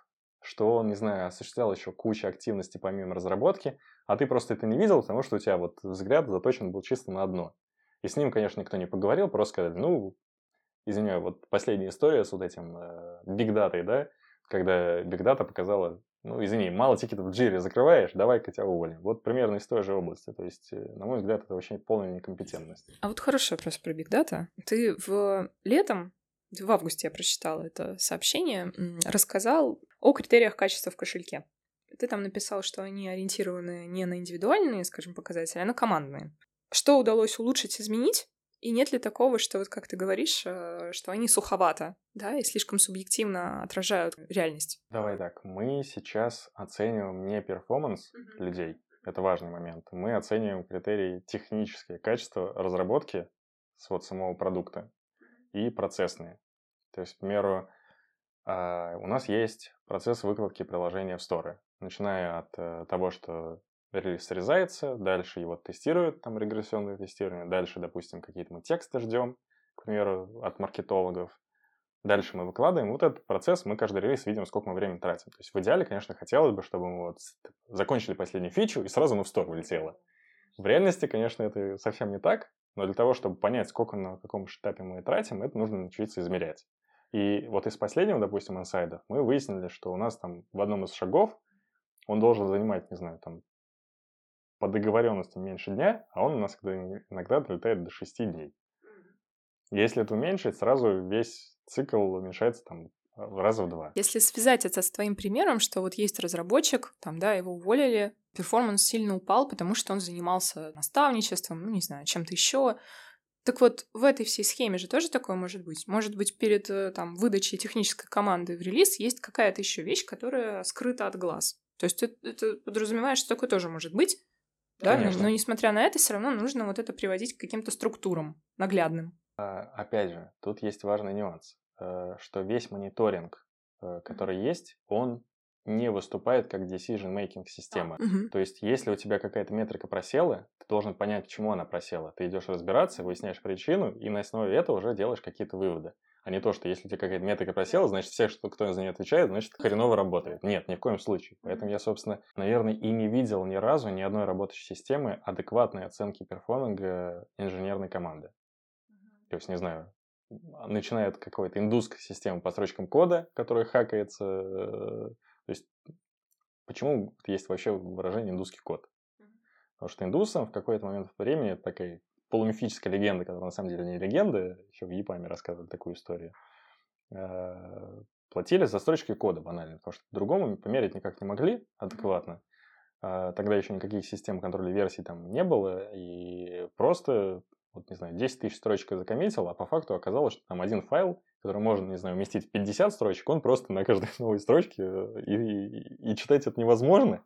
что он, не знаю, осуществлял еще кучу активностей помимо разработки, а ты просто это не видел, потому что у тебя вот взгляд заточен был чисто на одно. И с ним, конечно, никто не поговорил, просто сказали, ну, извиняю, вот последняя история с вот этим бигдатой, э, да, когда бигдата показала, ну, извини, мало тикетов в джире закрываешь, давай-ка тебя уволим. Вот примерно из той же области. То есть, э, на мой взгляд, это вообще полная некомпетентность. А вот хороший вопрос про бигдата. Ты в летом в августе я прочитала это сообщение, рассказал о критериях качества в кошельке. Ты там написал, что они ориентированы не на индивидуальные, скажем, показатели, а на командные. Что удалось улучшить, изменить? И нет ли такого, что вот как ты говоришь, э, что они суховато, да, и слишком субъективно отражают реальность? Давай так, мы сейчас оцениваем не перформанс mm-hmm. людей, это важный момент. Мы оцениваем критерии технические качества разработки с вот самого продукта и процессные. То есть, к примеру, а, у нас есть процесс выкладки приложения в сторы, начиная от э, того, что релиз срезается, дальше его тестируют, там регрессионное тестирование, дальше, допустим, какие-то мы тексты ждем, к примеру, от маркетологов, дальше мы выкладываем. Вот этот процесс мы каждый релиз видим, сколько мы времени тратим. То есть в идеале, конечно, хотелось бы, чтобы мы вот закончили последнюю фичу и сразу на в стор вылетело. В реальности, конечно, это совсем не так, но для того, чтобы понять, сколько на каком этапе мы тратим, это нужно научиться измерять. И вот из последнего, допустим, инсайдов мы выяснили, что у нас там в одном из шагов он должен занимать, не знаю, там по договоренности меньше дня, а он у нас иногда долетает до 6 дней. Если это уменьшить, сразу весь цикл уменьшается там раза в два. Если связать это с твоим примером, что вот есть разработчик, там, да, его уволили, перформанс сильно упал, потому что он занимался наставничеством, ну, не знаю, чем-то еще. Так вот, в этой всей схеме же тоже такое может быть. Может быть, перед э, там, выдачей технической команды в релиз есть какая-то еще вещь, которая скрыта от глаз. То есть это, это подразумевает, что такое тоже может быть. Да, но, но несмотря на это, все равно нужно вот это приводить к каким-то структурам наглядным. А, опять же, тут есть важный нюанс, э, что весь мониторинг, э, который есть, он не выступает как decision-making система. А, угу. То есть, если у тебя какая-то метрика просела, ты должен понять, почему она просела. Ты идешь разбираться, выясняешь причину, и на основе этого уже делаешь какие-то выводы. А не то, что если у тебя какая-то метрика просела, значит, все, что, кто за нее отвечает, значит, хреново работает. Нет, ни в коем случае. Поэтому я, собственно, наверное, и не видел ни разу ни одной работающей системы адекватной оценки перформинга инженерной команды. То есть, не знаю, начиная от какой-то индусской системы по строчкам кода, которая хакается. То есть, почему есть вообще выражение индусский код? Потому что индусам в какой-то момент времени такая полумифическая легенда, которая на самом деле не легенда, еще в Япаме рассказывали такую историю, э, платили за строчки кода банально, потому что другому померить никак не могли адекватно. А тогда еще никаких систем контроля версий там не было, и просто вот, не знаю, 10 тысяч строчек закоммитил, а по факту оказалось, что там один файл, который можно, не знаю, уместить в 50 строчек, он просто на каждой новой строчке, э, и, и, и читать это невозможно,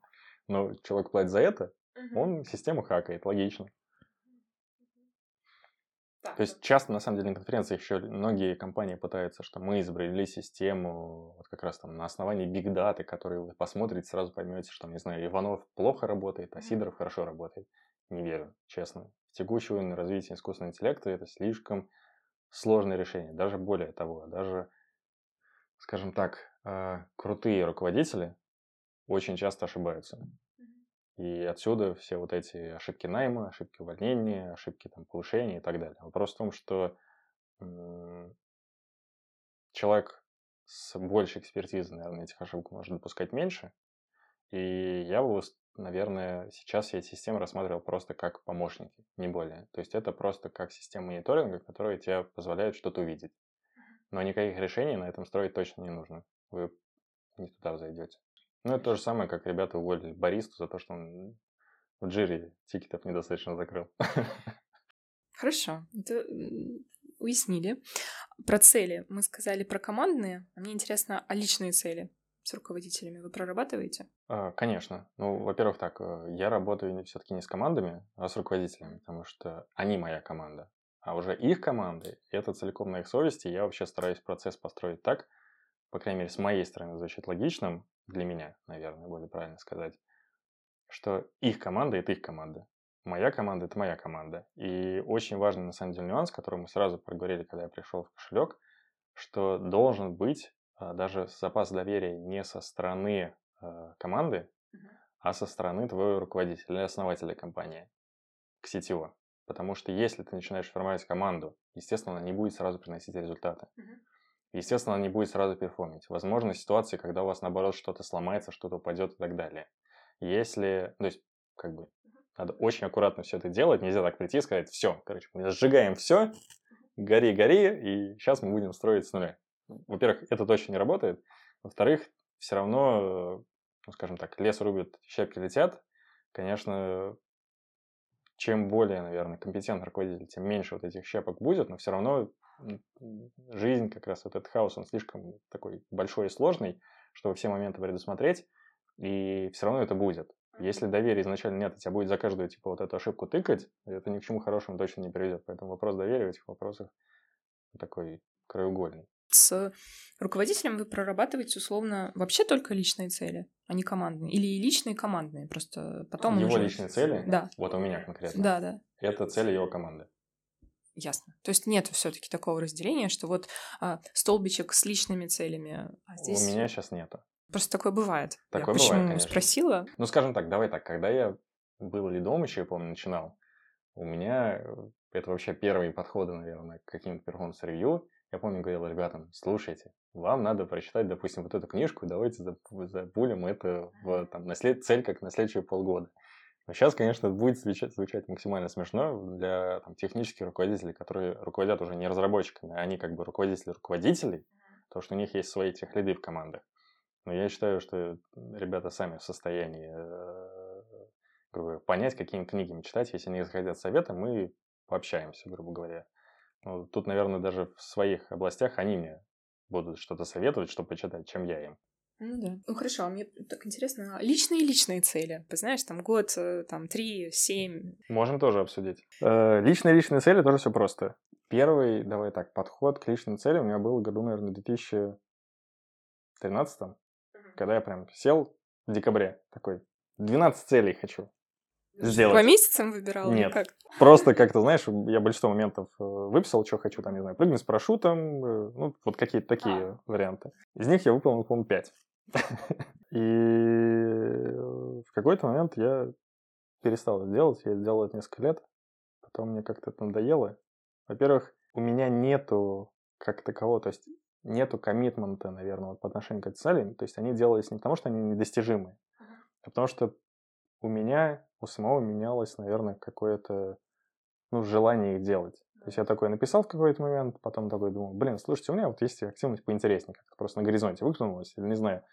но человек платит за это, угу. он систему хакает, логично. Так. То есть часто, на самом деле, на конференциях еще многие компании пытаются, что мы изобрели систему вот как раз там на основании биг-даты, которые вы посмотрите, сразу поймете, что, не знаю, Иванов плохо работает, а Сидоров хорошо работает. Не верю, честно текущего развития искусственного интеллекта это слишком сложное решение. Даже более того, даже, скажем так, а, крутые руководители очень часто ошибаются. И отсюда все вот эти ошибки найма, ошибки увольнения, ошибки там, повышения и так далее. Вопрос в том, что человек с большей экспертизой, наверное, этих ошибок может допускать меньше. И я бы наверное, сейчас я эти системы рассматривал просто как помощники, не более. То есть это просто как система мониторинга, которая тебе позволяет что-то увидеть. Но никаких решений на этом строить точно не нужно. Вы не туда зайдете. Ну, это то же самое, как ребята уволили баристу за то, что он в джире тикетов недостаточно закрыл. Хорошо, это уяснили. Про цели мы сказали про командные. А мне интересно, а личные цели? Руководителями вы прорабатываете? А, конечно. Ну, во-первых, так, э, я работаю все-таки не с командами, а с руководителями, потому что они моя команда. А уже их команды, это целиком на их совести. Я вообще стараюсь процесс построить так, по крайней мере, с моей стороны звучит логичным, для меня, наверное, более правильно сказать, что их команда – это их команда. Моя команда – это моя команда. И очень важный, на самом деле, нюанс, который мы сразу проговорили, когда я пришел в кошелек, что должен быть даже запас доверия не со стороны э, команды, а со стороны твоего руководителя или основателя компании к сетево. Потому что если ты начинаешь формировать команду, естественно, она не будет сразу приносить результаты. Естественно, она не будет сразу перформить. Возможно, ситуации, когда у вас, наоборот, что-то сломается, что-то упадет и так далее. Если, то есть, как бы, надо очень аккуратно все это делать, нельзя так прийти и сказать, все, короче, мы сжигаем все, гори, гори, и сейчас мы будем строить с нуля во-первых, это точно не работает. Во-вторых, все равно, ну, скажем так, лес рубят, щепки летят. Конечно, чем более, наверное, компетентный руководитель, тем меньше вот этих щепок будет, но все равно жизнь, как раз вот этот хаос, он слишком такой большой и сложный, чтобы все моменты предусмотреть, и все равно это будет. Если доверия изначально нет, и тебя будет за каждую типа вот эту ошибку тыкать, это ни к чему хорошему точно не приведет. Поэтому вопрос доверия в этих вопросах такой краеугольный с руководителем вы прорабатываете условно вообще только личные цели, а не командные. Или и личные, и командные. Просто потом Его уже... личные цели? Да. Вот у меня конкретно. Да, да. Это цели его команды. Ясно. То есть нет все-таки такого разделения, что вот а, столбичек с личными целями, а здесь... У меня сейчас нету. Просто такое бывает. Такое я почему бывает, конечно. спросила? Ну, скажем так, давай так, когда я был лидом еще, я помню, начинал, у меня э, это вообще первые подходы, наверное, к каким-то перформанс-ревью. Я помню, говорил ребятам, слушайте, вам надо прочитать, допустим, вот эту книжку, давайте запулим это в там, на след... цель как на следующие полгода. Но сейчас, конечно, будет звучать, звучать максимально смешно для там, технических руководителей, которые руководят уже не разработчиками, а они как бы руководители руководителей. потому что у них есть свои техлиды в командах. Но я считаю, что ребята сами в состоянии грубо понять, какими книгами читать. Если они захотят совета, мы пообщаемся, грубо говоря. Тут, наверное, даже в своих областях они мне будут что-то советовать, что почитать, чем я им. Ну да. Ну хорошо, а мне так интересно, а личные и личные цели. Ты знаешь, там год, э, там три, семь. Можем тоже обсудить. Э, личные и личные цели тоже все просто. Первый, давай так, подход к личным целям у меня был году, наверное, в 2013, когда я прям сел в декабре такой, 12 целей хочу сделать. По месяцам выбирал? Нет. Как? Просто как-то, знаешь, я большинство моментов э, выписал, что хочу, там, не знаю, прыгнуть с парашютом, э, ну, вот какие-то такие а. варианты. Из них я выполнил, по-моему, 5. И в какой-то момент я перестал это делать, я делал это несколько лет, потом мне как-то это надоело. Во-первых, у меня нету как такового, то есть нету коммитмента, наверное, по отношению к этой цели, то есть они делались не потому, что они недостижимы, а потому что у меня, у самого менялось, наверное, какое-то ну, желание их делать. То есть я такой написал в какой-то момент, потом такой думал, блин, слушайте, у меня вот есть активность поинтереснее, как-то просто на горизонте выкнулась, или не знаю,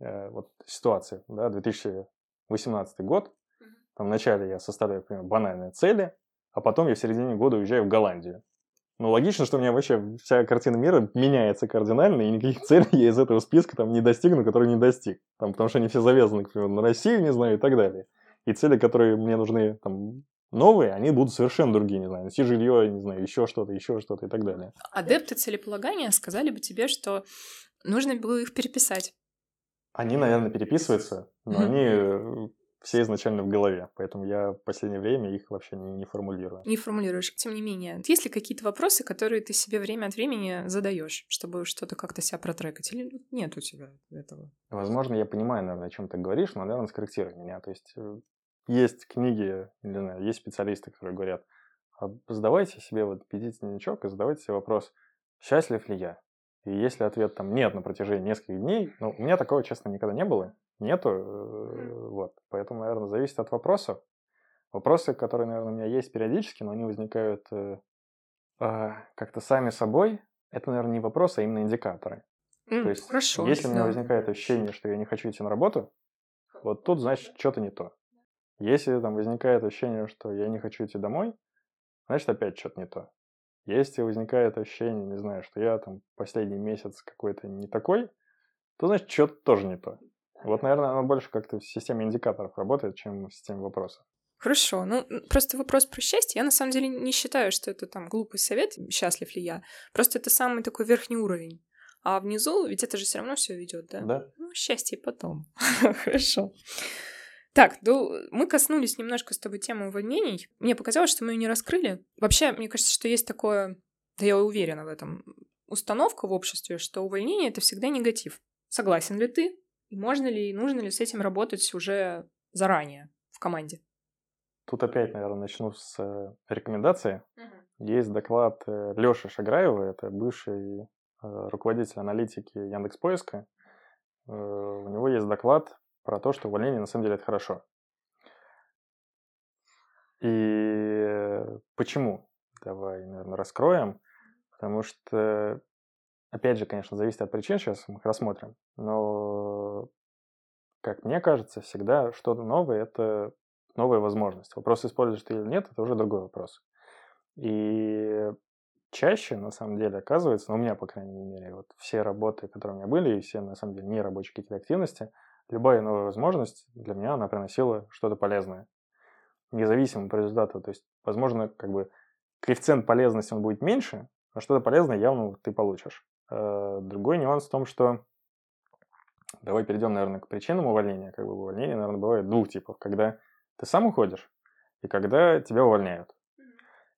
э, вот ситуация, да, 2018 год, там вначале я составляю, например, банальные цели, а потом я в середине года уезжаю в Голландию. Ну, логично, что у меня вообще вся картина мира меняется кардинально, и никаких целей я из этого списка там не достигну, которые не достиг. Там, потому что они все завязаны, к примеру, на Россию, не знаю, и так далее. И цели, которые мне нужны там, новые, они будут совершенно другие, не знаю, найти жилье, не знаю, еще что-то, еще что-то и так далее. Адепты целеполагания сказали бы тебе, что нужно было их переписать. Они, наверное, переписываются, но они э, все изначально в голове, поэтому я в последнее время их вообще не, не формулирую. Не формулируешь. Тем не менее, есть ли какие-то вопросы, которые ты себе время от времени задаешь, чтобы что-то как-то себя протрекать, или нет у тебя этого? Возможно, я понимаю, наверное, о чем ты говоришь, но, наверное, скорректируй меня. То есть э, есть книги, не знаю, есть специалисты, которые говорят, «А задавайте себе вот дневничок и задавайте себе вопрос, счастлив ли я? И если ответ там нет на протяжении нескольких дней, ну, у меня такого, честно, никогда не было, нету, э, вот. Поэтому, наверное, зависит от вопросов. Вопросы, которые, наверное, у меня есть периодически, но они возникают э, э, как-то сами собой. Это, наверное, не вопросы, а именно индикаторы. Mm, То есть, хорошо, если у меня возникает ощущение, что я не хочу идти на работу, вот тут, значит, что-то не то. Если там возникает ощущение, что я не хочу идти домой, значит, опять что-то не то. Если возникает ощущение, не знаю, что я там последний месяц какой-то не такой, то значит, что-то тоже не то. Вот, наверное, оно больше как-то в системе индикаторов работает, чем в системе вопросов. Хорошо. Ну, просто вопрос про счастье. Я на самом деле не считаю, что это там глупый совет, счастлив ли я. Просто это самый такой верхний уровень. А внизу, ведь это же все равно все ведет, да? Да. Ну, счастье потом. Хорошо. Так, ну, мы коснулись немножко с тобой темы увольнений. Мне показалось, что мы ее не раскрыли. Вообще, мне кажется, что есть такое, да я уверена в этом, установка в обществе, что увольнение — это всегда негатив. Согласен ли ты? И можно ли и нужно ли с этим работать уже заранее в команде? Тут опять, наверное, начну с э, рекомендации. Угу. Есть доклад э, Лёши Шаграева, это бывший э, руководитель аналитики Яндекс.Поиска. У него есть доклад про то, что увольнение на самом деле это хорошо. И почему? Давай, наверное, раскроем. Потому что, опять же, конечно, зависит от причин, сейчас мы их рассмотрим. Но, как мне кажется, всегда что-то новое – это новая возможность. Вопрос, используешь ты или нет, это уже другой вопрос. И чаще, на самом деле, оказывается, ну, у меня, по крайней мере, вот все работы, которые у меня были, и все, на самом деле, не рабочие какие-то активности – любая новая возможность для меня, она приносила что-то полезное. Независимо от результата. То есть, возможно, как бы коэффициент полезности он будет меньше, но что-то полезное явно ты получишь. Э, другой нюанс в том, что давай перейдем, наверное, к причинам увольнения. Как бы увольнение, наверное, бывает двух типов. Когда ты сам уходишь и когда тебя увольняют.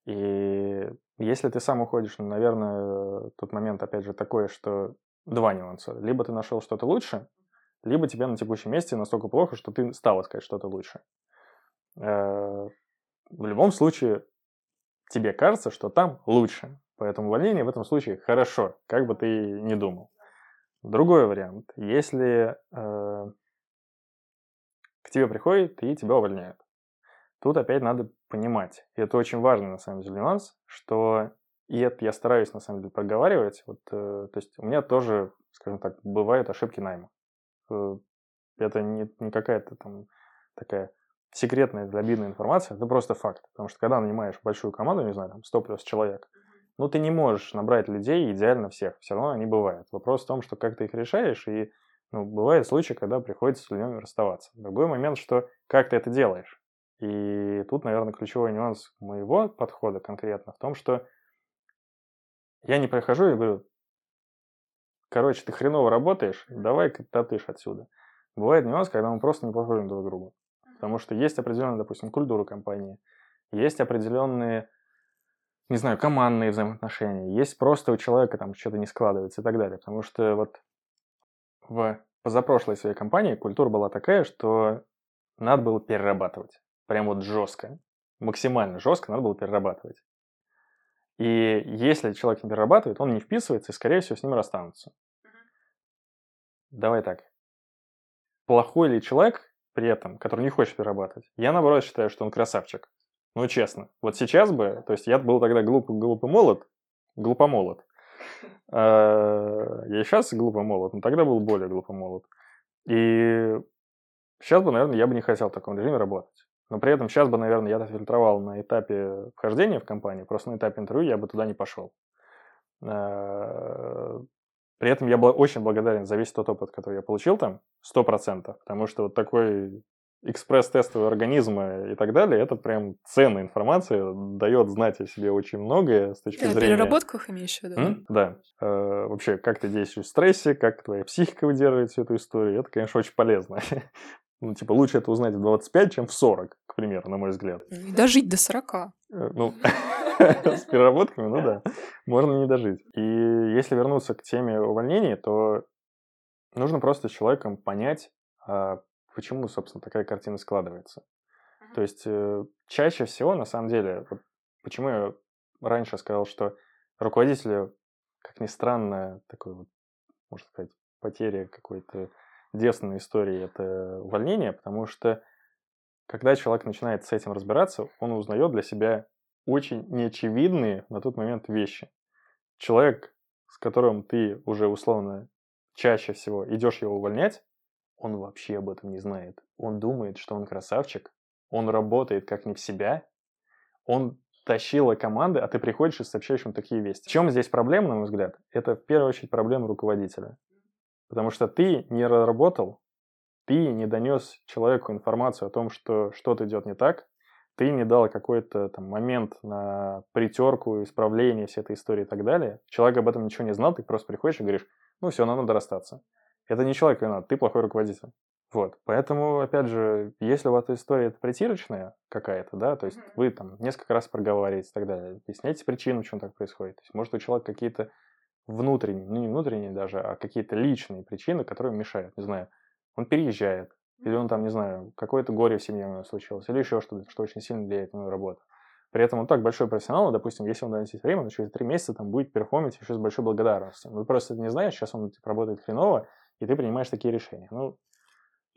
И если ты сам уходишь, ну, наверное, тот момент, опять же, такой, что два нюанса. Либо ты нашел что-то лучше, либо тебе на текущем месте настолько плохо, что ты стал искать что-то лучше. Э, в любом случае, тебе кажется, что там лучше. Поэтому увольнение в этом случае хорошо, как бы ты ни думал. Другой вариант. Если э, к тебе приходит и тебя увольняют. Тут опять надо понимать, и это очень важный на самом деле нюанс, что и это я стараюсь, на самом деле, проговаривать. Вот, э, то есть у меня тоже, скажем так, бывают ошибки найма. Э, это не, не какая-то там такая секретная длобидная информация, это просто факт. Потому что когда нанимаешь большую команду, не знаю, там 100 плюс человек, ну ты не можешь набрать людей идеально всех, все равно они бывают. Вопрос в том, что как ты их решаешь, и ну, бывают случаи, когда приходится с людьми расставаться. Другой момент, что как ты это делаешь. И тут, наверное, ключевой нюанс моего подхода конкретно в том, что я не прихожу и говорю, короче, ты хреново работаешь, давай-ка ты отсюда. Бывает нюанс, когда мы просто не подходим друг к другу. Потому что есть определенная, допустим, культура компании, есть определенные, не знаю, командные взаимоотношения, есть просто у человека там что-то не складывается и так далее. Потому что вот в позапрошлой своей компании культура была такая, что надо было перерабатывать. Прям вот жестко. Максимально жестко надо было перерабатывать. И если человек не перерабатывает, он не вписывается, и, скорее всего, с ним расстанутся. Давай так. Плохой ли человек при этом, который не хочет перерабатывать? Я, наоборот, считаю, что он красавчик. Ну, честно. Вот сейчас бы, то есть я был тогда глуп, глупый молод, глупомолод. А, я сейчас глупо молод, но тогда был более глупо молод. И сейчас бы, наверное, я бы не хотел в таком режиме работать. Но при этом сейчас бы, наверное, я фильтровал на этапе вхождения в компанию, просто на этапе интервью я бы туда не пошел. А, при этом я был очень благодарен за весь тот опыт, который я получил там, 100%, потому что вот такой экспресс-тестовые организмы и так далее, это прям ценная информация, дает знать о себе очень многое с точки да, зрения... переработках имеешь в виду? М? Да. Э, вообще, как ты действуешь в стрессе, как твоя психика выдерживает всю эту историю, это, конечно, очень полезно. ну, типа, лучше это узнать в 25, чем в 40, к примеру, на мой взгляд. И дожить до 40. Э, ну, с переработками, ну да, можно не дожить. И если вернуться к теме увольнений, то нужно просто с человеком понять, а, почему, собственно, такая картина складывается. Mm-hmm. То есть э, чаще всего, на самом деле, вот почему я раньше сказал, что руководителю, как ни странно, такой вот, можно сказать, потеря какой-то девственной истории это увольнение, потому что когда человек начинает с этим разбираться, он узнает для себя очень неочевидные на тот момент вещи. Человек, с которым ты уже условно чаще всего идешь его увольнять, он вообще об этом не знает. Он думает, что он красавчик, он работает как не в себя, он тащила команды, а ты приходишь и сообщаешь ему такие вести. В чем здесь проблема, на мой взгляд? Это в первую очередь проблема руководителя. Потому что ты не работал, ты не донес человеку информацию о том, что что-то идет не так, ты не дал какой-то там момент на притерку, исправление всей этой истории и так далее. Человек об этом ничего не знал, ты просто приходишь и говоришь, ну все, нам надо расстаться. Это не человек виноват, ты плохой руководитель. Вот, поэтому, опять же, если у вас история это притирочная какая-то, да, то есть вы там несколько раз проговариваете и так далее, объясняйте причину, почему так происходит. То есть, может, у человека какие-то внутренние, ну не внутренние даже, а какие-то личные причины, которые мешают. Не знаю, он переезжает, или он там, не знаю, какое-то горе в семье у него случилось, или еще что-то, что очень сильно влияет на его работу. При этом он так большой профессионал, допустим, если он даст время, он через три месяца там будет перформить еще с большой благодарностью. Ну, просто не знаешь, сейчас он типа, работает хреново, и ты принимаешь такие решения. Ну,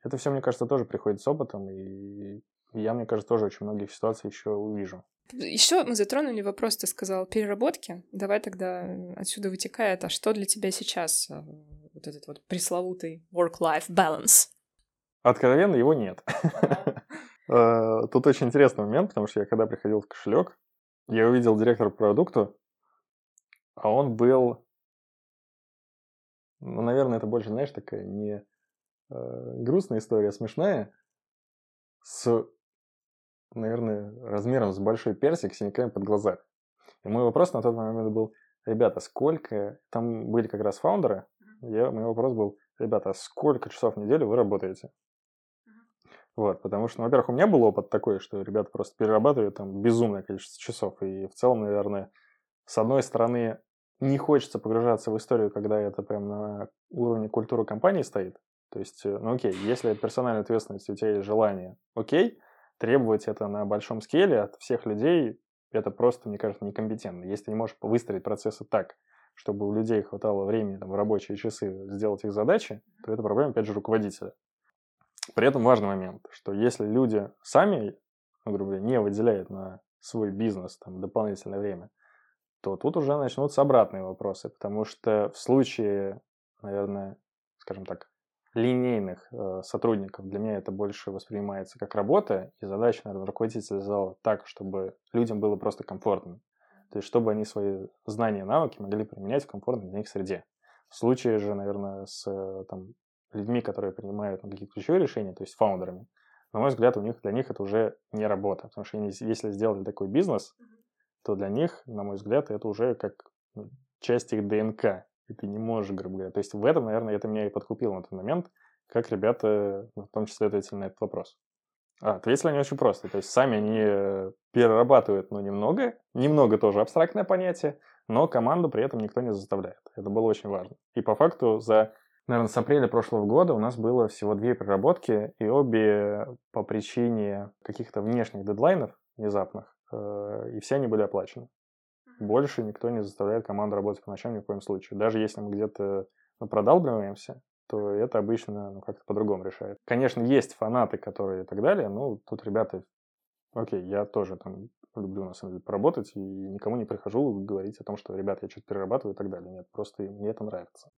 это все, мне кажется, тоже приходит с опытом, и я, мне кажется, тоже очень многих ситуаций еще увижу. Еще мы затронули вопрос, ты сказал, переработки. Давай тогда отсюда вытекает, а что для тебя сейчас э, вот этот вот пресловутый work-life balance? Откровенно его нет. Э, тут очень интересный момент, потому что я когда приходил в кошелек, я увидел директора по продукту, а он был ну, наверное, это больше, знаешь, такая не э, грустная история, а смешная, с, наверное, размером с большой персик, синяками под глазами. И мой вопрос на тот момент был, ребята, сколько... Там были как раз фаундеры, я, мой вопрос был, ребята, сколько часов в неделю вы работаете? Вот, потому что, ну, во-первых, у меня был опыт такой, что ребята просто перерабатывают там безумное количество часов. И в целом, наверное, с одной стороны, не хочется погружаться в историю, когда это прям на уровне культуры компании стоит. То есть, э, ну окей, если это персональная ответственность, у тебя есть желание, окей, требовать это на большом скеле от всех людей, это просто, мне кажется, некомпетентно. Если ты не можешь выстроить процессы так, чтобы у людей хватало времени там, в рабочие часы сделать их задачи, то это проблема, опять же, руководителя. При этом важный момент, что если люди сами, ну, грубо говоря, не выделяют на свой бизнес там, дополнительное время, то тут уже начнутся обратные вопросы, потому что в случае, наверное, скажем так, линейных э, сотрудников для меня это больше воспринимается как работа, и задача, наверное, руководителя зала так, чтобы людям было просто комфортно. То есть, чтобы они свои знания и навыки могли применять в комфортной для них среде. В случае же, наверное, с э, там, людьми, которые принимают какие-то ключевые решения, то есть фаундерами, на мой взгляд, у них, для них это уже не работа. Потому что они, если сделали такой бизнес, то для них, на мой взгляд, это уже как ну, часть их ДНК. И ты не можешь, грубо говоря. То есть в этом, наверное, это меня и подкупило на тот момент, как ребята, в том числе, ответили на этот вопрос. А, ответили они очень просто. То есть сами они э, перерабатывают, ну, немного. Немного тоже абстрактное понятие, но команду при этом никто не заставляет. Это было очень важно. И по факту за наверное, с апреля прошлого года у нас было всего две переработки, и обе по причине каких-то внешних дедлайнов внезапных, и все они были оплачены. Больше никто не заставляет команду работать по ночам ни в коем случае. Даже если мы где-то ну, продалбливаемся, то это обычно ну, как-то по-другому решает. Конечно, есть фанаты, которые и так далее, но тут ребята, окей, я тоже там люблю, на самом деле, поработать, и никому не прихожу говорить о том, что, ребят, я что-то перерабатываю и так далее. Нет, просто мне это нравится.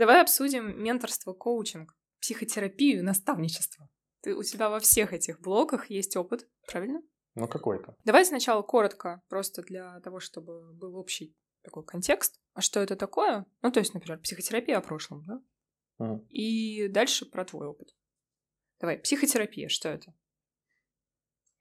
Давай обсудим менторство, коучинг, психотерапию, наставничество. Ты, у тебя во всех этих блоках есть опыт, правильно? Ну, какой-то. Давай сначала коротко, просто для того, чтобы был общий такой контекст. А что это такое? Ну, то есть, например, психотерапия о прошлом, да? Mm. И дальше про твой опыт. Давай, психотерапия, что это?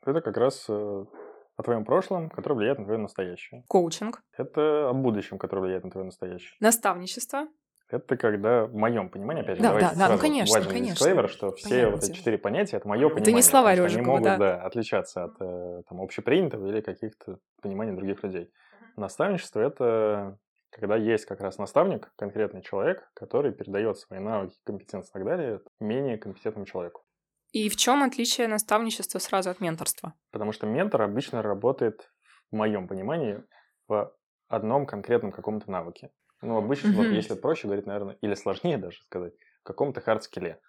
Это как раз э, о твоем прошлом, которое влияет на твое настоящее. Коучинг. Это о будущем, которое влияет на твое настоящее. Наставничество. Это когда, в моем понимании, опять же, да, давайте да, да, ну, конечно, конечно, конечно. дисклеймер, что все Понятно. вот эти четыре понятия, это мое понимание. Это не что Ожегова, Они могут, да. да, отличаться от э, там, общепринятого или каких-то пониманий других людей. Наставничество — это когда есть как раз наставник, конкретный человек, который передает свои навыки, компетенции и так далее менее компетентному человеку. И в чем отличие наставничества сразу от менторства? Потому что ментор обычно работает, в моем понимании, в одном конкретном каком-то навыке. Ну, обычно, вот Мгм. если проще говорить, наверное, или сложнее даже сказать, в каком-то хардскилле.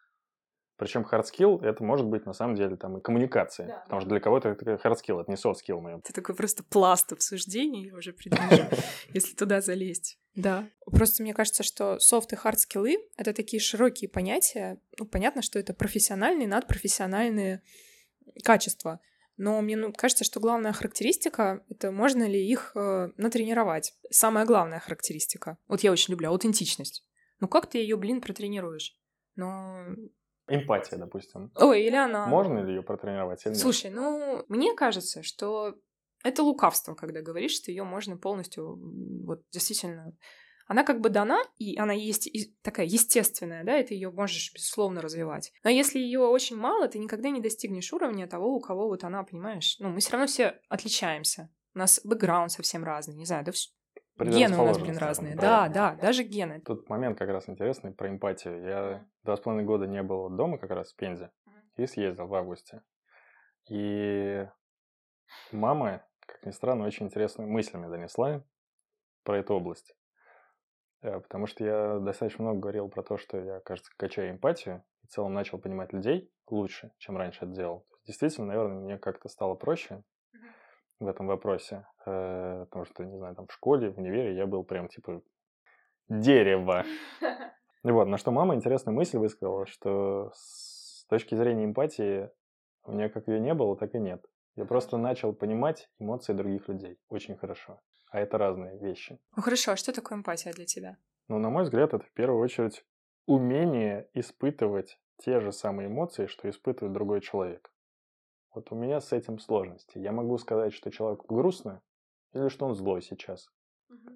Причем хардскилл это может быть на самом деле там и коммуникация. Да, потому что для кого-то это хардскилл, это не софтскилл моем. Это такой просто пласт обсуждений, я уже предвижу, если туда залезть. Да. Просто мне кажется, что софт и хард скиллы — это такие широкие понятия. Ну, понятно, что это профессиональные, надпрофессиональные качества. Но мне ну, кажется, что главная характеристика — это можно ли их э, натренировать. Самая главная характеристика. Вот я очень люблю аутентичность. Ну как ты ее, блин, протренируешь? Ну, Эмпатия, допустим. ой, или она... Можно ли ее протренировать или нет? Слушай, ну, мне кажется, что это лукавство, когда говоришь, что ее можно полностью, вот действительно, она как бы дана, и она есть и такая естественная, да, и ты ее можешь, безусловно, развивать. Но если ее очень мало, ты никогда не достигнешь уровня того, у кого вот она, понимаешь, ну, мы все равно все отличаемся. У нас бэкграунд совсем разный, не знаю, да, вс- гены у нас, блин, разные. Да, да, даже гены. Тут момент как раз интересный про эмпатию. Я два с половиной года не был дома как раз в Пензе и съездил в августе. И мама, как ни странно, очень интересными мыслями донесла про эту область. Э, Потому что я достаточно много говорил про то, что я, кажется, качаю эмпатию и в целом начал понимать людей лучше, чем раньше это делал. Действительно, наверное, мне как-то стало проще в этом вопросе. э, Потому что, не знаю, там в школе, в универе я был прям типа дерево. И вот, на что мама интересную мысль высказала, что с точки зрения эмпатии у меня как ее не было, так и нет. Я просто начал понимать эмоции других людей очень хорошо. А это разные вещи. Ну хорошо, а что такое эмпатия для тебя? Но, на мой взгляд, это в первую очередь умение испытывать те же самые эмоции, что испытывает другой человек. Вот у меня с этим сложности. Я могу сказать, что человеку грустно или что он злой сейчас.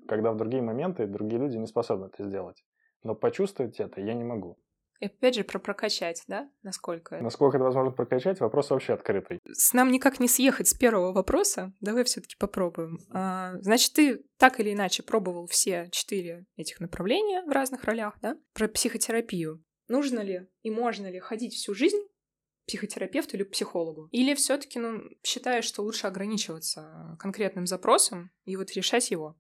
Когда в другие моменты другие люди не способны это сделать. Но почувствовать это я не могу. И опять же про прокачать, да, насколько Насколько это возможно прокачать, вопрос вообще открытый. с нам никак не съехать с первого вопроса. Давай все-таки попробуем. А, значит, ты так или иначе пробовал все четыре этих направления в разных ролях, да? Про психотерапию. Нужно ли и можно ли ходить всю жизнь психотерапевту или к психологу? Или все-таки, ну, считаешь, что лучше ограничиваться конкретным запросом и вот решать его?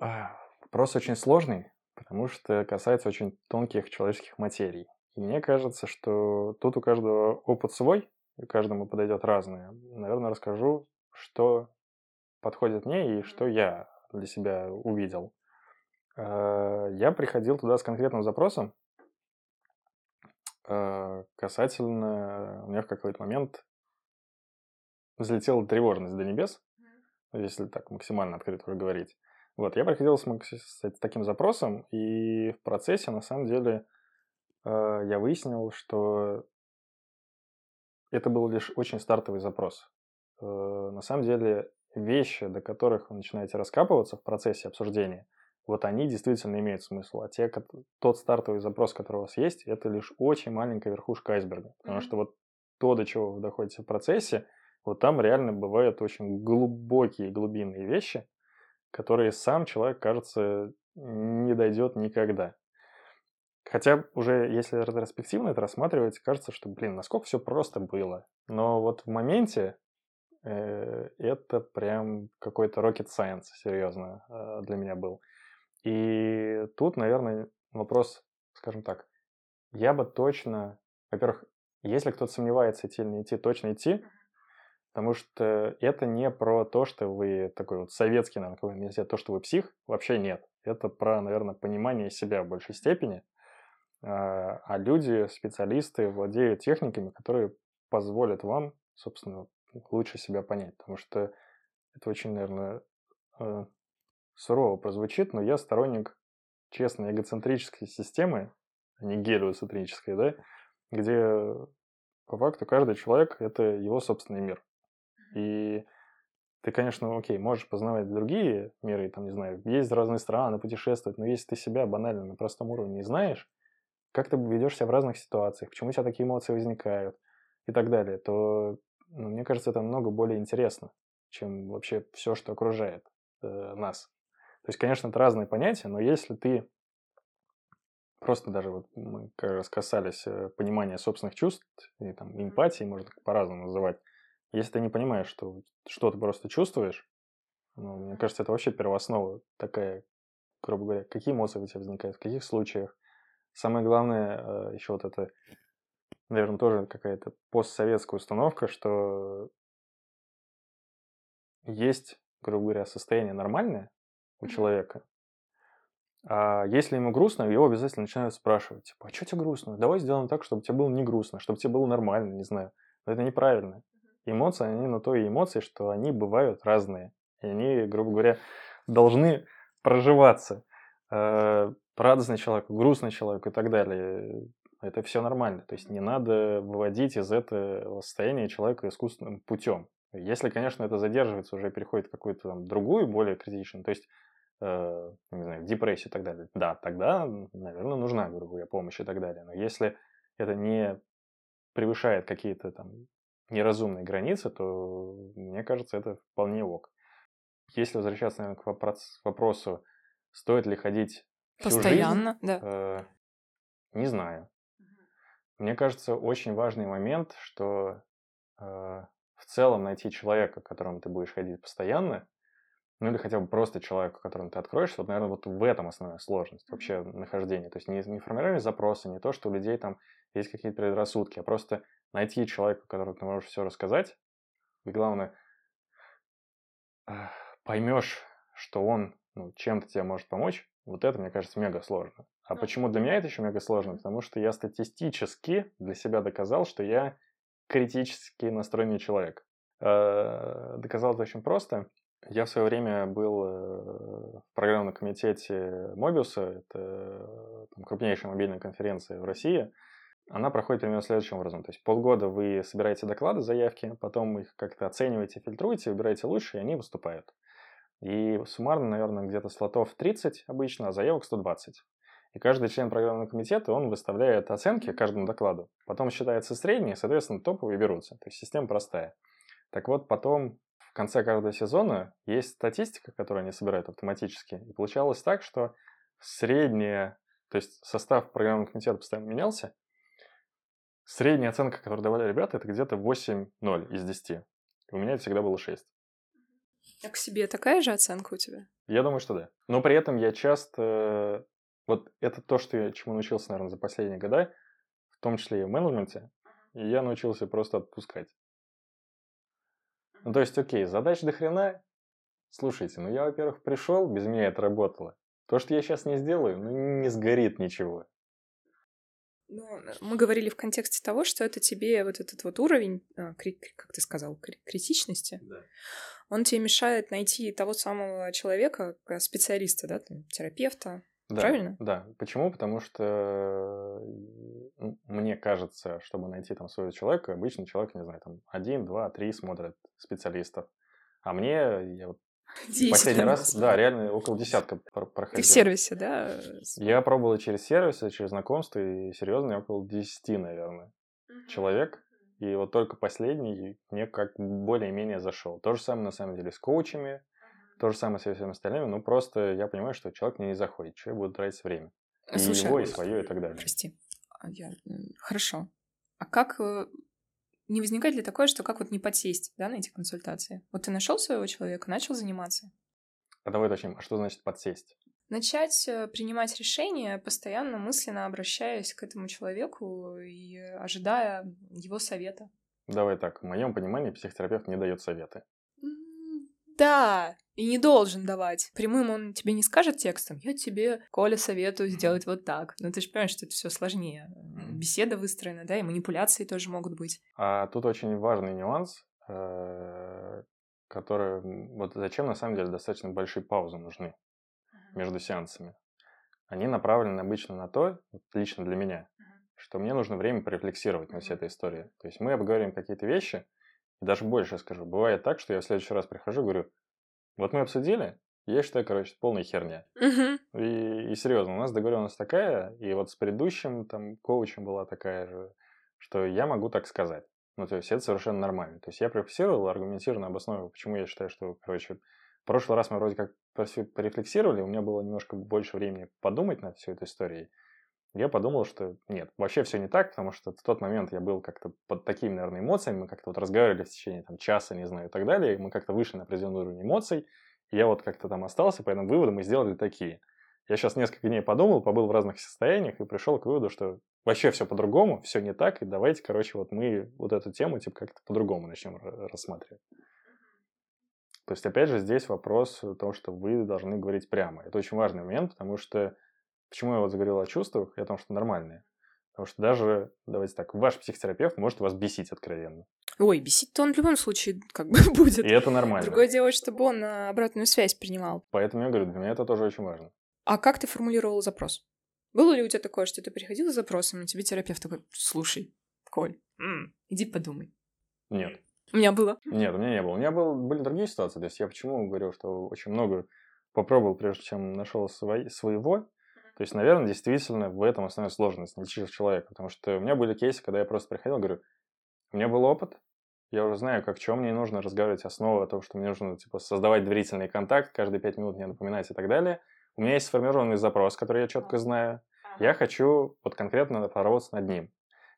А, Вопрос очень сложный, потому что касается очень тонких человеческих материй. Мне кажется, что тут у каждого опыт свой, и каждому подойдет разное. Наверное, расскажу, что подходит мне и что я для себя увидел. Э, я приходил туда с конкретным запросом э, касательно... У меня в какой-то момент взлетела тревожность до небес, если так максимально открыто говорить. Вот, я приходил с, с таким запросом, и в процессе, на самом деле, я выяснил, что это был лишь очень стартовый запрос. На самом деле, вещи, до которых вы начинаете раскапываться в процессе обсуждения, вот они действительно имеют смысл. А те, тот стартовый запрос, который у вас есть, это лишь очень маленькая верхушка айсберга. Потому mm-hmm. что вот то, до чего вы доходите в процессе, вот там реально бывают очень глубокие, глубинные вещи, которые сам человек, кажется, не дойдет никогда. Хотя уже если ретроспективно это рассматривать, кажется, что, блин, насколько все просто было. Но вот в моменте э, это прям какой-то rocket science, серьезно, э, для меня был. И тут, наверное, вопрос, скажем так, я бы точно, во-первых, если кто-то сомневается, идти или не идти, точно идти, потому что это не про то, что вы такой вот советский, наверное, какой университет, то, что вы псих, вообще нет. Это про, наверное, понимание себя в большей степени. А, а люди, специалисты, владеют техниками, которые позволят вам, собственно, лучше себя понять. Потому что это очень, наверное, э, сурово прозвучит, но я сторонник честной эгоцентрической системы, а не гелиоцентрической, да, где по факту каждый человек – это его собственный мир. И ты, конечно, окей, можешь познавать другие миры, там, не знаю, ездить в разные страны, путешествовать, но если ты себя банально на простом уровне не знаешь, как ты ведешь себя в разных ситуациях, почему у тебя такие эмоции возникают и так далее, то, ну, мне кажется, это намного более интересно, чем вообще все, что окружает э, нас. То есть, конечно, это разные понятия, но если ты просто даже вот мы как раз касались э, понимания собственных чувств и там эмпатии, можно по-разному называть. Если ты не понимаешь, что что ты просто чувствуешь, ну, мне кажется, это вообще первооснова такая, грубо говоря, какие эмоции у тебя возникают, в каких случаях. Самое главное, э, еще вот это, наверное, тоже какая-то постсоветская установка, что есть, грубо говоря, состояние нормальное, у человека. А если ему грустно, его обязательно начинают спрашивать, типа, а что тебе грустно? Давай сделаем так, чтобы тебе было не грустно, чтобы тебе было нормально, не знаю. Но это неправильно. Эмоции, они на то и эмоции, что они бывают разные. И они, грубо говоря, должны проживаться. Э, радостный человек, грустный человек и так далее. Это все нормально. То есть не надо выводить из этого состояния человека искусственным путем. Если, конечно, это задерживается, уже переходит в какую-то там другую, более критичную, то есть э, не знаю, депрессию и так далее, да, тогда, наверное, нужна, грубо помощь и так далее. Но если это не превышает какие-то там неразумные границы, то, мне кажется, это вполне ок. Если возвращаться, наверное, к вопрос, вопросу, стоит ли ходить Постоянно, жизнь, да. Э, не знаю. Мне кажется, очень важный момент, что э, в целом найти человека, к которому ты будешь ходить постоянно, ну или хотя бы просто человеку, которому ты откроешься, вот, наверное, вот в этом основная сложность вообще нахождения. То есть не, не формирование запроса, не то, что у людей там есть какие-то предрассудки, а просто найти человека, которому ты можешь все рассказать, и главное, поймешь, что он ну, чем-то тебе может помочь, вот это, мне кажется, мега сложно. А почему для меня это еще мега сложно? Потому что я статистически для себя доказал, что я критически настроенный человек. Э, доказал это очень просто. Я в свое время был э, в программном комитете Мобиуса, это там, крупнейшая мобильная конференция в России. Она проходит примерно следующим образом. То есть полгода вы собираете доклады, заявки, потом их как-то оцениваете, фильтруете, выбираете лучшие, и они выступают. И суммарно, наверное, где-то слотов 30 обычно, а заявок 120. И каждый член программного комитета, он выставляет оценки каждому докладу. Потом считается средний, соответственно, топовые берутся. То есть система простая. Так вот, потом в конце каждого сезона есть статистика, которую они собирают автоматически. И получалось так, что средняя, то есть состав программного комитета постоянно менялся, средняя оценка, которую давали ребята, это где-то 8-0 из 10. И у меня это всегда было 6. А к себе такая же оценка у тебя? Я думаю, что да. Но при этом я часто вот это то, что я чему научился, наверное, за последние года, том числе и в менеджменте, и я научился просто отпускать. Ну, то есть, окей, задач до хрена. Слушайте, ну я, во-первых, пришел, без меня это работало. То, что я сейчас не сделаю, ну не сгорит ничего. Ну, мы говорили в контексте того, что это тебе вот этот вот уровень, а, как ты сказал, критичности, да. он тебе мешает найти того самого человека, специалиста, да, там, терапевта, да, правильно? Да. Почему? Потому что мне кажется, чтобы найти там своего человека, обычно человек, не знаю, там один, два, три смотрят специалистов. А мне, я вот Последний раз, да, реально около десятка проходил. Ты в сервисе, да? Я пробовал через сервисы, через знакомства, и серьезно, около десяти, наверное, угу. человек. И вот только последний мне как более-менее зашел. То же самое, на самом деле, с коучами, то же самое со всеми остальными. Ну, просто я понимаю, что человек мне не заходит. Что я буду тратить время? И Слушай, его, и свое, и так далее. Прости. А я... Хорошо. А как э, не возникает ли такое, что как вот не подсесть, да, на эти консультации? Вот ты нашел своего человека, начал заниматься? А давай уточним, а что значит подсесть? Начать э, принимать решения, постоянно мысленно обращаясь к этому человеку и ожидая его совета. Давай так, в моем понимании психотерапевт не дает советы. Да, и не должен давать. Прямым он тебе не скажет текстом, я тебе, Коля, советую сделать вот так. Но ты же понимаешь, что это все сложнее. Беседа выстроена, да, и манипуляции тоже могут быть. А тут очень важный нюанс, э, который... Вот зачем, на самом деле, достаточно большие паузы нужны между сеансами. Они направлены обычно на то, лично для меня, что мне нужно время порефлексировать на всей этой истории. То есть мы обговорим какие-то вещи, даже больше скажу. Бывает так, что я в следующий раз прихожу и говорю, вот мы обсудили, я считаю, короче, полная херня. Угу. И, и серьезно, у нас договоренность такая, и вот с предыдущим там коучем была такая же, что я могу так сказать. Ну, то есть это совершенно нормально. То есть я профессировал, аргументированно обосновывал, почему я считаю, что, короче, в прошлый раз мы вроде как порефлексировали, у меня было немножко больше времени подумать над всей этой историей. Я подумал, что нет, вообще все не так, потому что в тот момент я был как-то под такими, наверное, эмоциями, мы как-то вот разговаривали в течение там, часа, не знаю, и так далее, и мы как-то вышли на определенный уровень эмоций, и я вот как-то там остался, поэтому выводы мы сделали такие. Я сейчас несколько дней подумал, побыл в разных состояниях и пришел к выводу, что вообще все по-другому, все не так, и давайте, короче, вот мы вот эту тему типа как-то по-другому начнем рассматривать. То есть, опять же, здесь вопрос в том, что вы должны говорить прямо. Это очень важный момент, потому что Почему я вот заговорил о чувствах и о том, что нормальные? Потому что даже, давайте так, ваш психотерапевт может вас бесить откровенно. Ой, бесить-то он в любом случае как бы будет. И это нормально. Другое дело, чтобы он а, обратную связь принимал. Поэтому я говорю, для меня это тоже очень важно. А как ты формулировал запрос? Было ли у тебя такое, что ты приходил с запросом, и тебе терапевт такой, слушай, Коль, иди подумай. Нет. У меня было. Нет, у меня не было. У меня был, были другие ситуации. То есть я почему говорю, что очень много попробовал, прежде чем нашел свои, своего, то есть, наверное, действительно в этом основная сложность найти человека. Потому что у меня были кейсы, когда я просто приходил, говорю, у меня был опыт, я уже знаю, как чем мне нужно разговаривать, основа того, что мне нужно типа, создавать доверительный контакт, каждые пять минут мне напоминать и так далее. У меня есть сформированный запрос, который я четко знаю. Я хочу вот конкретно поработать над ним.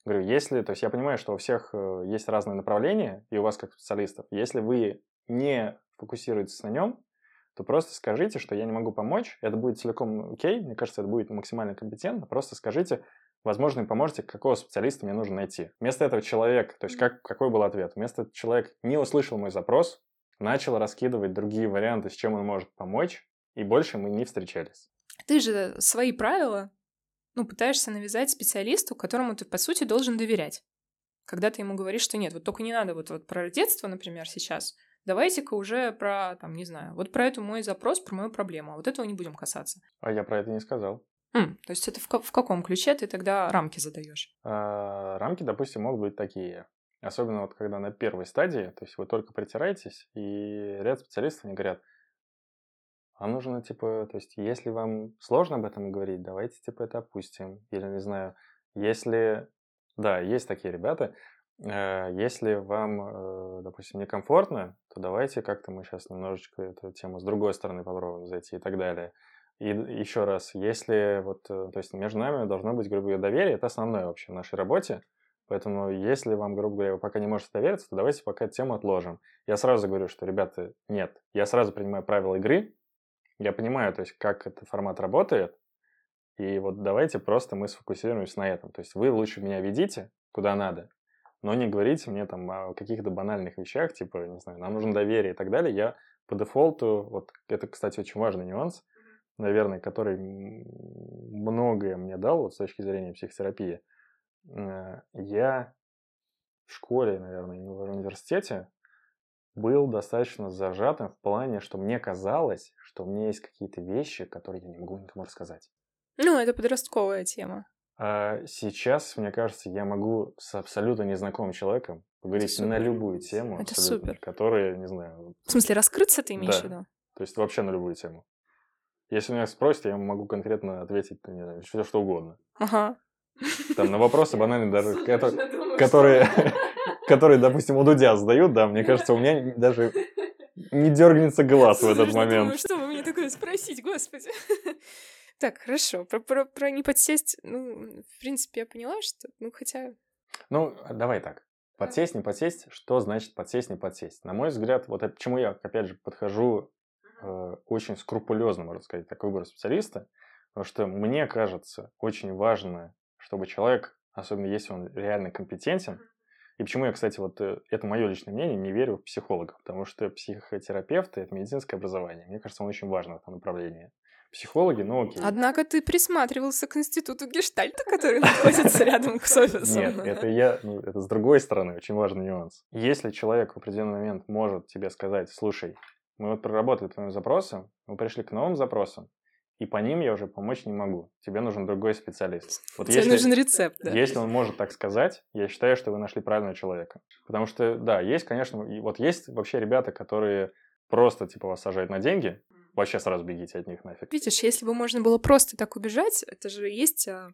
Говорю, если, то есть я понимаю, что у всех э, есть разные направления, и у вас как специалистов, если вы не фокусируетесь на нем, то просто скажите, что я не могу помочь, это будет целиком окей, мне кажется, это будет максимально компетентно, просто скажите, возможно, вы поможете, какого специалиста мне нужно найти. Вместо этого человек, то есть как, какой был ответ? Вместо этого человек не услышал мой запрос, начал раскидывать другие варианты, с чем он может помочь, и больше мы не встречались. Ты же свои правила, ну, пытаешься навязать специалисту, которому ты, по сути, должен доверять. Когда ты ему говоришь, что нет, вот только не надо вот, вот про детство, например, сейчас, давайте-ка уже про, там, не знаю, вот про эту мой запрос, про мою проблему, а вот этого не будем касаться. А я про это не сказал. Mm, то есть это в, в каком ключе ты тогда рамки задаешь? А, рамки, допустим, могут быть такие. Особенно вот когда на первой стадии, то есть вы только притираетесь, и ряд специалистов не говорят, а нужно, типа, то есть если вам сложно об этом говорить, давайте, типа, это опустим. Или, не знаю, если... Да, есть такие ребята, если вам, э, допустим, некомфортно, то давайте как-то мы сейчас немножечко эту тему с другой стороны попробуем зайти и так далее. И еще раз, если вот, э, то есть между нами должно быть, грубо говоря, доверие, это основное вообще в нашей работе. Поэтому если вам, грубо говоря, вы пока не можете довериться, то давайте пока эту тему отложим. Я сразу говорю, что, ребята, нет. Я сразу принимаю правила игры. Я понимаю, то есть, как этот формат работает. И вот давайте просто мы сфокусируемся на этом. То есть вы лучше меня ведите куда надо, но не говорите мне там о каких-то банальных вещах, типа, не знаю, нам нужно доверие и так далее. Я по дефолту, вот это, кстати, очень важный нюанс, наверное, который многое мне дал вот, с точки зрения психотерапии. Э, я в школе, наверное, в университете был достаточно зажатым в плане, что мне казалось, что у меня есть какие-то вещи, которые я не могу никому рассказать. Ну, это подростковая тема. А сейчас, мне кажется, я могу с абсолютно незнакомым человеком поговорить на любую тему, это супер. которая, не знаю... В смысле, раскрыться ты имеешь да. в виду? То есть вообще на любую тему. Если меня спросят, я могу конкретно ответить, не знаю, все что угодно. Ага. Там на вопросы банальные даже, которые, которые, допустим, у Дудя задают, да, мне кажется, у меня даже не дергнется глаз в этот момент. Что вы мне такое спросить, господи. Так, хорошо. Про, про, про не подсесть, ну, в принципе, я поняла, что, ну, хотя... Ну, давай так. Подсесть, не подсесть, что значит подсесть, не подсесть? На мой взгляд, вот к чему я, опять же, подхожу э, очень скрупулезно, можно сказать, такой выбор специалиста, потому что мне кажется очень важно, чтобы человек, особенно если он реально компетентен, и почему я, кстати, вот э, это мое личное мнение, не верю в психологов, потому что психотерапевты – это медицинское образование. Мне кажется, он очень важно в этом направлении. Психологи, ну окей. Однако ты присматривался к институту гештальта, который находится рядом с офисом. Нет, это я, ну, это с другой стороны, очень важный нюанс. Если человек в определенный момент может тебе сказать, слушай, мы вот проработали твоим запросом, мы пришли к новым запросам, и по ним я уже помочь не могу. Тебе нужен другой специалист. Вот Тебе если, нужен рецепт, да. Если он может так сказать, я считаю, что вы нашли правильного человека. Потому что, да, есть, конечно, вот есть вообще ребята, которые просто, типа, вас сажают на деньги, вообще сразу бегите от них нафиг. Видишь, если бы можно было просто так убежать, это же есть а,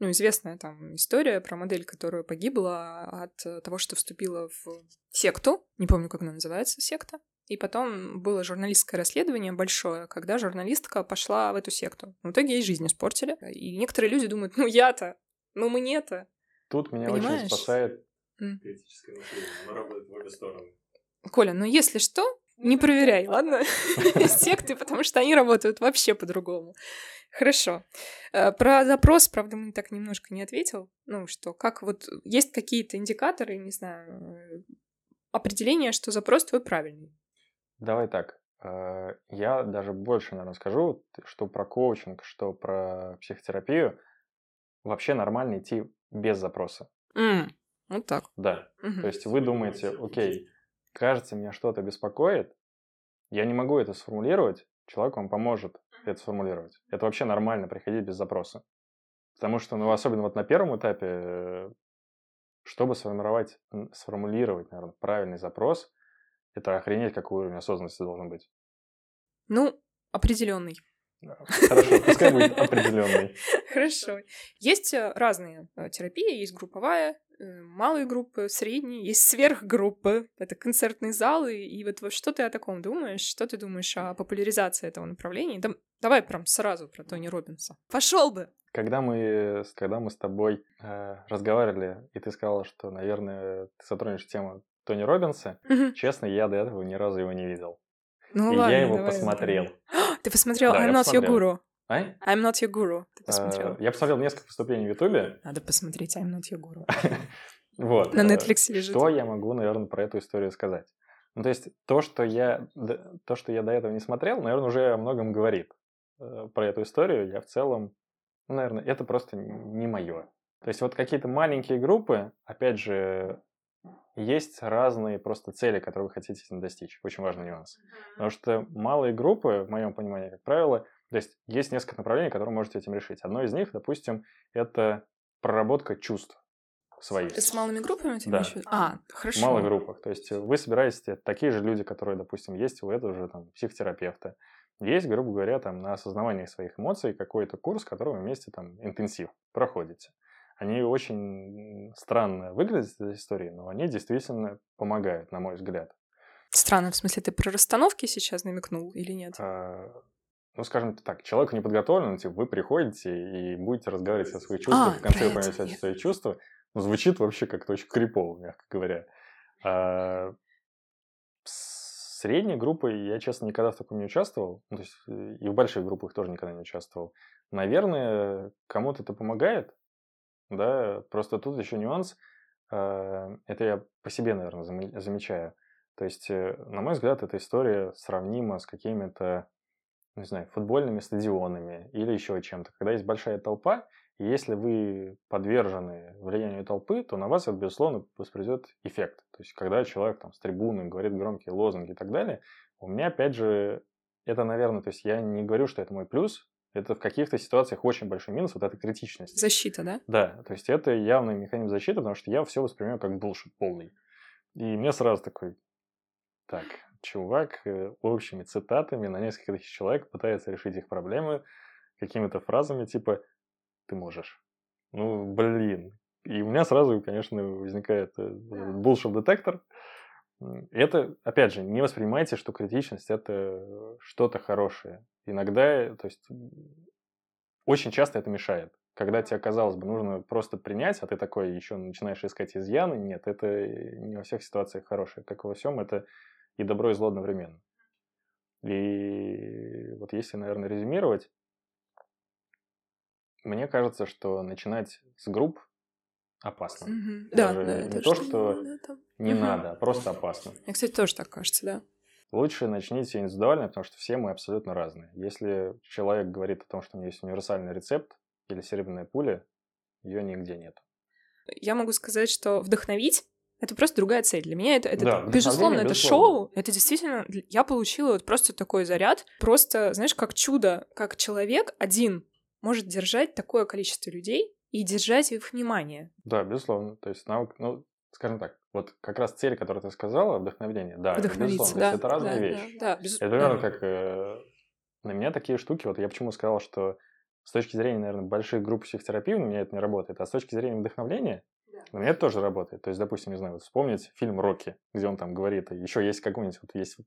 ну, известная там история про модель, которая погибла от того, что вступила в секту. Не помню, как она называется, секта. И потом было журналистское расследование большое, когда журналистка пошла в эту секту. В итоге ей жизнь испортили. И некоторые люди думают, ну я-то, ну мне-то. Тут меня Понимаешь? очень спасает критическое мышление. Оно работает в обе стороны. Коля, ну если что, не проверяй, ладно? Секты, потому что они работают вообще по-другому. Хорошо. Э, про запрос, правда, мы так немножко не ответил. Ну, что, как вот, есть какие-то индикаторы, не знаю, определения, что запрос твой правильный? Давай так. Э, я даже больше, наверное, скажу, что про коучинг, что про психотерапию вообще нормально идти без запроса. Mm, вот так. Да. Mm-hmm. То есть вы думаете, окей, кажется, меня что-то беспокоит, я не могу это сформулировать, человек вам поможет это сформулировать. Это вообще нормально приходить без запроса. Потому что, ну, особенно вот на первом этапе, э, чтобы сформировать, сформулировать, наверное, правильный запрос, это охренеть, какой уровень осознанности должен быть. Ну, определенный. Хорошо, пускай будет определенный. Хорошо. Есть э, разные э, терапии, есть групповая, малые группы, средние, есть сверхгруппы, это концертные залы, и вот что ты о таком думаешь? Что ты думаешь о популяризации этого направления? Да, давай прям сразу про Тони Робинса. Пошел бы! Когда мы, когда мы с тобой э, разговаривали, и ты сказала, что, наверное, ты затронешь тему Тони Робинса, угу. честно, я до этого ни разу его не видел. Ну, и ладно, я его посмотрел. Ты посмотрел да, I'm Not Your Guru? А? I'm not your guru. Ты посмотрел? Я посмотрел несколько выступлений в Ютубе. Надо посмотреть I'm not your guru. Вот. На Netflix лежит. Что я могу, наверное, про эту историю сказать? Ну, то есть то, что я, то, что я до этого не смотрел, наверное, уже о многом говорит. Э, про эту историю я в целом, ну, наверное, это просто не мое. То есть вот какие-то маленькие группы, опять же, есть разные просто цели, которые вы хотите этим достичь. Очень важный нюанс. Потому что малые группы, в моем понимании, как правило, то есть есть несколько направлений, которые можете этим решить. Одно из них, допустим, это проработка чувств своих. С малыми группами да. еще? А, хорошо. В малых группах. То есть вы собираетесь такие же люди, которые, допустим, есть у этого же там психотерапевта. Есть, грубо говоря, там на осознавание своих эмоций какой-то курс, который вы вместе там интенсив проходите. Они очень странно выглядят, эти истории, но они действительно помогают, на мой взгляд. Странно, в смысле, ты про расстановки сейчас намекнул или нет? А, ну, скажем так, человеку не подготовлен, типа, вы приходите и будете разговаривать о своих чувствах, а, в конце вы поймете свои чувства. Ну, звучит вообще как-то очень крипово, мягко говоря. А, средней группы я, честно, никогда в таком не участвовал. Ну, то есть э, и в больших группах тоже никогда не участвовал. Наверное, кому-то это помогает, да, просто тут еще нюанс, э, это я по себе, наверное, замечаю. То есть, э, на мой взгляд, эта история сравнима с какими-то, не знаю, футбольными стадионами или еще чем-то. Когда есть большая толпа, и если вы подвержены влиянию толпы, то на вас это, безусловно, воспроизведет эффект. То есть, когда человек там с трибуны говорит громкие лозунги и так далее, у меня, опять же, это, наверное, то есть я не говорю, что это мой плюс, это в каких-то ситуациях очень большой минус, вот эта критичность. Защита, да? Да, то есть это явный механизм защиты, потому что я все воспринимаю как булшит полный. И мне сразу такой, так, чувак э, общими цитатами на несколько тысяч человек пытается решить их проблемы какими-то фразами типа ты можешь. Ну, блин. И у меня сразу, конечно, возникает bullshit-детектор. Это, опять же, не воспринимайте, что критичность – это что-то хорошее. Иногда, то есть, очень часто это мешает. Когда тебе, казалось бы, нужно просто принять, а ты такой еще начинаешь искать изъяны, нет, это не во всех ситуациях хорошее. Как и во всем, это и добро, и зло одновременно. И вот если, наверное, резюмировать, мне кажется, что начинать с групп опасно. Угу. Да, да, не то, что не угу. надо, а просто опасно. Мне, кстати, тоже так кажется, да. Лучше начните индивидуально, потому что все мы абсолютно разные. Если человек говорит о том, что у него есть универсальный рецепт или серебряная пуля, ее нигде нет. Я могу сказать, что вдохновить это просто другая цель. Для меня это, это да, безусловно, это шоу. Это действительно... Я получила вот просто такой заряд. Просто, знаешь, как чудо, как человек один может держать такое количество людей и держать их внимание. Да, безусловно. То есть навык, ну, скажем так, вот как раз цель, которую ты сказала, вдохновение, да, безусловно. Да, это разные да, вещи. Да, да, без... Это примерно как э, на меня такие штуки, вот я почему сказал, что с точки зрения, наверное, больших групп психотерапии у меня это не работает, а с точки зрения вдохновления у меня это тоже работает. То есть, допустим, не знаю, вот вспомнить фильм «Рокки», где он там говорит, еще есть какой-нибудь, вот есть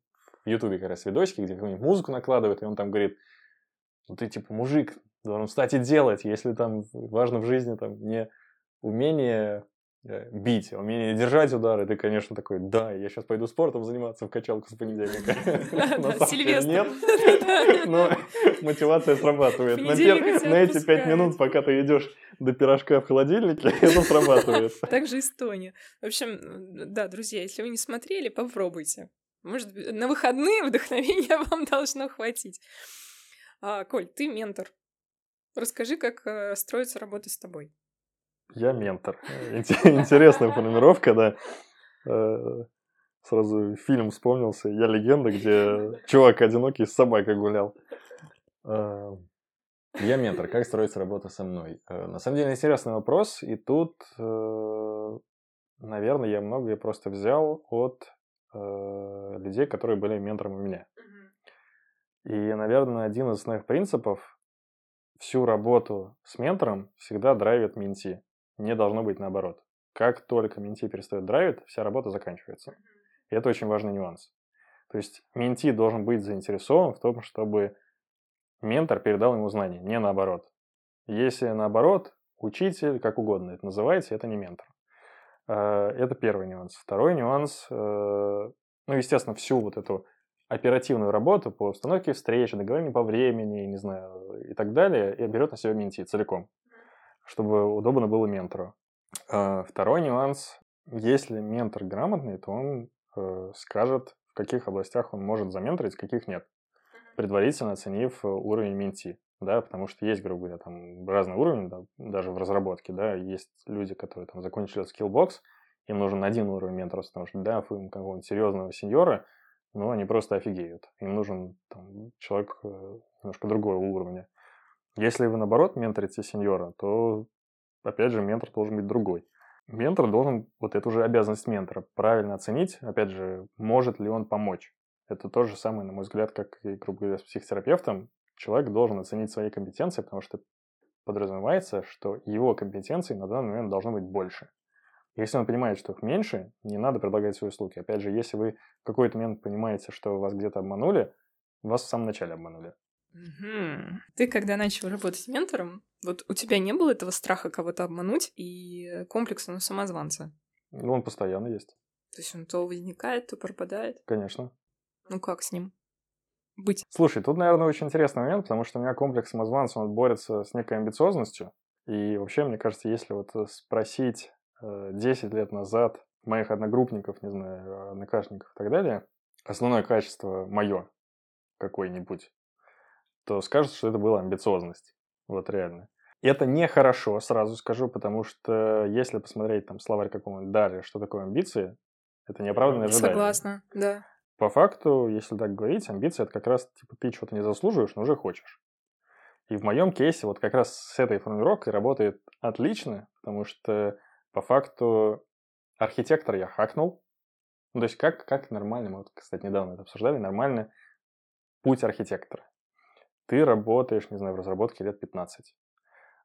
в Ютубе как раз видосики, где какую-нибудь музыку накладывают, и он там говорит, ну ты типа мужик, должен встать и делать, если там важно в жизни там не умение бить, а умение держать удары, ты, конечно, такой, да, я сейчас пойду спортом заниматься в качалку с понедельника. Нет, но мотивация срабатывает. На эти пять минут, пока ты идешь до пирожка в холодильнике, это срабатывает. Также Эстония. В общем, да, друзья, если вы не смотрели, попробуйте. Может, на выходные вдохновения вам должно хватить. А, Коль, ты ментор. Расскажи, как э, строится работа с тобой. Я ментор. Интересная формулировка, да. Э, сразу фильм вспомнился. Я легенда, где чувак одинокий с собакой гулял. Э, я ментор. Как строится работа со мной? На самом деле интересный вопрос. И тут, наверное, я многое просто взял от людей, которые были ментором у меня. И, наверное, один из основных принципов всю работу с ментором всегда драйвит менти. Не должно быть наоборот. Как только менти перестает драйвить, вся работа заканчивается. И это очень важный нюанс. То есть менти должен быть заинтересован в том, чтобы ментор передал ему знания, не наоборот. Если наоборот, учитель, как угодно это называется, это не ментор. Э, это первый нюанс. Второй нюанс, э, ну, естественно, всю вот эту оперативную работу по установке встреч, договорению по времени, не знаю, и так далее, и берет на себя менти целиком, чтобы удобно было ментору. А, второй нюанс. Если ментор грамотный, то он э, скажет, в каких областях он может заменторить, каких нет, предварительно оценив уровень менти. Да, потому что есть, грубо говоря, там разные уровни, да, даже в разработке, да, есть люди, которые там закончили skillbox, им нужен один уровень менторства, потому что, да, им какого-нибудь серьезного сеньора – но они просто офигеют. Им нужен там, человек э, немножко другого уровня. Если вы, наоборот, менторите сеньора, то, опять же, ментор должен быть другой. Ментор должен, вот это уже обязанность ментора, правильно оценить, опять же, может ли он помочь. Это то же самое, на мой взгляд, как и, грубо говоря, с психотерапевтом. Человек должен оценить свои компетенции, потому что подразумевается, что его компетенций на данный момент должно быть больше. Если он понимает, что их меньше, не надо предлагать свои услуги. Опять же, если вы в какой-то момент понимаете, что вас где-то обманули, вас в самом начале обманули. Угу. Ты, когда начал работать ментором, вот у тебя не было этого страха кого-то обмануть и комплекса на самозванца? Ну, он постоянно есть. То есть он то возникает, то пропадает? Конечно. Ну как с ним быть? Слушай, тут, наверное, очень интересный момент, потому что у меня комплекс самозванца, он борется с некой амбициозностью. И вообще, мне кажется, если вот спросить 10 э, лет назад моих одногруппников, не знаю, однокашников и так далее, основное качество мое какое-нибудь, то скажут, что это была амбициозность. Вот реально. Это нехорошо, сразу скажу, потому что если посмотреть там словарь какого-нибудь Дарья, что такое амбиции, это неоправданное ожидание. Согласна, да. По факту, если так говорить, амбиции это как раз типа ты чего-то не заслуживаешь, но уже хочешь. И в моем кейсе вот как раз с этой формулировкой работает отлично, потому что по факту архитектор я хакнул. Ну, то есть как, как нормально, мы вот, кстати, недавно это обсуждали, нормально путь архитектора. Ты работаешь, не знаю, в разработке лет 15.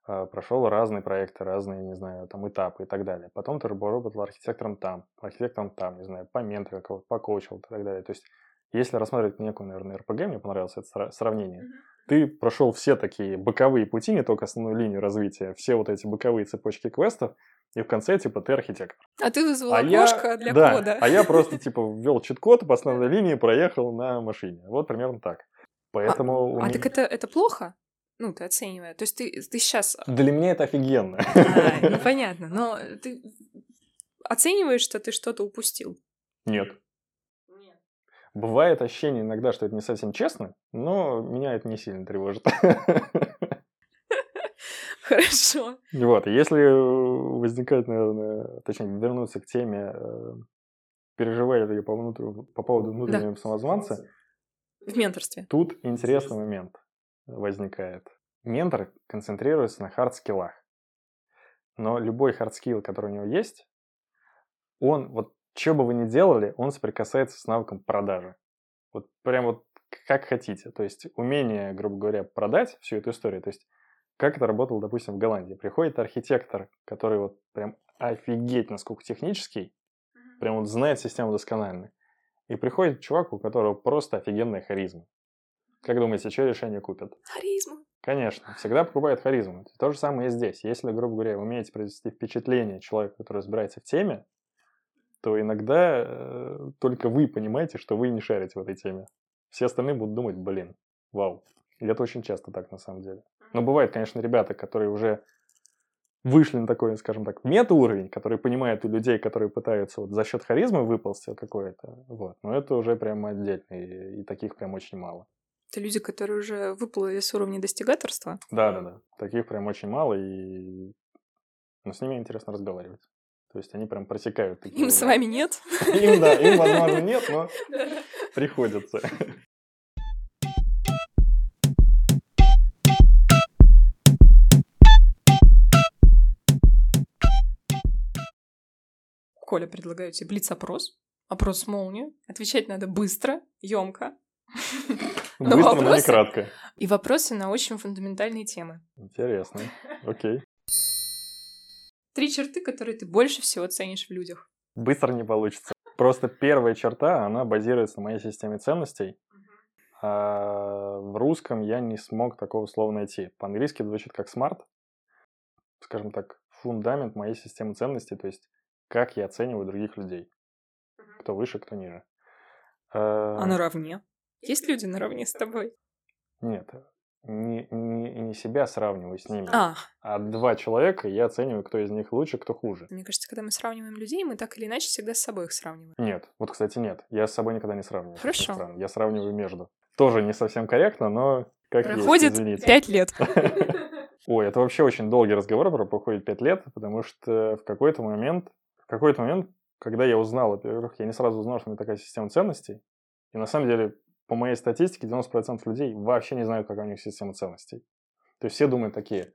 А, прошел разные проекты, разные, не знаю, там этапы и так далее. Потом ты работал архитектором там, архитектором там, не знаю, по ментору какого-то, покоучил и так далее. То есть, если рассматривать некую, наверное, РПГ, мне понравилось это сравнение, ты прошел все такие боковые пути, не только основную линию развития, все вот эти боковые цепочки квестов, и в конце, типа, ты архитектор. А ты вызвал а окошко я, для да, кода. А я просто, типа, ввел чит-код по основной линии, проехал на машине. Вот примерно так. Поэтому... А, а так это, это плохо? Ну, ты оценивая. То есть ты, ты сейчас... Для меня это офигенно. А, ну, понятно. Но ты оцениваешь, что ты что-то упустил? Нет. Нет. Бывает ощущение иногда, что это не совсем честно, но меня это не сильно тревожит. Хорошо. Вот, если возникает, наверное, точнее, вернуться к теме, э, переживали ли по, внутрь, по поводу внутреннего да. самозванца. В менторстве. Тут интересный момент возникает. Ментор концентрируется на хард-скиллах. Но любой хард-скилл, который у него есть, он, вот что бы вы ни делали, он соприкасается с навыком продажи. Вот прям вот как хотите. То есть умение, грубо говоря, продать всю эту историю. То есть как это работало, допустим, в Голландии. Приходит архитектор, который вот прям офигеть насколько технический, прям вот знает систему досконально. И приходит чувак, у которого просто офигенная харизма. Как думаете, что решение купят? Харизму. Конечно, всегда покупают харизму. То же самое и здесь. Если, грубо говоря, вы умеете произвести впечатление человека, который разбирается в теме, то иногда э, только вы понимаете, что вы не шарите в этой теме. Все остальные будут думать, блин, вау. И это очень часто так на самом деле. Но бывают, конечно, ребята, которые уже вышли на такой, скажем так, мета-уровень, которые понимают у людей, которые пытаются вот за счет харизмы выползти какое-то. Вот. Но это уже прям отдельно, и, и таких прям очень мало. Это люди, которые уже выплыли с уровня достигаторства? Да, да, да. Таких прям очень мало, и но с ними интересно разговаривать. То есть они прям просекают. Такие им с вами нет? Им, да, им, возможно, нет, но приходится. Коля, предлагаю тебе блиц-опрос. Опрос молнию. Отвечать надо быстро, емко. Но Быстро, вопросы... но не кратко. И вопросы на очень фундаментальные темы. Интересно. Окей. Три черты, которые ты больше всего ценишь в людях. Быстро не получится. Просто первая черта, она базируется на моей системе ценностей. А в русском я не смог такого слова найти. По-английски звучит как smart. Скажем так, фундамент моей системы ценностей, то есть как я оцениваю других людей. Кто выше, кто ниже. А, а наравне? Есть люди наравне с тобой? Нет, не, не, не себя сравниваю с ними, а. а два человека, я оцениваю, кто из них лучше, кто хуже. Мне кажется, когда мы сравниваем людей, мы так или иначе всегда с собой их сравниваем. Нет, вот, кстати, нет. Я с собой никогда не сравниваю. Хорошо. Я сравниваю между. Тоже не совсем корректно, но как Проходит есть, пять лет. Ой, это вообще очень долгий разговор про проходит пять лет, потому что в какой-то момент, какой-то момент, когда я узнал, во-первых, я не сразу узнал, что у меня такая система ценностей, и на самом деле по моей статистике, 90% людей вообще не знают, какая у них система ценностей. То есть все думают такие,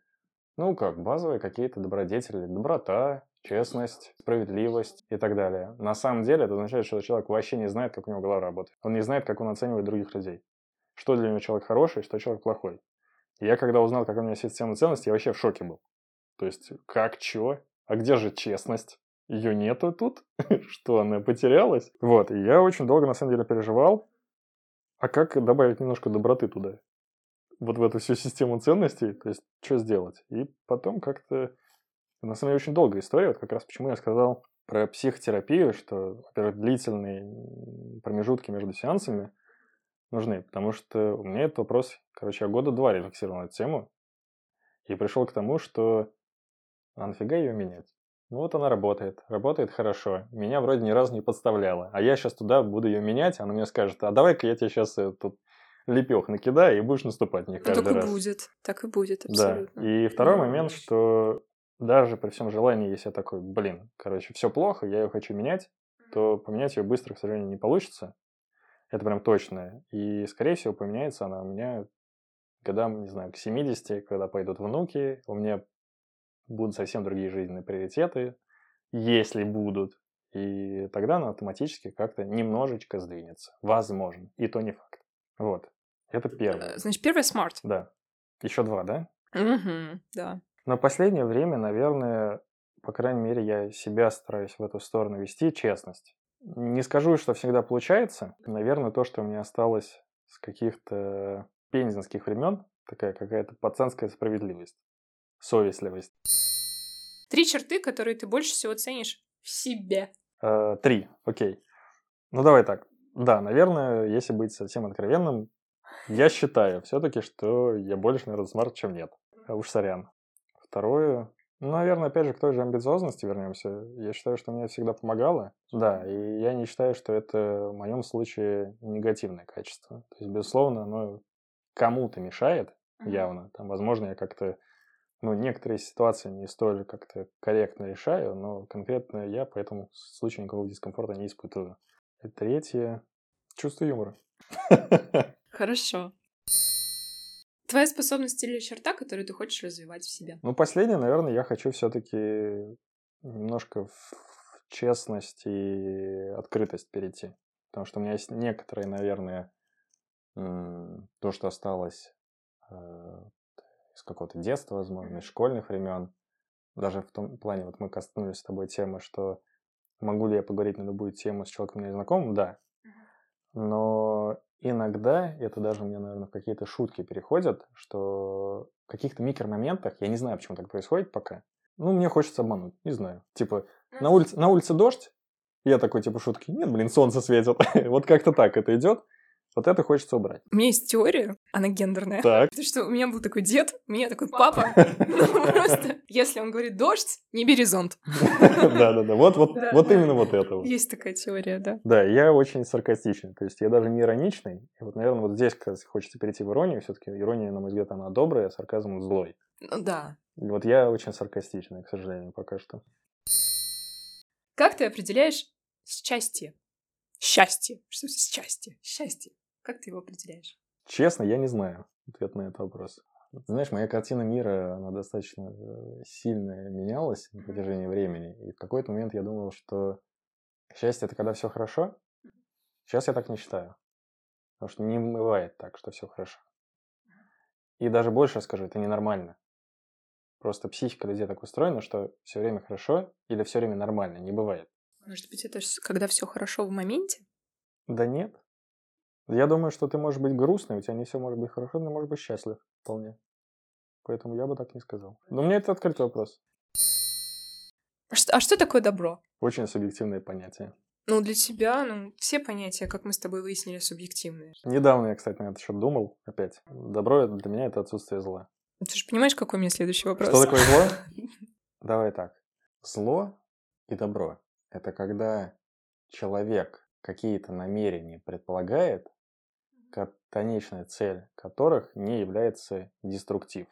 ну как, базовые какие-то добродетели, доброта, честность, справедливость и так далее. На самом деле это означает, что человек вообще не знает, как у него голова работает. Он не знает, как он оценивает других людей. Что для него человек хороший, что человек плохой. И я когда узнал, как у меня система ценностей, я вообще в шоке был. То есть, как, чё? А где же честность? Ее нету тут? что, она потерялась? Вот, и я очень долго, на самом деле, переживал, а как добавить немножко доброты туда? Вот в эту всю систему ценностей, то есть что сделать? И потом как-то... На самом деле очень долгая история, вот как раз почему я сказал про психотерапию, что, во-первых, длительный промежутки между сеансами нужны, потому что у меня этот вопрос, короче, я года два рефлексировал на эту тему и пришел к тому, что а нафига ее менять? Ну вот она работает, работает хорошо. Меня вроде ни разу не подставляла. А я сейчас туда буду ее менять, она мне скажет, а давай-ка я тебе сейчас тут лепех накидаю и будешь наступать не каждый ну, так раз. и будет, так и будет, абсолютно. Да. И второй момент, что даже при всем желании, если я такой, блин, короче, все плохо, я ее хочу менять, то поменять ее быстро, к сожалению, не получится. Это прям точно. И, скорее всего, поменяется она у меня годам, не знаю, к 70, когда пойдут внуки, у меня будут совсем другие жизненные приоритеты, если будут. И тогда она автоматически как-то немножечко сдвинется. Возможно. И то не факт. Вот. Это первое. Э, Значит, первый смарт. Да. Еще два, да? Угу, да. Но последнее время, наверное, по крайней мере, я себя стараюсь в эту сторону вести, честность. Не скажу, что всегда получается. Наверное, то, что у меня осталось с каких-то пензенских времен, такая какая-то пацанская справедливость, совестливость. Три черты, которые ты больше всего ценишь в себе. Э, три, окей. Ну, давай так. Да, наверное, если быть совсем откровенным, я считаю все-таки, что я больше, наверное, смарт, чем нет. А уж сорян. Второе, ну, наверное, опять же, к той же амбициозности вернемся. Я считаю, что мне всегда помогало. Да, и я не считаю, что это в моем случае негативное качество. То есть, безусловно, оно кому-то мешает явно. Там, возможно, я как-то, ну, некоторые ситуации не столь как-то корректно решаю, но конкретно я по этому случаю никакого дискомфорта не испытываю. И третье, чувство юмора. Хорошо. Твоя способность или черта, которую ты хочешь развивать в себе? Ну, последнее, наверное, я хочу все-таки немножко в честность и открытость перейти. Потому что у меня есть некоторые, наверное, то, что осталось из какого-то детства, возможно, из школьных времен. Даже в том плане, вот мы коснулись с тобой темы, что могу ли я поговорить на любую тему с человеком незнакомым? Да. Но иногда это даже у меня, наверное, в какие-то шутки переходят, что в каких-то микромоментах, я не знаю, почему так происходит пока, ну, мне хочется обмануть, не знаю. Типа, на улице, на улице дождь, я такой, типа, шутки, нет, блин, солнце светит. вот как-то так это идет. Вот это хочется убрать. У меня есть теория, она гендерная. Так. Потому что у меня был такой дед, у меня такой папа. Ну, просто, если он говорит дождь, не бери зонт. Да-да-да, вот, вот, Да, вот да. именно вот это вот. Есть такая теория, да. Да, я очень саркастичный, то есть я даже не ироничный. И вот, наверное, вот здесь хочется перейти в иронию. Все-таки ирония, на мой взгляд, она добрая, а сарказм злой. Ну да. Вот я очень саркастичный, к сожалению, пока что. Как ты определяешь счастье? Счастье. Что счастье? Счастье. Как ты его определяешь? Честно, я не знаю ответ на этот вопрос. Знаешь, моя картина мира, она достаточно э, сильно менялась на протяжении времени. И в какой-то момент я думал, что счастье это когда все хорошо. Сейчас я так не считаю. Потому что не бывает так, что все хорошо. И даже больше скажу, это ненормально. Просто психика людей так устроена, что все время хорошо или все время нормально. Не бывает. Может быть, это когда все хорошо в моменте? Да нет. Я думаю, что ты можешь быть грустный, у тебя не все может быть хорошо, но можешь быть счастлив вполне. Поэтому я бы так не сказал. Но мне это открытый вопрос. А что, а такое добро? Очень субъективное понятие. Ну, для тебя, ну, все понятия, как мы с тобой выяснили, субъективные. Недавно я, кстати, на этот счет думал опять. Добро это- для меня это отсутствие зла. Ты же понимаешь, какой у меня следующий вопрос? Что такое зло? Давай так. Зло и добро – это когда человек какие-то намерения предполагает, конечная цель которых не является деструктив.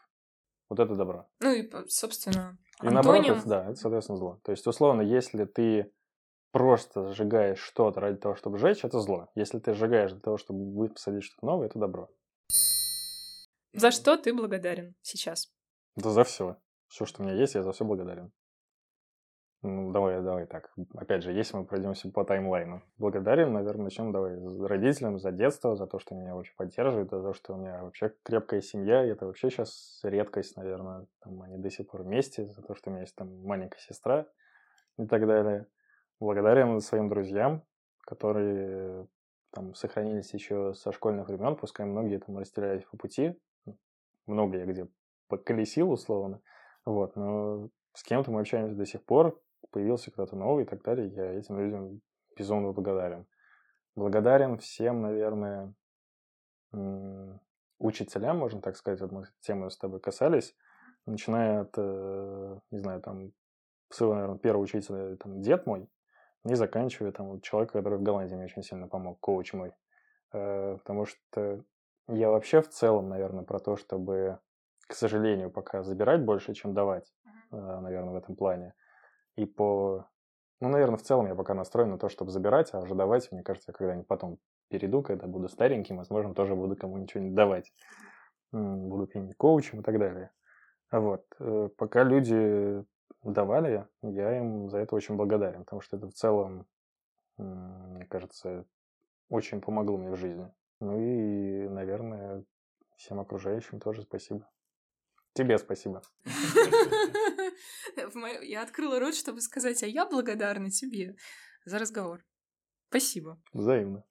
Вот это добро. Ну и, собственно, И наоборот, антоним. это, да, это, соответственно, зло. То есть, условно, если ты просто сжигаешь что-то ради того, чтобы сжечь, это зло. Если ты сжигаешь для того, чтобы посадить что-то новое, это добро. За что ты благодарен сейчас? Да за все. Все, что у меня есть, я за все благодарен. Ну, давай, давай так. Опять же, если мы пройдемся по таймлайну. Благодарен, наверное, начнем давай родителям за детство, за то, что меня вообще поддерживают, за то, что у меня вообще крепкая семья. И это вообще сейчас редкость, наверное. Там они до сих пор вместе, за то, что у меня есть там маленькая сестра и так далее. Благодарен своим друзьям, которые там сохранились еще со школьных времен, пускай многие там растерялись по пути. Много я где поколесил, условно. Вот, но с кем-то мы общаемся до сих пор, появился кто-то новый и так далее. Я этим людям безумно благодарен. благодарен всем, наверное, учителям, можно так сказать, вот мы тему с тобой касались, начиная от, э, не знаю, там, своего, наверное, первого учителя, там, дед мой, и заканчивая там вот человека, который в Голландии мне очень сильно помог, коуч мой. Э, потому что я вообще в целом, наверное, про то, чтобы, к сожалению, пока забирать больше, чем давать, э, наверное, в этом плане. И по... Ну, наверное, в целом я пока настроен на то, чтобы забирать, а уже давать, мне кажется, я когда-нибудь потом перейду, когда буду стареньким, возможно, тоже буду кому-нибудь что-нибудь давать. Буду каким-нибудь коучем и так далее. Вот. Э, пока люди давали, я им за это очень благодарен, потому что это в целом, мне кажется, очень помогло мне в жизни. Ну и, наверное, всем окружающим тоже спасибо. Тебе спасибо. Я открыла рот, чтобы сказать, а я благодарна тебе за разговор. Спасибо. Взаимно.